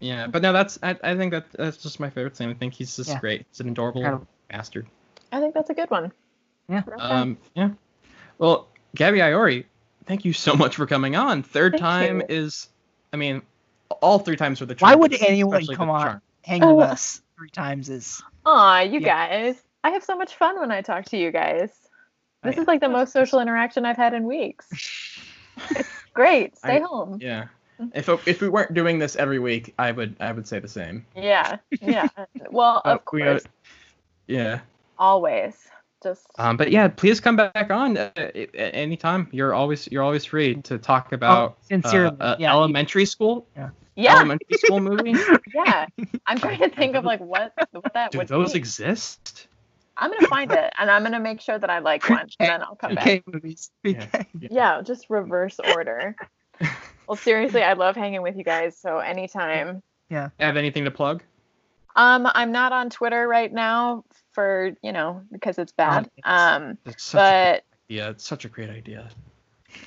yeah, but no, that's. I, I think that that's just my favorite thing. I think he's just
Yeah.
great. He's an adorable
Incredible.
bastard.
I think that's a good one.
Yeah.
Um. Yeah. Well, Gaby Iori, thank you so much for coming on. Third
Thank
time
you.
is. I mean, all three times were the charm.
Why would
but
anyone come on
charm.
hang
Oh.
with us three times? Is
Aw, you
Yeah.
guys. I have so much fun when I talk to you guys.
Oh,
This
yeah.
is like the most social interaction I've had in weeks. It's great. Stay
I-
home.
Yeah. If if we weren't doing this every week, I would I would say the same.
Yeah. Yeah. Well,
But
of
we
course.
got- Yeah.
Always. Just
Um, but yeah, please come back on uh, at anytime. You're always you're always free to talk about
Oh, sincerely,
uh, uh,
yeah.
elementary school
yeah,
elementary school movie.
yeah. I'm trying to think of like what what that
Do
would
those
be.
exist?
I'm gonna find it and I'm gonna make sure that I like one and then I'll come back.
okay movies?
Yeah.
Okay.
Yeah, just reverse order. Well, seriously, I love hanging with you guys. So anytime. Yeah.
Have anything to plug?
Um, I'm not on Twitter right now for you know because it's bad. Um,
It's such
but
yeah. It's such a great idea.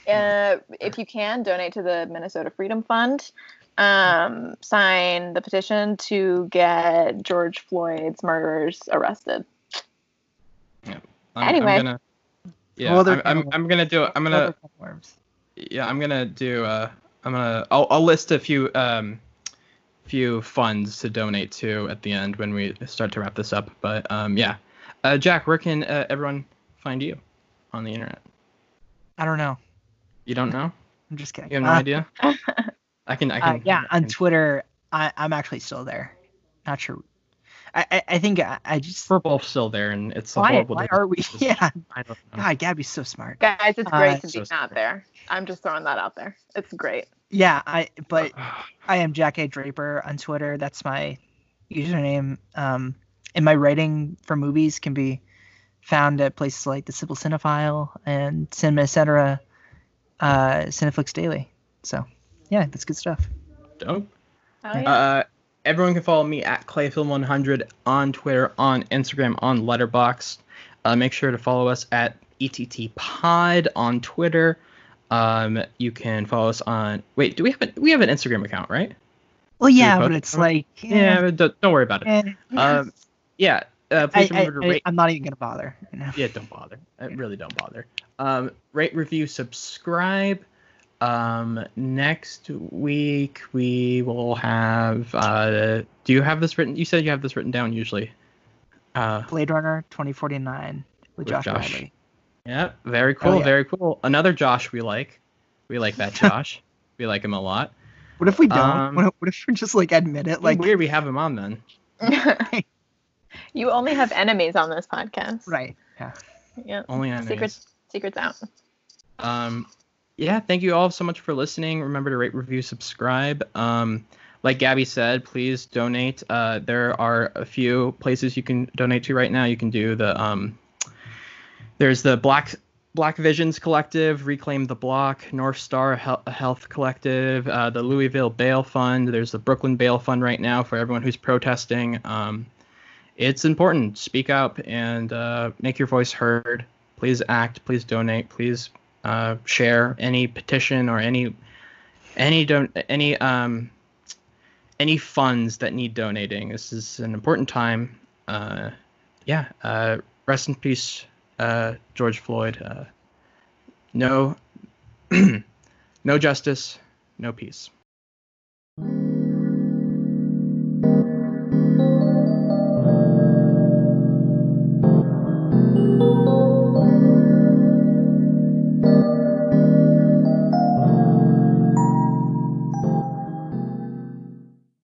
uh, if you can donate to the Minnesota Freedom Fund, um, sign the petition to get George Floyd's murderers arrested.
I'm,
Anyway.
I'm gonna. Yeah,
Well,
I'm, I'm, I'm gonna do. I'm gonna.
Other platforms.
Yeah, I'm gonna do. Uh, I'm gonna. I'll, I'll list a few um, few funds to donate to at the end when we start to wrap this up. But um, yeah, uh, Jack, where can uh, everyone find you on the internet?
I don't know.
You don't know?
I'm just kidding.
You have no
Uh,
idea? I can. I
uh,
can.
yeah,
I
on Twitter, I, I'm actually still there. Not sure. I, I, I think I, I just.
We're both still there, and it's a
Why,
horrible.
why
day.
are we? Yeah.
I don't know.
God, Gaby's so smart.
Guys, it's great
Uh,
to
so
be not there. I'm just throwing that out there. It's great.
Yeah, I. But I am Jack A. Draper on Twitter. That's my username. Um, and my writing for movies can be found at places like the Civil Cinephile and Cinema Etc. Uh, Cineflix Daily. So, yeah, that's good stuff.
Dope.
Oh, yeah.
Uh, everyone can follow me at Clayfilm100 on Twitter, on Instagram, on Letterboxd. Uh, make sure to follow us at ETT Pod on Twitter. Um, you can follow us on. Wait, do we have an we have an Instagram account, right?
Well, yeah, but it's like.
Yeah, but don't, don't worry about it.
eh,
Um, yeah. Uh,
I,
please
I,
remember to
I,
rate.
I'm not even gonna bother. You know?
Yeah, don't bother. Uh, really don't bother. Um, rate, review, subscribe. Um, next week we will have. Uh, do you have this written? You said you have this written down usually. Uh,
Blade Runner 2049 with,
With
Josh,
Josh.
Bradley.
yeah, very cool,
yeah.
very cool. Another Josh we like. We like that Josh. we like him a lot.
What if we don't?
Um,
what, if, what if we just like admit it?
Like
Like,
weird, we have him on then.
you only have enemies on this podcast.
right? Yeah.
Yeah.
Only on
Secrets. Secrets out.
Um, yeah, thank you all so much for listening. Remember to rate, review, subscribe. Um, like Gaby said, please donate. Uh, there are a few places you can donate to right now. You can do the um, there's the Black Black Visions Collective, Reclaim the Block, North Star Health Collective, uh, the Louisville Bail Fund. There's the Brooklyn Bail Fund right now for everyone who's protesting. Um, it's important. Speak up and uh, make your voice heard. Please act. Please donate. Please uh, share any petition or any any don any um any funds that need donating. This is an important time. Uh, yeah. Uh, rest in peace, uh, George Floyd. Uh, no, no justice, no peace.